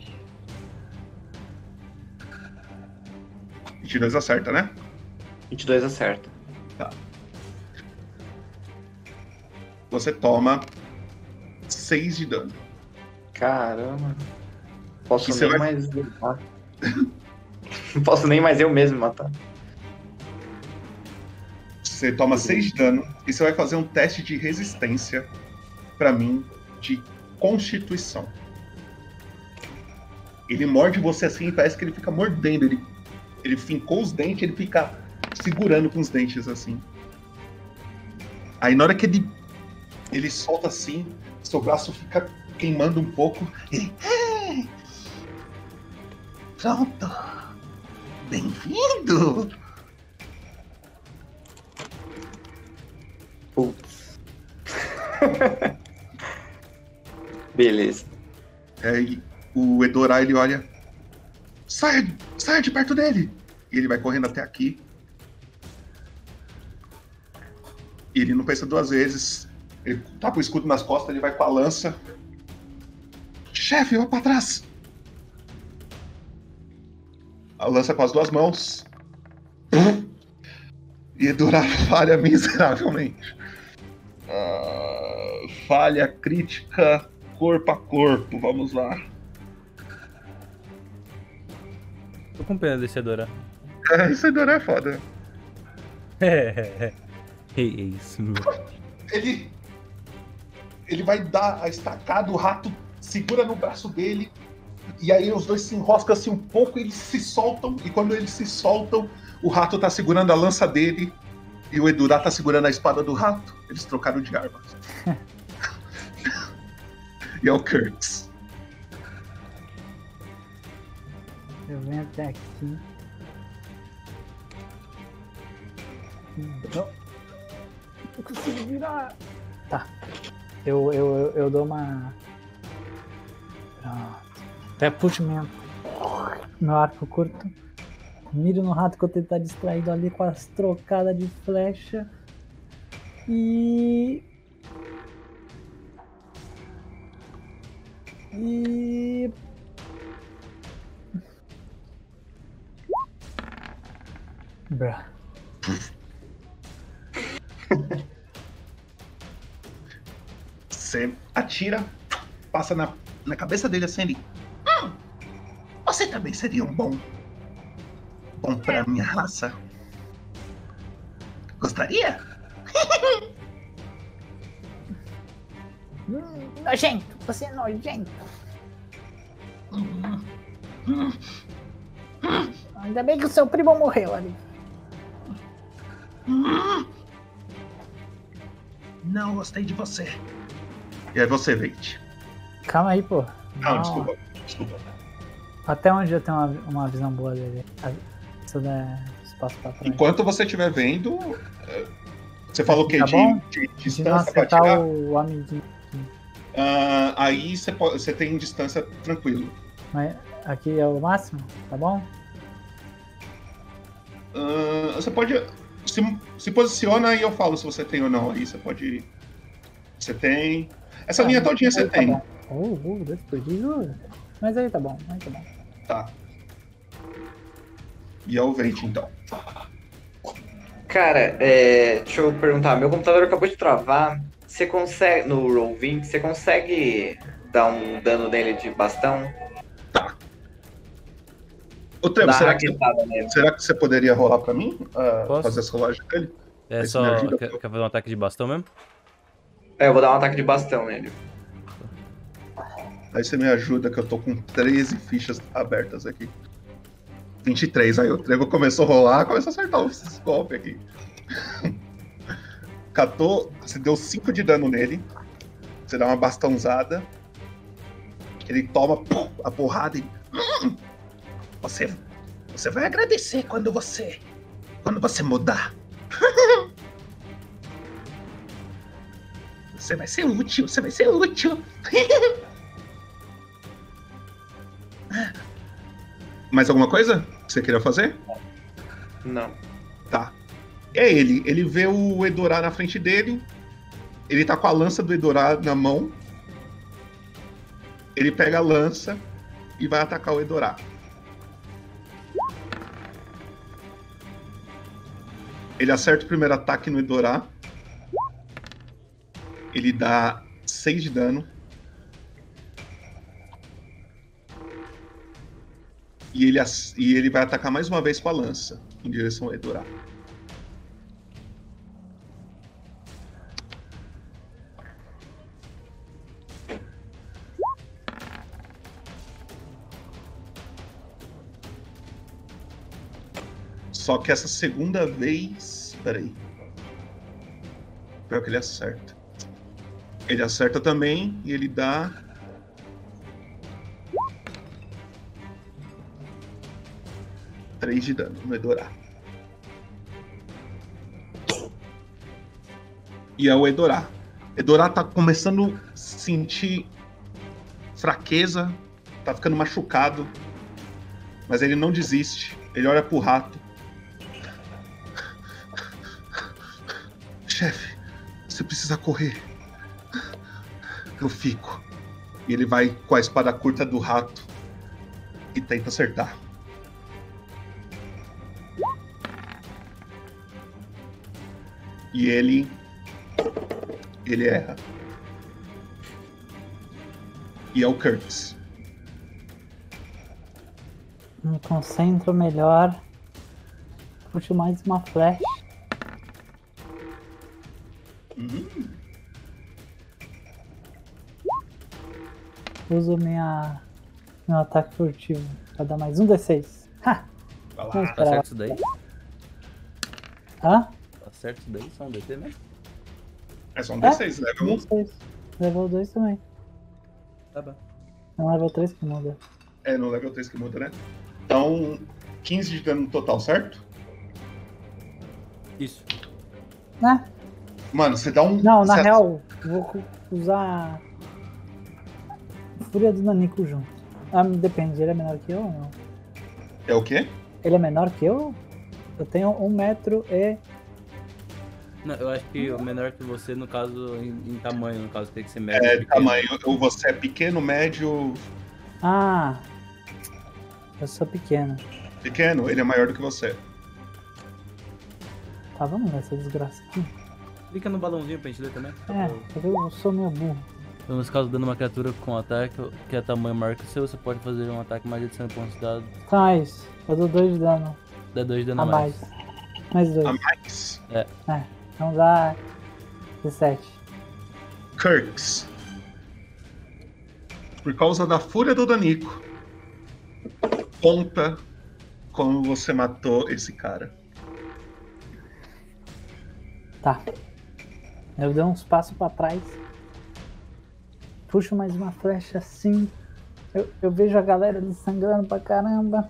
22 acerta, né? 22 acerta. Tá. Você toma 6 de dano. Caramba. Posso nem vai- mais. Não posso nem mais eu mesmo matar. Você toma 6 de dano e você vai fazer um teste de resistência pra mim de constituição. Ele morde você assim e parece que ele fica mordendo. Ele, ele fincou os dentes, ele fica segurando com os dentes assim. Aí na hora que ele, ele solta assim, seu braço fica queimando um pouco. Ele! Pronto. Bem-vindo. Putz. Beleza. Aí o Edorai ele olha. Saia, saia de perto dele! E ele vai correndo até aqui. E ele não pensa duas vezes. Ele tá com o escudo nas costas, ele vai com a lança. Chefe, vai pra trás! A lança com as duas mãos. E Durar falha miseravelmente. Ah, falha crítica corpo a corpo. Vamos lá. Tô com pena desse Adora. É, esse é foda. É, é isso, meu. Ele. Ele vai dar a estacada, o rato segura no braço dele. E aí os dois se enroscam assim um pouco, eles se soltam. E quando eles se soltam, o rato tá segurando a lança dele. E o Edurá tá segurando a espada do rato. Eles trocaram de armas. e é o Kurtz. Eu venho até aqui. Não. Não consigo virar. Tá. Eu, eu, eu, eu dou uma. Pronto. Até puxo meu, meu arco curto. Miro no rato que ele tá distraído ali com as trocadas de flecha. E. E. Bra. Você atira, passa na, na cabeça dele assim. Ele, Hum, você também seria um bom. Bom pra minha raça. Gostaria? Hum, nojento, você é nojento. Ainda bem que o seu primo morreu ali. Hum. Não gostei de você. E aí você, Veit. Calma aí, pô. Não, desculpa. Desculpa. Até onde eu tenho uma, uma visão boa dele? Eu der espaço pra trás. Enquanto você estiver vendo. eh, Você falou que Tá de, bom? de De não distância pra atirar. o amiguinho. Ah, aí você, pode, você tem distância tranquilo. Mas aqui é o máximo, tá bom? Ah, você pode. Se, se posiciona e eu falo se você tem ou não. Aí você pode. Você tem. Essa Ah, linha todinha você tá tem. bom. Oh, oh, dois perdidos. Mas aí tá bom, aí tá bom. Tá. E é o Veit, então. Cara, é, deixa eu perguntar, meu computador acabou de travar. Você consegue, no Roll20, você consegue dar um dano nele de bastão? Ô, Trevo, Dá será uma que, será que você poderia rolar pra mim? Posso? fazer essa rolagem dele? É você só. Quer, quer fazer um ataque de bastão mesmo? É, eu vou dar um ataque de bastão nele. Aí você me ajuda, que eu tô com 13 fichas abertas aqui. 23, aí o Trevo começou a rolar, começou a acertar os golpes aqui. Catou, você deu 5 de dano nele. Você dá uma bastãozada. Ele toma pum, a porrada e. Hum, Você, você vai agradecer quando você, quando você mudar. Você vai ser útil, você vai ser útil. Mais alguma coisa que você queria fazer? Não. Tá. É ele. Ele vê o Edorá na frente dele. Ele tá com a lança do Edorá na mão. Ele pega a lança e vai atacar o Edorá. Ele acerta o primeiro ataque no Edorá. Ele dá 6 de dano. E ele, e ele vai atacar mais uma vez com a lança em direção ao Edorá. Só que essa segunda vez. Peraí. Pior que ele acerta. Ele acerta também e ele dá. Três de dano no Edorá. E é o Edorá. Edorá tá começando a sentir fraqueza, tá ficando machucado. Mas ele não desiste. Ele olha pro rato. Chefe, você precisa correr. Eu fico. E ele vai com a espada curta do rato e tenta acertar. E ele. Ele erra. E é o Curtis. Me concentro melhor. Puxo mais uma flecha. Hum, Uso minha. Meu ataque furtivo. Pra dar mais um D6. Ha! Vai lá. Tá certo isso daí? Hã? Certo isso daí? Só um DT mesmo? É só um D6, level 1. D6. Level 2 também. Tá bom. É um level 3 que muda. É no level 3 que muda, né? Então, 15 de dano no total, certo? Isso. Né? Mano, você dá um. Não, na você- real, vou usar. Fúria do Nanico junto. Ah, depende, ele é menor que eu ou não? É o quê? Ele é menor que eu? Eu tenho um metro e. Não, eu acho que o menor que você, no caso, em, em tamanho, no caso, tem que ser médio. É, pequeno. tamanho. Ou você é pequeno, médio. Ah! Eu sou pequeno. Pequeno, ele é maior do que você. Tá, vamos nessa desgraça aqui. Clica no balãozinho pra gente ler também. É, eu sou meio burro. Então, nesse caso, dando uma criatura com ataque que é tamanho maior que o seu, você pode fazer um ataque mais de 100 pontos de dado. Então é isso. Eu dou 2 de dano. Dá 2 de dano A a mais. mais. Mais 2. A mais. É. É, então dá 17. Kirks. Por causa da fúria do Danico. Conta como você matou esse cara. Tá. Eu dei uns passos pra trás. Puxo mais uma flecha assim. Eu, eu vejo a galera ali sangrando pra caramba.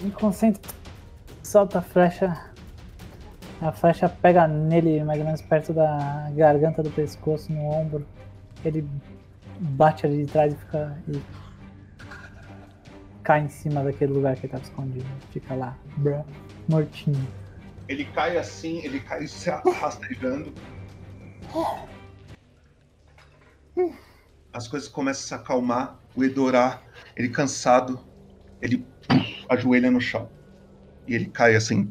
Me concentro. Solta a flecha. A flecha pega nele mais ou menos perto da garganta do pescoço, no ombro. Ele bate ali de trás e fica. E cai em cima daquele lugar que ele tava escondido. Fica lá, brá, mortinho. Ele cai assim, ele cai se rastejando. As coisas começam a se acalmar. O Edorá, ele cansado, ele ajoelha no chão. E ele cai assim.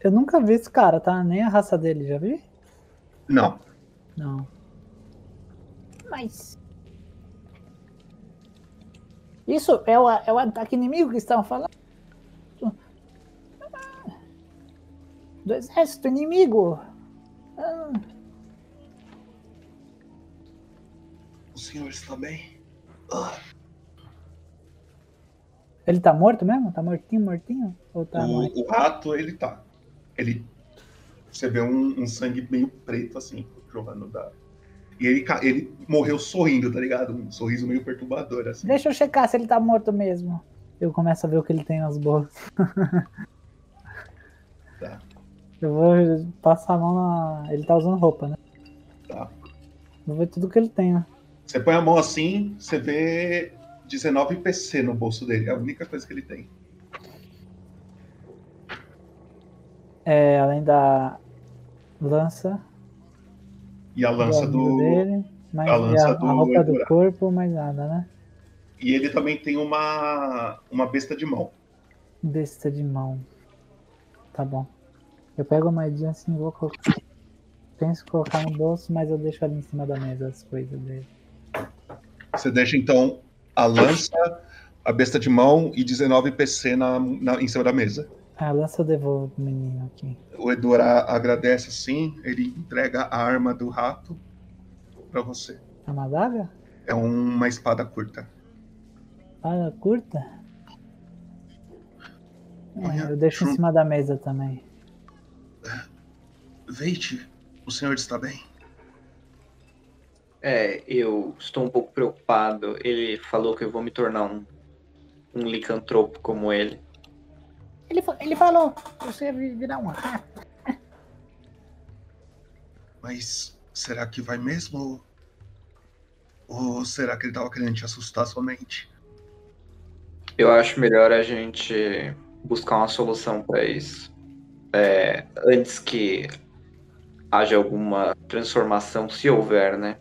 Eu nunca vi esse cara, tá? Nem a raça dele, já vi? Não. Não. Mas. Isso é o, é o ataque inimigo que estavam falando? Do exército inimigo! Ah, O senhor está bem? Ele tá morto mesmo? Tá mortinho, mortinho? Ou tá? O, o rato, ele tá. Ele. Você vê um, um sangue meio preto, assim, jorrando da. E ele, ele morreu sorrindo, tá ligado? Um sorriso meio perturbador, assim. Deixa eu checar se ele tá morto mesmo. Eu começo a ver o que ele tem nas bolsas. Tá. Eu vou passar a mão na. Ele tá usando roupa, né? Tá. Vou ver tudo que ele tem, né? Você põe a mão assim, você vê 19 PC no bolso dele. É a única coisa que ele tem. É, além da lança. E a lança do. Dele, mais a lança a, do a roupa do corpo, mais nada, né? E ele também tem uma. uma besta de mão. Besta de mão. Tá bom. Eu pego a moedinha assim e vou colocar. Penso colocar no bolso, mas eu deixo ali em cima da mesa as coisas dele. Você deixa então a lança, a besta de mão e 19 PC na, na- em cima da mesa. A lança eu devolvo pro menino aqui. O Edorá agradece assim, ele entrega a arma do rato pra você. É uma adaga? É uma espada curta. Ah, curta? É, eu deixo em cima da mesa também. Veite, o senhor está bem? É, eu estou um pouco preocupado. Ele falou que eu vou me tornar um, um licantropo como ele. Ele, ele falou que você ia virar um rato. Mas será que vai mesmo? Ou será que ele tava querendo te assustar somente? Eu acho melhor a gente buscar uma solução para isso. É, antes que haja alguma transformação, se houver, né?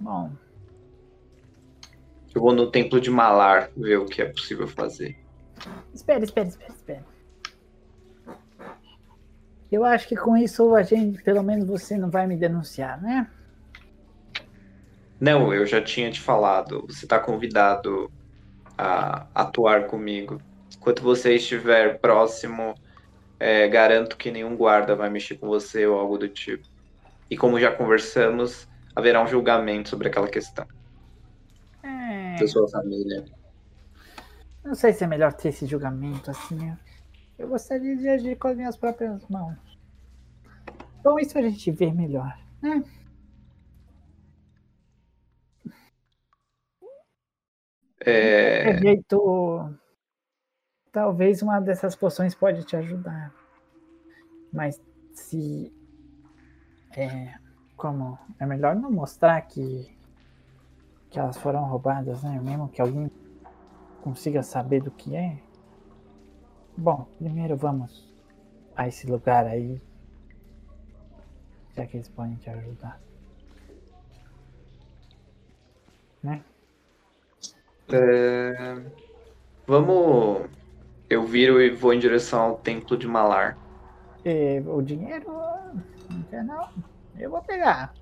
Bom, Eu vou no templo de Malar ver o que é possível fazer. espera, espera, espera, espera. Eu acho que com isso a gente, pelo menos você não vai me denunciar, né? Não, eu já tinha te falado. Você está convidado a atuar comigo. Enquanto você estiver próximo, é, garanto que nenhum guarda vai mexer com você ou algo do tipo. E como já conversamos, haverá um julgamento sobre aquela questão É, da sua família. não sei se é melhor ter esse julgamento assim. Eu gostaria de agir com as minhas próprias mãos. Bom, isso a gente vê melhor, né? É, qualquer jeito, talvez uma dessas poções pode te ajudar. Mas se é como é melhor não mostrar que que elas foram roubadas, né? Mesmo que alguém consiga saber do que é. Bom, primeiro vamos a esse lugar aí, já que eles podem te ajudar, né? é, vamos. Eu viro e vou em direção ao templo de Malar. E o dinheiro, não quer não? Eu vou pegar.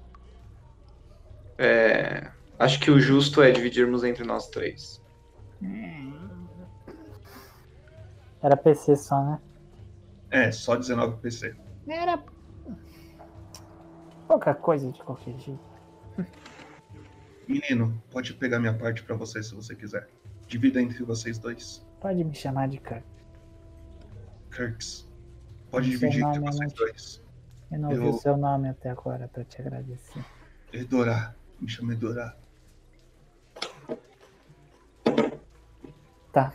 É, acho que o justo é dividirmos entre nós três. Era PC só, né? É, só 19 PC. Era pouca coisa de qualquer jeito. Menino, pode pegar minha parte pra você se você quiser. Divida entre vocês dois. Pode me chamar de Kirk. Kirks. Pode Seu dividir entre nome, vocês dois. Eu não ouvi Eu- o seu nome até agora pra te agradecer. Edorá. Me chama Edorá. Tá.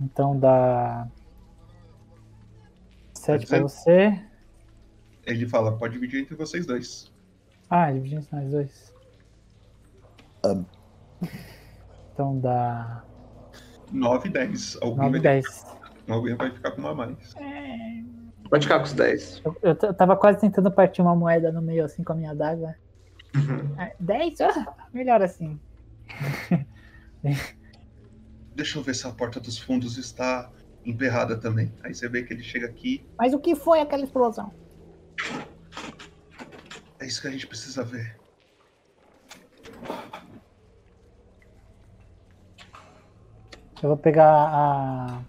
Então dá. Sete pra dizendo? você. Ele fala, pode dividir entre vocês dois. Ah, dividindo nós dois. Então dá 9 e 10. Alguém, 9 vai e ter 10. que- alguém vai ficar com uma a mais. Pode ficar com os 10. Eu, eu tava quase tentando partir uma moeda no meio assim com a minha adaga. Ah, 10? Ah, melhor assim. Deixa eu ver se a porta dos fundos está emperrada também. Aí você vê que ele chega aqui. Mas o que foi aquela explosão? É isso que a gente precisa ver. Eu vou pegar a.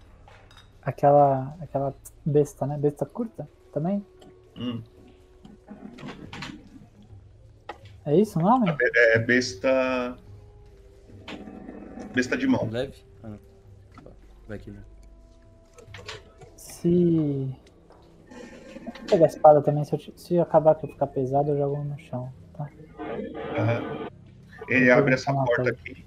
aquela. aquela besta, né? Besta curta também? Hum. É isso o nome? É besta. Besta de mão. Leve? Ah. Vai aqui, né? Se. Vou pegar a espada também, se, eu, se acabar que eu ficar pesado, eu jogo no chão, tá? Aham. Ele Eu abre essa porta aí. aqui.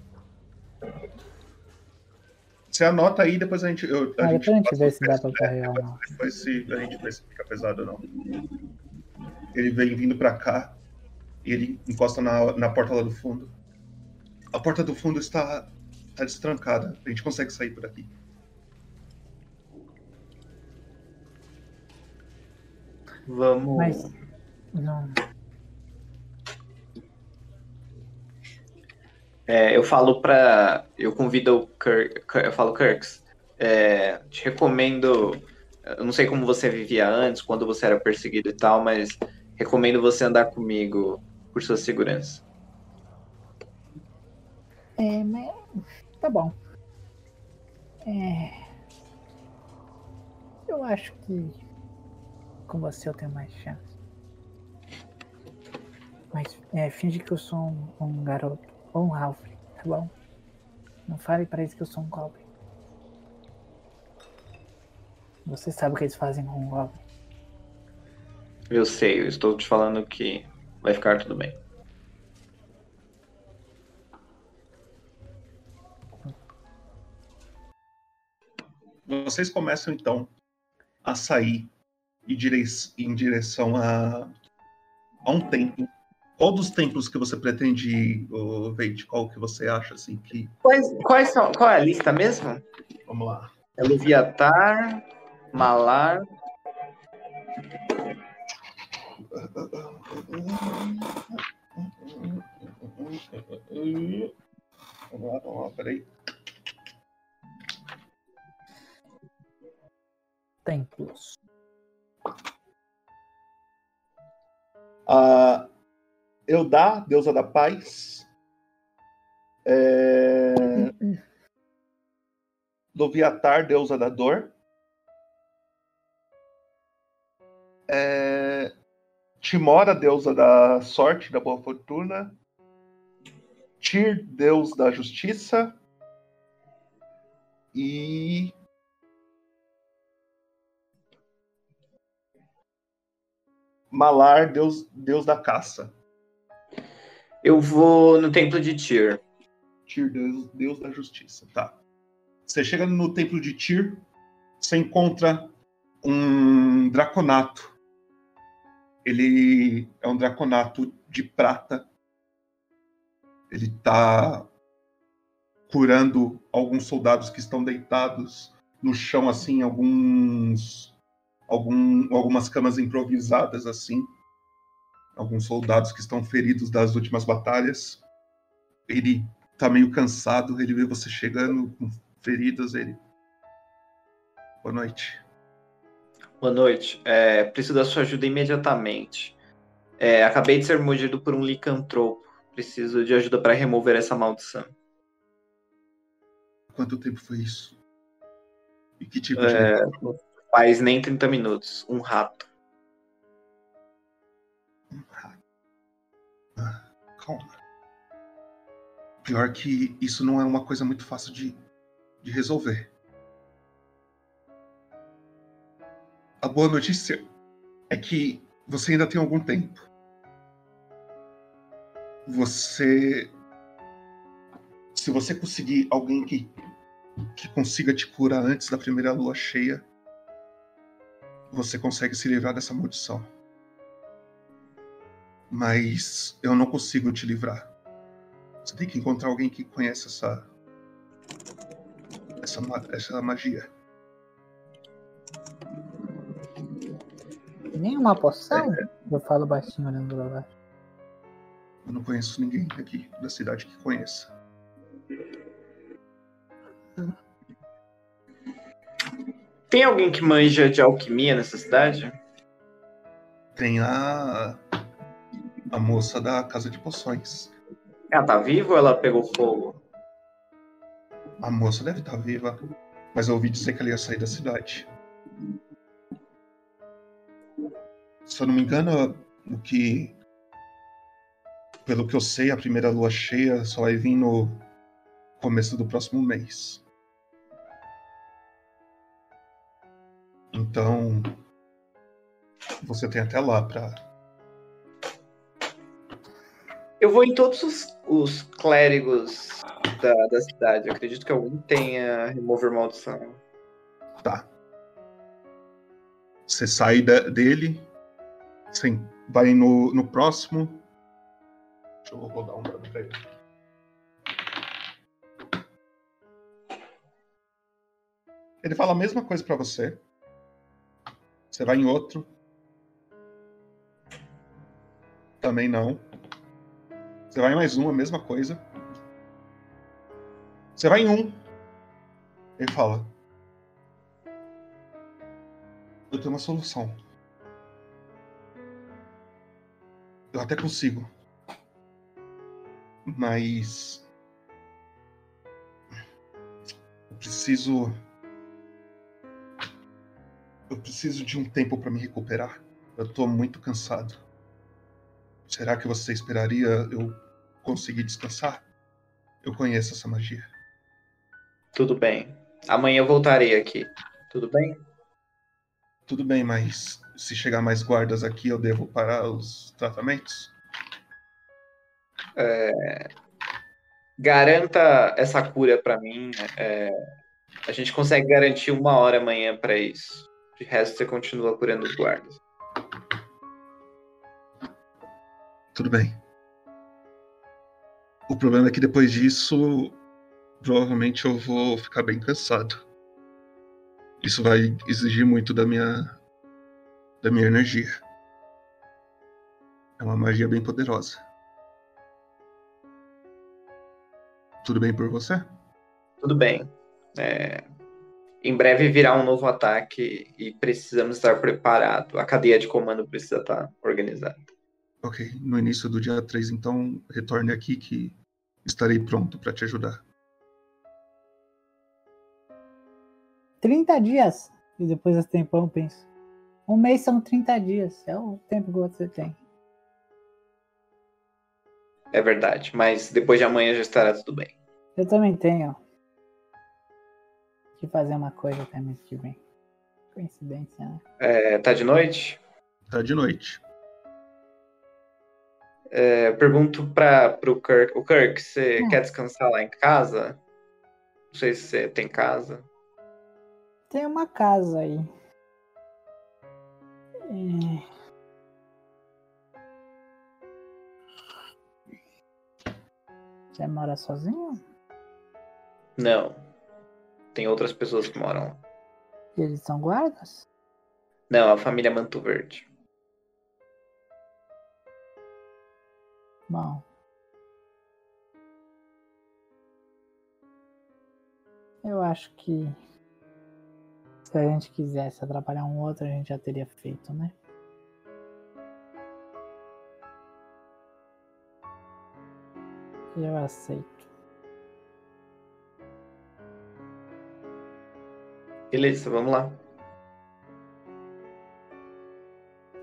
Você anota aí, depois a gente. Eu, Ah, depois a gente passa vê o se dá pra né? carregar ou não. Depois se a gente vê se fica pesado ou não. Ele vem vindo pra cá. E ele encosta na, na porta lá do fundo. A porta do fundo está, está destrancada. A gente consegue sair por aqui. Vamos. Mas. Não. É, eu falo pra. Eu convido o Kirk. Eu falo, Kirks, é, te recomendo. Eu não sei como você vivia antes, quando você era perseguido e tal, mas recomendo você andar comigo por sua segurança. É, mas. Tá bom. É. Eu acho que com você eu tenho mais chance. Mas é, finge que eu sou um, um garoto. Um Ralph, tá bom? Não fale pra eles que eu sou um Goblin. Você sabe o que eles fazem com um Goblin. Eu sei, eu estou te falando que vai ficar tudo bem. Vocês começam então a sair em direção a, a um templo Qual dos templos que você pretende Veit? Qual que você acha assim que. Quais, quais são, qual é a lista mesmo? Vamos lá. É Luviatar, Malar. Vamos lá, vamos lá, peraí. Templos. A Eudá, deusa da paz. É... Loviatar, deusa da dor. É... Timora, deusa da sorte, da boa fortuna. Tyr, deus da justiça. E. Malar, deus, deus da caça. Eu vou no templo de Tyr. Tyr, deus, deus da justiça. Tá. Você chega no templo de Tyr, você encontra um draconato. Ele é um draconato de prata. Ele tá curando alguns soldados que estão deitados no chão, assim, alguns. Algum, algumas camas improvisadas, assim. Alguns soldados que estão feridos das últimas batalhas. Ele tá meio cansado, ele vê você chegando com feridas, ele. Boa noite. Boa noite. É, preciso da sua ajuda imediatamente. É, acabei de ser mordido por um licantropo. Preciso de ajuda para remover essa maldição. Quanto tempo foi isso? E que tipo É, de. não faz nem 30 minutos. Um rato. Calma. Pior que isso não é uma coisa muito fácil de, de resolver. A boa notícia é que você ainda tem algum tempo. Você. Se você conseguir alguém que, que consiga te curar antes da primeira lua cheia, você consegue se livrar dessa maldição. Mas eu não consigo te livrar. Você tem que encontrar alguém que conhece essa. essa, essa magia. Nenhuma poção? Eu falo baixinho olhando baixo. Eu não conheço ninguém aqui da cidade que conheça. Tem alguém que manja de alquimia nessa cidade? Tem a. a moça da casa de poções. Ela tá viva ou ela pegou fogo? A moça deve estar viva, mas eu ouvi dizer que ela ia sair da cidade. Se eu não me engano, o que. Pelo que eu sei, a primeira lua cheia só vai vir no começo do próximo mês. Então. Você tem até lá pra. Eu vou em todos os, os clérigos da, da cidade. Eu acredito que algum tenha remover maldição. Tá. Você sai dele, você vai no, no próximo. Deixa eu rodar um dado pra ele. Ele fala a mesma coisa pra você. Você vai em outro. Também não. Você vai em mais um, a mesma coisa. Você vai em um. Ele fala: Eu tenho uma solução. Eu até consigo. Mas. Eu preciso. Eu preciso de um tempo para me recuperar. Eu tô muito cansado. Será que você esperaria eu conseguir descansar? Eu conheço essa magia. Tudo bem. Amanhã eu voltarei aqui. Tudo bem? Tudo bem, mas se chegar mais guardas aqui, eu devo parar os tratamentos? É, Garanta essa cura pra mim. é, A gente consegue garantir uma hora amanhã pra isso. De resto, você continua curando os guardas. Tudo bem. O problema é que depois disso, provavelmente eu vou ficar bem cansado. Isso vai exigir muito da minha da minha energia. É uma magia bem poderosa. Tudo bem por você? Tudo bem. É, Em breve virá um novo ataque e precisamos estar preparados. A cadeia de comando precisa estar organizada. Ok, no início do dia 3, então, retorne aqui que estarei pronto para te ajudar. 30 dias. E depois desse tempão eu penso. Um mês são 30 dias. É o tempo que você tem. É verdade, mas depois de amanhã já estará tudo bem. Eu também tenho que fazer uma coisa até mês que vem. Coincidência, né? É, tá de noite? Tá de noite. É, pergunto para pro Kirk. O Kirk, você Hum. quer descansar lá em casa? Não sei se você tem casa. Tem uma casa aí. É... Você mora sozinho? Não. Tem outras pessoas que moram lá. E eles são guardas? Não, a família Manto Verde. Bom. Eu acho que se a gente quisesse atrapalhar um outro, a gente já teria feito, né? Eu aceito. Beleza, vamos lá.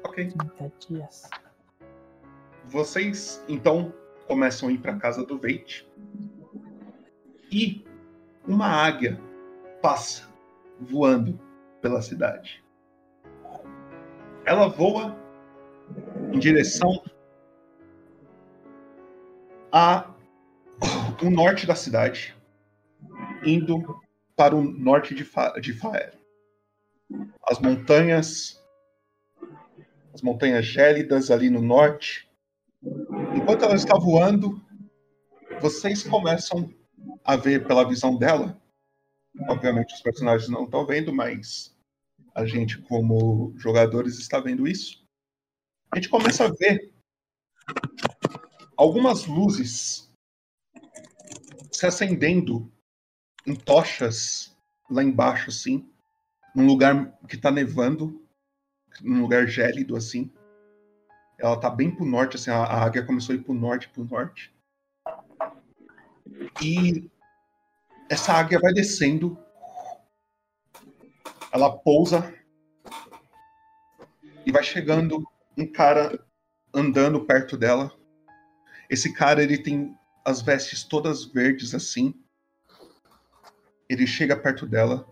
Ok. 30 dias. Vocês então começam a ir para casa do Veit e uma águia passa voando pela cidade. Ela voa em direção a o norte da cidade, indo para o norte de, Fa de Faer. As montanhas, as montanhas gélidas ali no norte. Enquanto ela está voando, vocês começam a ver pela visão dela. Obviamente os personagens não estão vendo, mas a gente, como jogadores, está vendo isso. A gente começa a ver algumas luzes se acendendo em tochas lá embaixo, assim, num lugar que tá nevando, num lugar gélido, assim. Ela tá bem pro norte, assim, a, a águia começou a ir pro norte, pro norte. E essa águia vai descendo. Ela pousa e vai chegando um cara andando perto dela. Esse cara, ele tem as vestes todas verdes assim. Ele chega perto dela.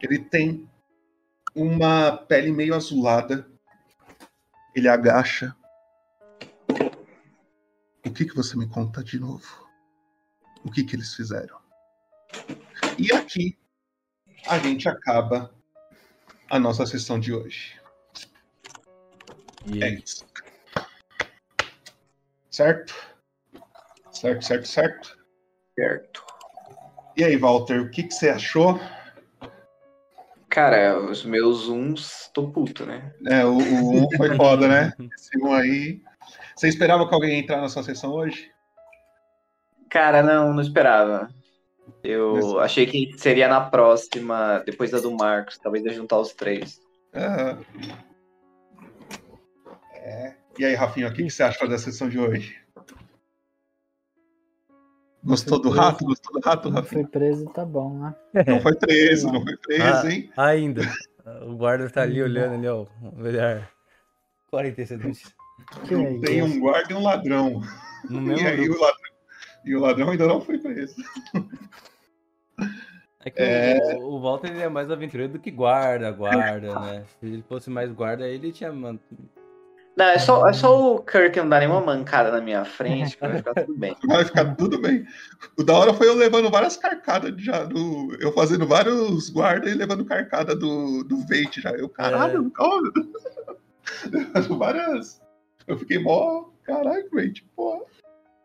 Ele tem uma pele meio azulada. Ele agacha. O que que você me conta de novo? O que que eles fizeram? E aqui a gente acaba a nossa sessão de hoje. É isso. Certo? Certo, certo, certo. Certo. E aí, Walter, o que, que você achou? Cara, os meus uns, tô puto, né? É, o, o um foi foda, né? Esse um aí. Você esperava que alguém entrar na sua sessão hoje? Cara, não, não esperava. Eu achei que seria na próxima, depois da do Marcos, talvez eu juntar os três. Aham. É. E aí, Rafinha, o que, você achou da sessão de hoje? Gostou do rato? Gostou do rato, Não Rafinha? fui preso, tá bom, né? Não foi preso, não foi preso, Ah, hein? ainda. O guarda tá ali olhando ali, ó. O olhar. 47 minutos. Tem um guarda e um ladrão. No E aí grupo. o ladrão, e o ladrão ainda não foi preso. É que É. O, o Walter ele é mais aventureiro do que guarda, guarda, né? Se ele fosse mais guarda, ele tinha. Não, é só, é só o Kirk não dar nenhuma mancada na minha frente que vai ficar tudo bem. Vai ficar tudo bem. O da hora foi eu levando várias carcadas já do. Eu fazendo vários guardas e levando carcada do, do Veit já. Eu, caralho, calma. Levando várias. Eu fiquei mó. Caralho, Veit, porra.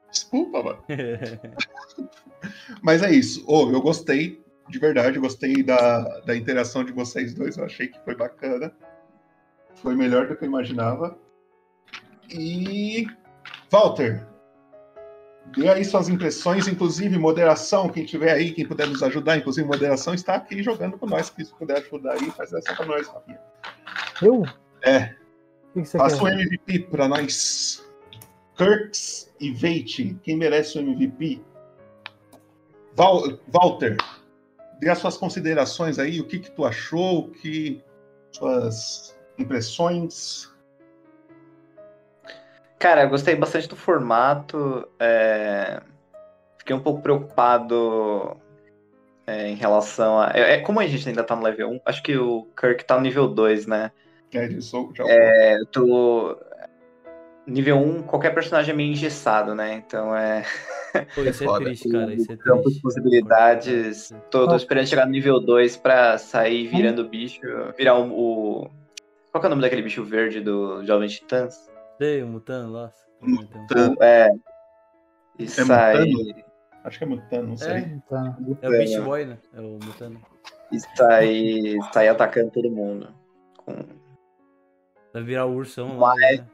desculpa, mano. Mas é isso. Ô, eu gostei, de verdade, gostei da, da interação de vocês dois. Eu achei que foi bacana. Foi melhor do que eu imaginava. E. Walter, dê aí suas impressões, inclusive moderação. Quem tiver aí, quem puder nos ajudar, inclusive moderação, está aqui jogando com nós. Se puder ajudar aí, faz essa pra nós, Rafinha. Eu? É. O que que você Faça quer? um MVP pra nós. Kirks e Veit, quem merece o MVP? Val- Walter, dê as suas considerações aí, o que que tu achou, o que suas impressões. Cara, eu gostei bastante do formato. é, Fiquei um pouco preocupado é, em relação a. É, é, como a gente ainda tá no level 1, acho que o Kirk tá no nível 2, né? É, isso já É, eu tô. Nível 1, qualquer personagem é meio engessado, né? Então é. Pô, isso é triste, cara. Isso é triste. de possibilidades. Tô, tô esperando chegar no nível 2 pra sair virando bicho. Virar o, o- Qual que é o nome daquele bicho verde do Jovem Titãs? Sei, o Mutano, nossa. O- É. E É sair. Mutano? Acho que é Mutano, não sei. Então, É o Beast Boy, né? É o Mutano. E sair, sair atacando todo mundo. Com- Vai virar o ursão lá. Mas, né?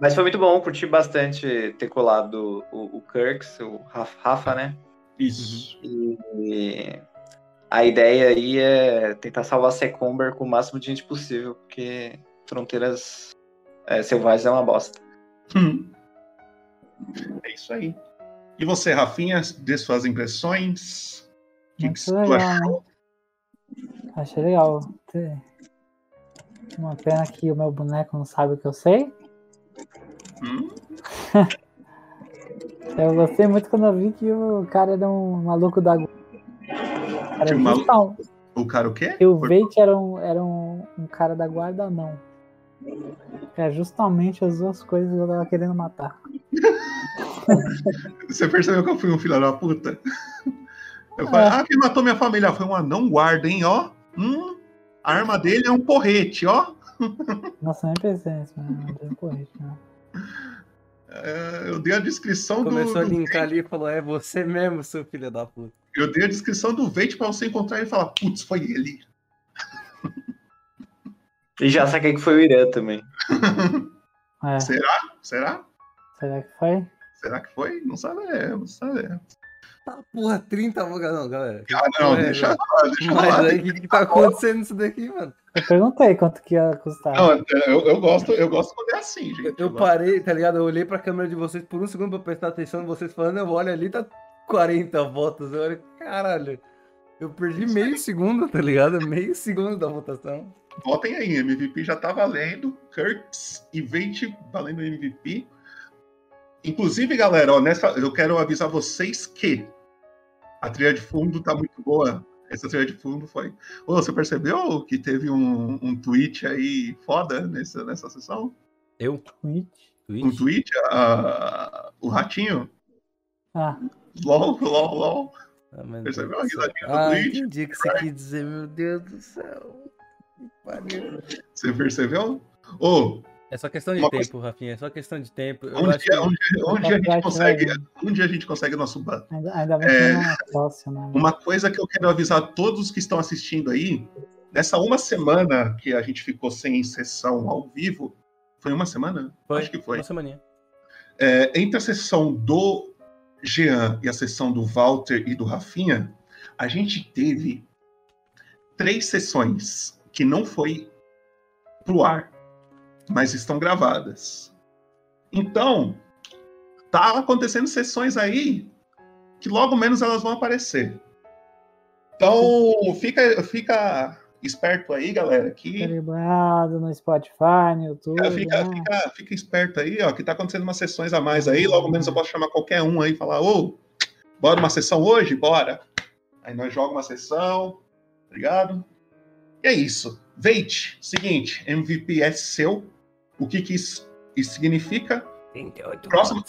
mas foi muito bom, curti bastante ter colado o, o Kirks, o Rafa, Rafa, né? Isso. E a ideia aí é tentar salvar Secomber com o máximo de gente possível, porque fronteiras é, selvagens é uma bosta. É isso aí. E você, Rafinha, dê suas impressões. O que, que tu legal, achou? né? Achei legal. Uma pena que o meu boneco não sabe o que eu sei. Hum? eu gostei muito quando eu vi que o cara era um maluco da guarda. Era Que o malu- justão. O cara o quê? E o Veit era, um, era um, um cara da guarda, não. É justamente as duas coisas que eu tava querendo matar. Você percebeu que eu fui um filho da puta? Eu falei, É. ah, quem matou minha família? Foi um anão guarda, hein, ó. Hum, a arma dele é um porrete, ó. Nossa, nem pensei nisso, mas não tem corrente, não. É, eu dei a descrição Começou a do. linkar ali e falou: É você mesmo, seu filho da puta. Eu dei a descrição do Veit pra você encontrar e falar, putz, foi ele. E já saquei que foi o Irã também. É, Será? Será? será que foi? Será que foi? Não sabemos, não sabemos. Tá, porra, 30 vogas não, galera. Ah, não, É, deixa lá, deixa Mas lá. aí, o que, que tá acontecendo nisso daqui, mano? Eu perguntei quanto que ia custar. Não, eu, eu gosto, eu gosto quando é assim, gente. Eu parei, tá ligado? Eu olhei pra câmera de vocês por um segundo pra prestar atenção em vocês falando, eu olho ali, tá 40 votos. Eu olho, caralho. Eu perdi meio segundo, tá ligado? Meio segundo da votação. Votem aí, MVP já tá valendo. Kirks e Veit valendo MVP. Inclusive, galera, ó, nessa, eu quero avisar vocês que a trilha de fundo tá muito boa. Essa trilha de fundo foi. Ô, você percebeu que teve um, um tweet aí foda nessa, nessa sessão? Eu? Twitch? Um tweet? a- o ratinho? Ah, LOL, LOL, LOL. Ah, Percebeu a risadinha do Ah, tweet? entendi o que você quis dizer, meu Deus do céu. Pariu. Você percebeu? Ô, É só questão de tempo, coisa- Rafinha. É só questão de tempo. Eu dia, um dia a gente consegue. Dia a gente consegue nosso ban. ainda, ainda bem que É. é sócio, né? Uma coisa que eu quero avisar a todos que estão assistindo aí, nessa uma semana que a gente ficou sem sessão ao vivo, foi uma semana? Foi, Acho que foi. Uma semaninha. É, entre a sessão do Jean e a sessão do Walter e do Rafinha, a gente teve três sessões que não foi pro ar, mas estão gravadas. Então, tá acontecendo sessões aí que logo menos elas vão aparecer. Então, fica, fica esperto aí, galera, que Calibrado no Spotify, no YouTube. é, fica, né? fica, fica esperto aí, ó, que tá acontecendo umas sessões a mais aí, logo menos eu posso chamar qualquer um aí e falar, ô, bora uma sessão hoje? Bora. Aí nós jogamos uma sessão, tá ligado? E é isso. Veit, seguinte, MVP é seu. O que que isso, isso significa? 38 Próximo.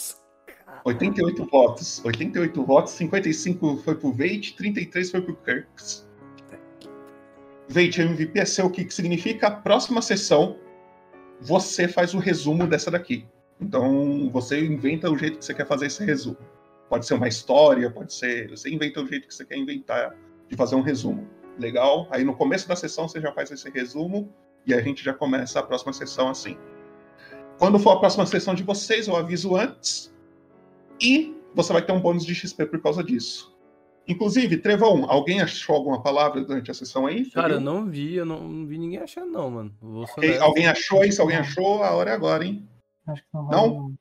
88 votos. 88 votos, 55 foi pro Veit, 33 foi pro Kirks. Veit, MVP é seu. O que que significa? Próxima sessão, você faz o resumo dessa daqui. Então, você inventa o jeito que você quer fazer esse resumo. Pode ser uma história, pode ser. Você inventa o jeito que você quer inventar de fazer um resumo. Legal? Aí no começo da sessão você já faz esse resumo e a gente já começa a próxima sessão assim. Quando for a próxima sessão de vocês, eu aviso antes. E você vai ter um bônus de XP por causa disso. Inclusive, Trevão, alguém achou alguma palavra durante a sessão aí? Cara, eu não vi, eu não, não vi ninguém achando, não, mano. Vou ser Ok, honesto. Alguém achou? Se alguém achou, a hora é agora, hein? Acho que não Não?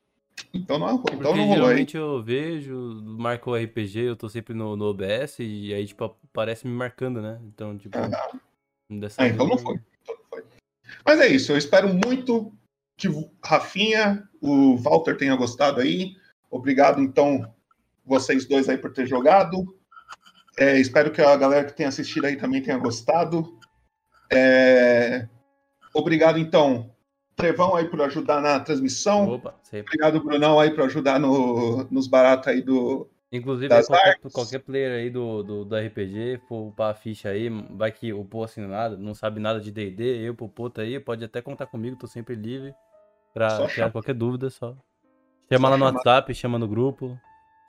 Então não, então Porque não rolou aí. geralmente eu vejo, marco o RPG, eu tô sempre no, no OBS e aí, tipo, aparece me marcando, né? Então, tipo. Dessa Ah, então não foi. Então não foi. Mas é isso, eu espero muito que Rafinha, o Walter tenha gostado aí. Obrigado, então, vocês dois aí por ter jogado. É, espero que a galera que tenha assistido aí também tenha gostado. É, Obrigado, então, Trevão aí por ajudar na transmissão. Opa, sempre. Obrigado, Brunão, aí por ajudar no- nos baratos aí do. Inclusive, das qualquer, artes. qualquer player aí do, do, do RPG, for upar a ficha aí, vai que o Pô assim nada, não sabe nada de D&D, eu, Popô, tá aí, pode até contar comigo, tô sempre livre pra tirar qualquer dúvida, só. Chama Só lá no chamar. WhatsApp, chama no grupo,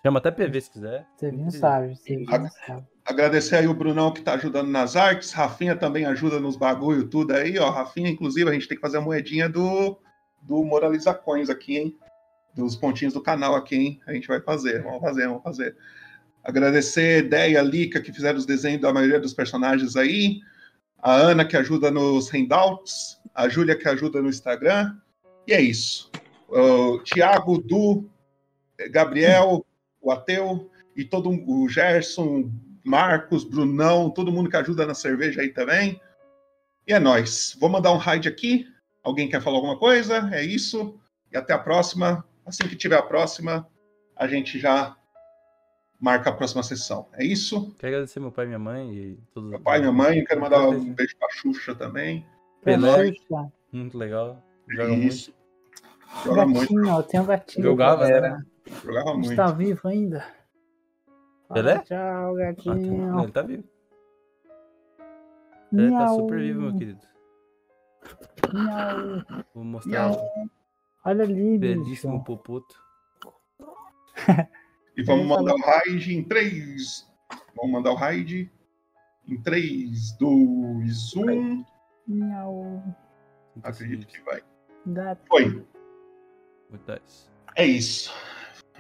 chama até PV se quiser. Você não sabe, você não sabe. Agradecer aí o Brunão que tá ajudando nas artes. Rafinha também ajuda nos bagulho, tudo aí, ó. Rafinha, inclusive, a gente tem que fazer a moedinha do, do Moraliza Coins aqui, hein? Dos pontinhos do canal aqui, hein? A gente vai fazer, vamos fazer, vamos fazer. Agradecer Deia, Lica, que fizeram os desenhos da maioria dos personagens aí. A Ana, que ajuda nos handouts. A Júlia, que ajuda no Instagram. E é isso. O Tiago, Du, Gabriel, o Ateu e todo o Gerson, Marcos, Brunão, todo mundo que ajuda na cerveja aí também. E é nóis. Vou mandar um raid aqui. Alguém quer falar alguma coisa? É isso. E até a próxima. Assim que tiver a próxima, a gente já marca a próxima sessão. É isso. Quero agradecer meu pai e minha mãe e todos Meu pai, minha mãe, quero mandar um beijo pra Xuxa também. Pelé, Xuxa. muito legal, joga Isso. muito. Joga muito. Gatinho, eu tenho um gatinho. Jogava, né? Jogava A gente muito. tá vivo ainda. Pelé? Tchau, gatinho. Ele tá vivo. Ele tá super vivo, meu querido. Miau. Vou mostrar Miau. Olha ali, belíssimo bicho. Popoto. E vamos mandar o raid em 3. Vamos mandar o raid em 3, 2, 1. Miau. Acredito que vai. Gato. Foi. É isso.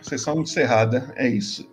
Sessão encerrada. É isso.